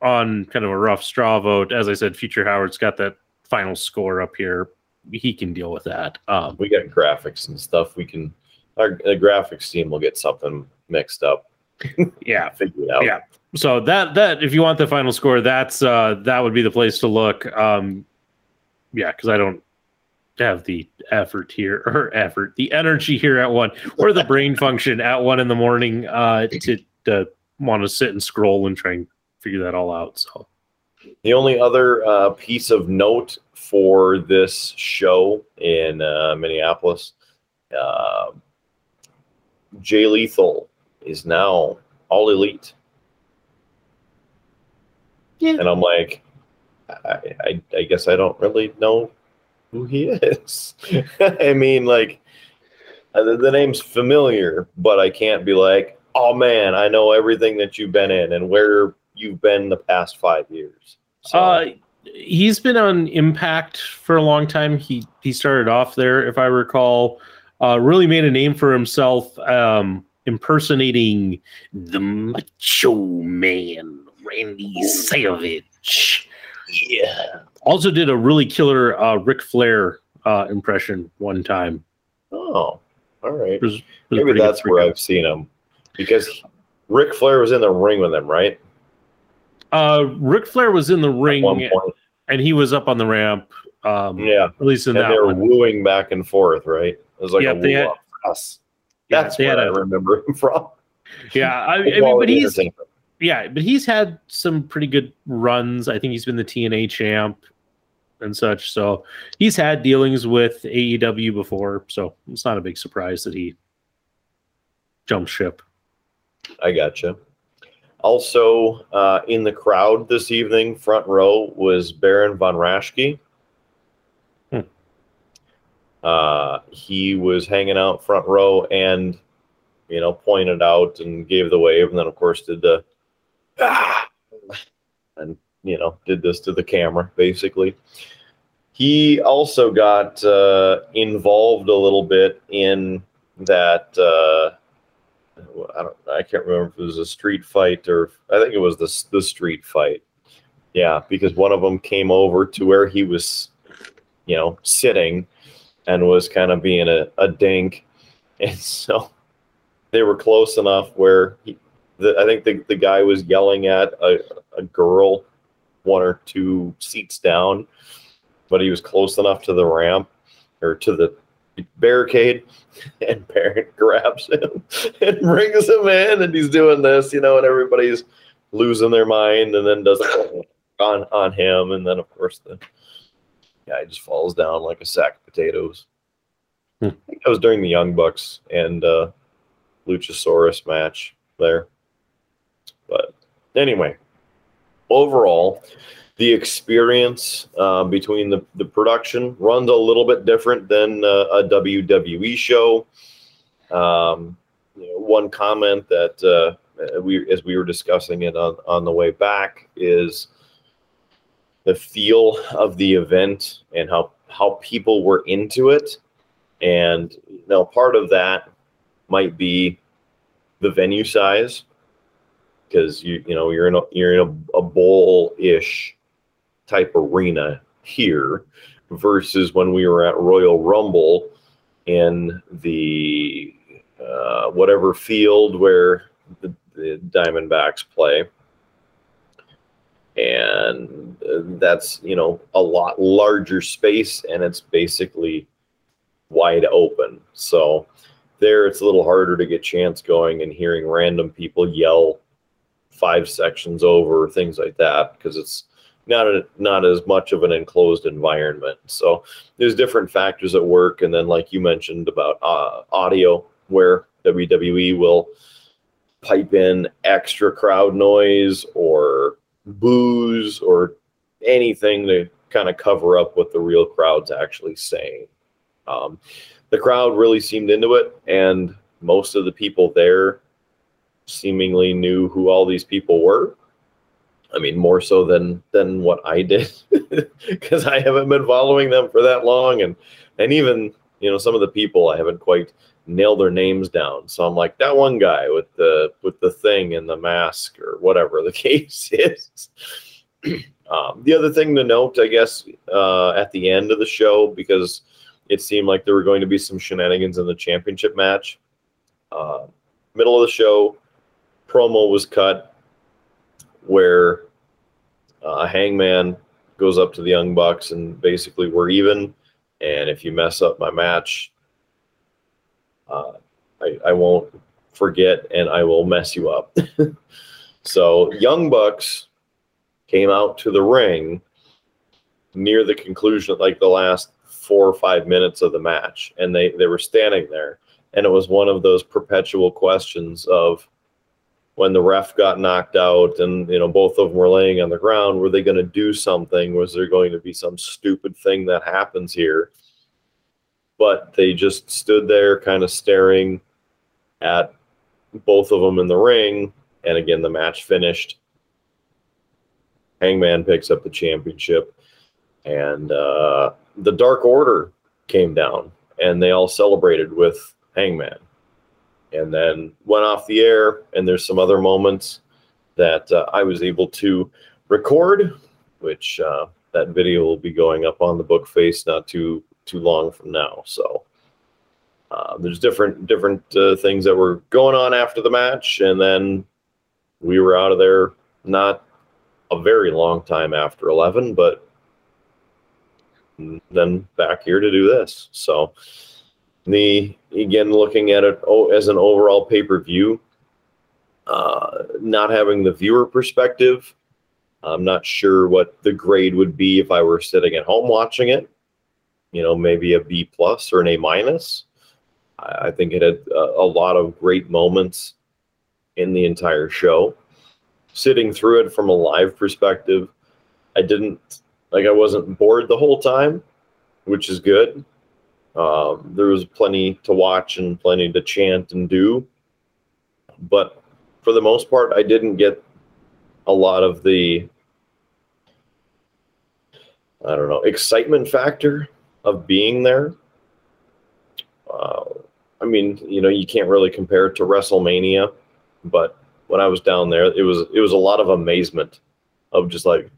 on kind of a rough straw vote. As I said, future Howard's got that final score up here. He can deal with that. Um, We got graphics and stuff. We can our the graphics team will get something mixed up, <laughs> yeah, figure it out. Yeah. so that that if you want the final score that's uh that would be the place to look um yeah because i don't have the effort here or effort the energy here at one or the brain <laughs> function at one in the morning uh to to want to sit and scroll and try and figure that all out so The only other uh, piece of note for this show in uh, Minneapolis, uh, Jay Lethal is now all elite. Yeah. And I'm like, I, I, I guess I don't really know who he is. <laughs> I mean, like, uh, the, the name's familiar, but I can't be like, oh man, I know everything that you've been in and where you've been the past five years. So, uh he's been on impact for a long time he he started off there if i recall uh really made a name for himself um impersonating the macho man randy savage yeah. also did a really killer uh Ric flair uh impression one time Oh, all right. It was- it was Maybe that's where I've seen him because Ric Flair was in the ring with him, right? Uh Ric flair was in the ring and he was up on the ramp um Yeah. at least in And that they were one wooing back and forth, right? It was like Yeah, a they had- woo us. That's they where I a- remember him <laughs> from. yeah I, I mean but he's yeah, but he's had some pretty good runs. I think he's been the TNA champ and such. So he's had dealings with AEW before. So it's not a big surprise that he jumped ship. I gotcha. Also, uh, in the crowd this evening, front row was Baron von Raschke. Hmm. Uh, he was hanging out front row and, you know, pointed out and gave the wave, and then of course did the ah, and you know did this to the camera basically. he also got uh, involved a little bit in that. I don't. I can't remember if it was a street fight or I think it was the the street fight. Yeah, because one of them came over to where he was, you know, sitting, and was kind of being a, a dink, <laughs> and so they were close enough where he, the, I think the, the guy was yelling at a, a girl one or two seats down, but he was close enough to the ramp or to the barricade <laughs> and Barrett grabs him <laughs> and brings him in and he's doing this, you know, and everybody's losing their mind and then does it <coughs> on on him and then of course the guy just falls down like a sack of potatoes. Hmm. I think that was during the Young Bucks and uh Luchasaurus match there. But anyway, overall, the experience uh, between the, the production runs a little bit different than uh, a WWE show. Um, you know, one comment that uh, we, as we were discussing it on, on the way back, is the feel of the event and how how people were into it. And you part of that might be the venue size because you you know you're in a you're in a, a bowl ish type arena here versus when we were at Royal Rumble in the uh, whatever field where the, the Diamondbacks play. And uh, that's, you know, a lot larger space and it's basically wide open. So there it's a little harder to get chance going and hearing random people yell five sections over, things like that, because it's not a, not as much of an enclosed environment. So there's different factors at work, and then like you mentioned about uh, audio, where WWE will pipe in extra crowd noise or boos or anything to kind of cover up what the real crowd's actually saying. Um, the crowd really seemed into it, and most of the people there seemingly knew who all these people were. I mean, more so than than what I did, <laughs> because I haven't been following them for that long, and and even you know some of the people I haven't quite nailed their names down. So I'm like that one guy with the with the thing and the mask or whatever the <laughs> case is. <clears throat> um, the other thing to note, I guess, uh, at the end of the show, because it seemed like there were going to be some shenanigans in the championship match. Uh, middle of the show, promo was cut where uh, Hangman goes up to the Young Bucks and basically we're even. And if you mess up my match, uh, I, I won't forget and I will mess you up. <laughs> so Young Bucks came out to the ring near the conclusion, like the last four or five minutes of the match, and they they were standing there, and it was one of those perpetual questions of when the ref got knocked out and you know both of them were laying on the ground were they going to do something? Was there going to be some stupid thing that happens here? But they just stood there kind of staring at both of them in the ring and again the match finished. Hangman picks up the championship and uh, the dark order came down and they all celebrated with hangman and then went off the air. And there's some other moments that uh, I was able to record, which uh, that video will be going up on the book face not too too long from now. So uh, there's different different uh, things that were going on after the match, and then we were out of there not a very long time after 11, but then back here to do this. So the again looking at it oh, as an overall pay per view, uh, not having the viewer perspective. I'm not sure what the grade would be if I were sitting at home watching it. You know, maybe a B plus or an A minus. I, I think it had a, a lot of great moments in the entire show. Sitting through it from a live perspective, I didn't like I wasn't bored the whole time, which is good. Um, there was plenty to watch and plenty to chant and do, but for the most part, I didn't get a lot of the I don't know, excitement factor of being there. Uh, I mean, you know, you can't really compare it to WrestleMania, but when I was down there, it was it was a lot of amazement of just like,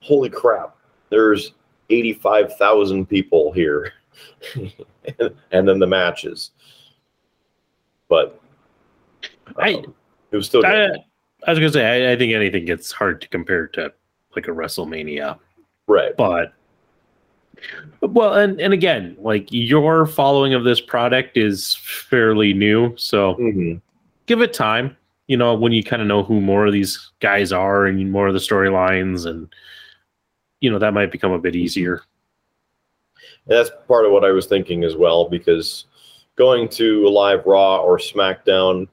holy crap, there's eighty five thousand people here, <laughs> and then the matches. But I- um, it was still I, good. I was gonna say I, I think anything gets hard to compare to like a WrestleMania, right. but well, and and again, like your following of this product is fairly new, so Mhm. give it time. You know, when you kind of know who more of these guys are and more of the storylines, and you know that might become a bit easier. That's part of what I was thinking as well, because going to a live Raw or SmackDown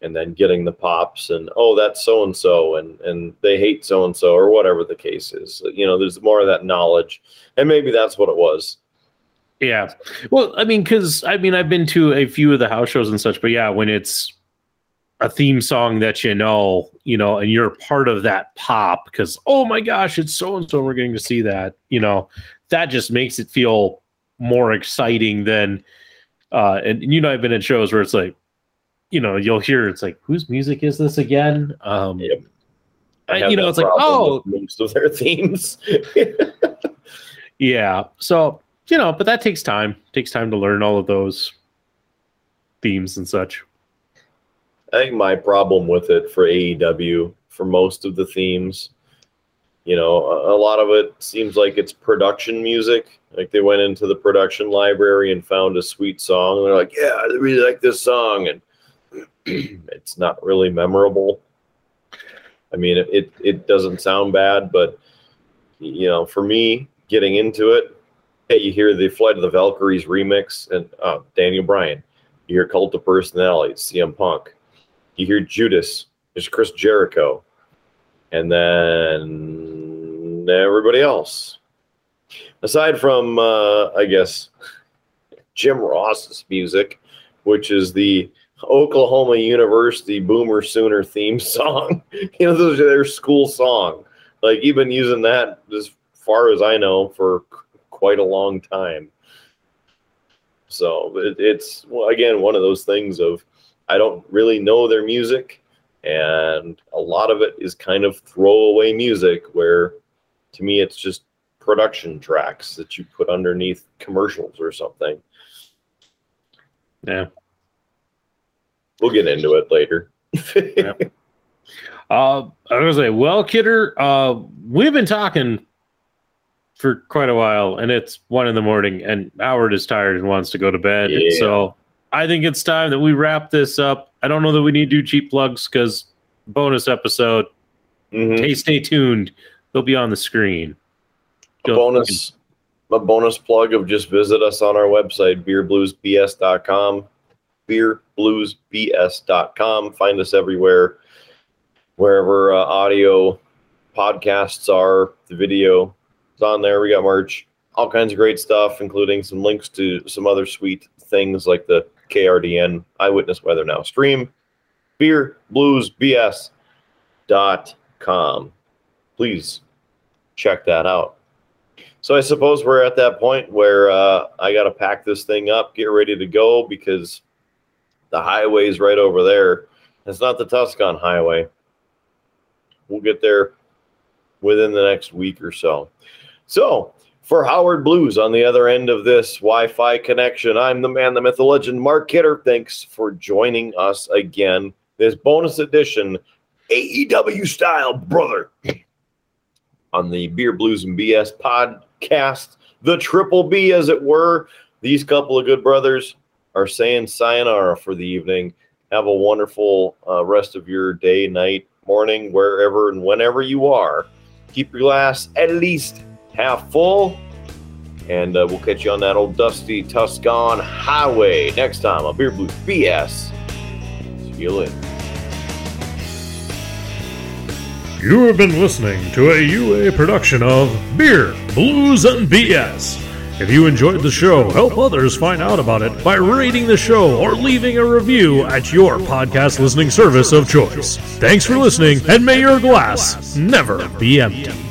and then getting the pops and oh that's so and so and and they hate so and so or whatever the case is. You know, there's more of that knowledge, and maybe that's what it was. Yeah. Well, I mean, because I mean, I've been to a few of the house shows and such, but yeah, when it's a theme song that you know, you know, and you're part of that pop because, oh my gosh, it's so and so, we're getting to see that, you know, that just makes it feel more exciting than, uh, and, and you know, I've been in shows where it's like, you know, you'll hear it's like, whose music is this again? Um, Yep. I you know, it's like, oh, most of their <laughs> themes. Yeah. So, you know, but that takes time. takes time to learn all of those themes and such. I think my problem with it for AEW, for most of the themes, you know, a, a lot of it seems like it's production music. Like they went into the production library and found a sweet song. And they're like, yeah, I really like this song. And <clears throat> it's not really memorable. I mean, it, it, doesn't sound bad, but, you know, for me, getting into it, hey, you hear the Flight of the Valkyries remix and uh, Daniel Bryan. You hear Cult of Personalities, CM Punk you hear Judas, there's Chris Jericho, and then everybody else. Aside from, uh, I guess, Jim Ross's music, which is the Oklahoma University Boomer Sooner theme <laughs> song. you know, those are their school song. Like, you've been using that, as far as I know, for quite a long time. So it, it's, well, again, one of those things of, I don't really know their music, and a lot of it is kind of throwaway music where to me it's just production tracks that you put underneath commercials or something. Yeah. We'll get into it later. <laughs> Uh, I was gonna say, well, Kidder, uh, we've been talking for quite a while, and it's one in the morning, and Howard is tired and wants to go to bed. Yeah. So I think it's time that we wrap this up. I don't know that we need to do cheap plugs because bonus episode. Mhm. Hey, stay tuned. They'll be on the screen. A bonus a bonus plug of just visit us on our website beerbluesbs.com beerbluesbs.com find us everywhere wherever uh, audio podcasts are the video is on there we got merch all kinds of great stuff including some links to some other sweet things like the krdn eyewitness weather now stream beerbluesbs.com please check that out so I suppose we're at that point where uh, I got to pack this thing up, get ready to go because the highway's right over there. It's not the Tuscan Highway. We'll get there within the next week or so. So for Howard Blues on the other end of this Wi-Fi connection, I'm the man, the myth, the legend, Mark Kidder. Thanks for joining us again. This bonus edition, AEW style, brother on the Beer Blues and BS podcast, the Triple B, as it were. These couple of good brothers are saying sayonara for the evening. Have a wonderful uh, rest of your day, night, morning, wherever and whenever you are. Keep your glass at least half full. And uh, we'll catch you on that old dusty Tuscan highway next time on Beer Blues BS. See you later. You have been listening to a UA production of Beer, Blues, and BS. If you enjoyed the show, help others find out about it by rating the show or leaving a review at your podcast listening service of choice. Thanks for listening, and may your glass never be empty.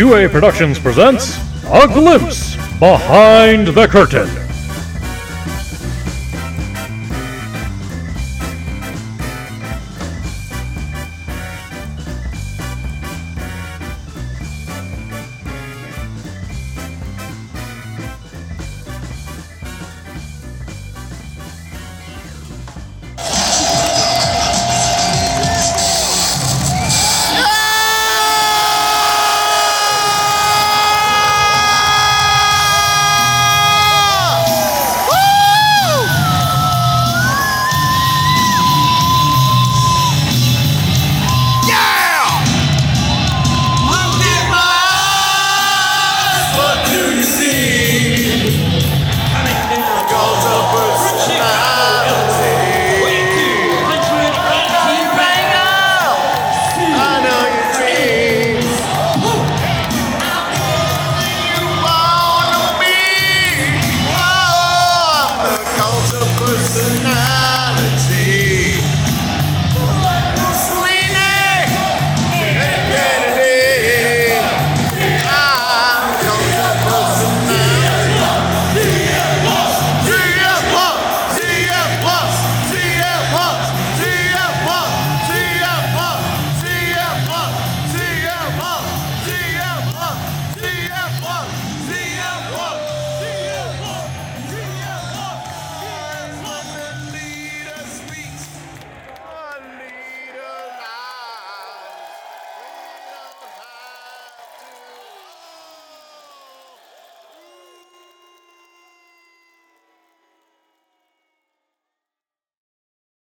UA Productions presents A Glimpse Behind the Curtain.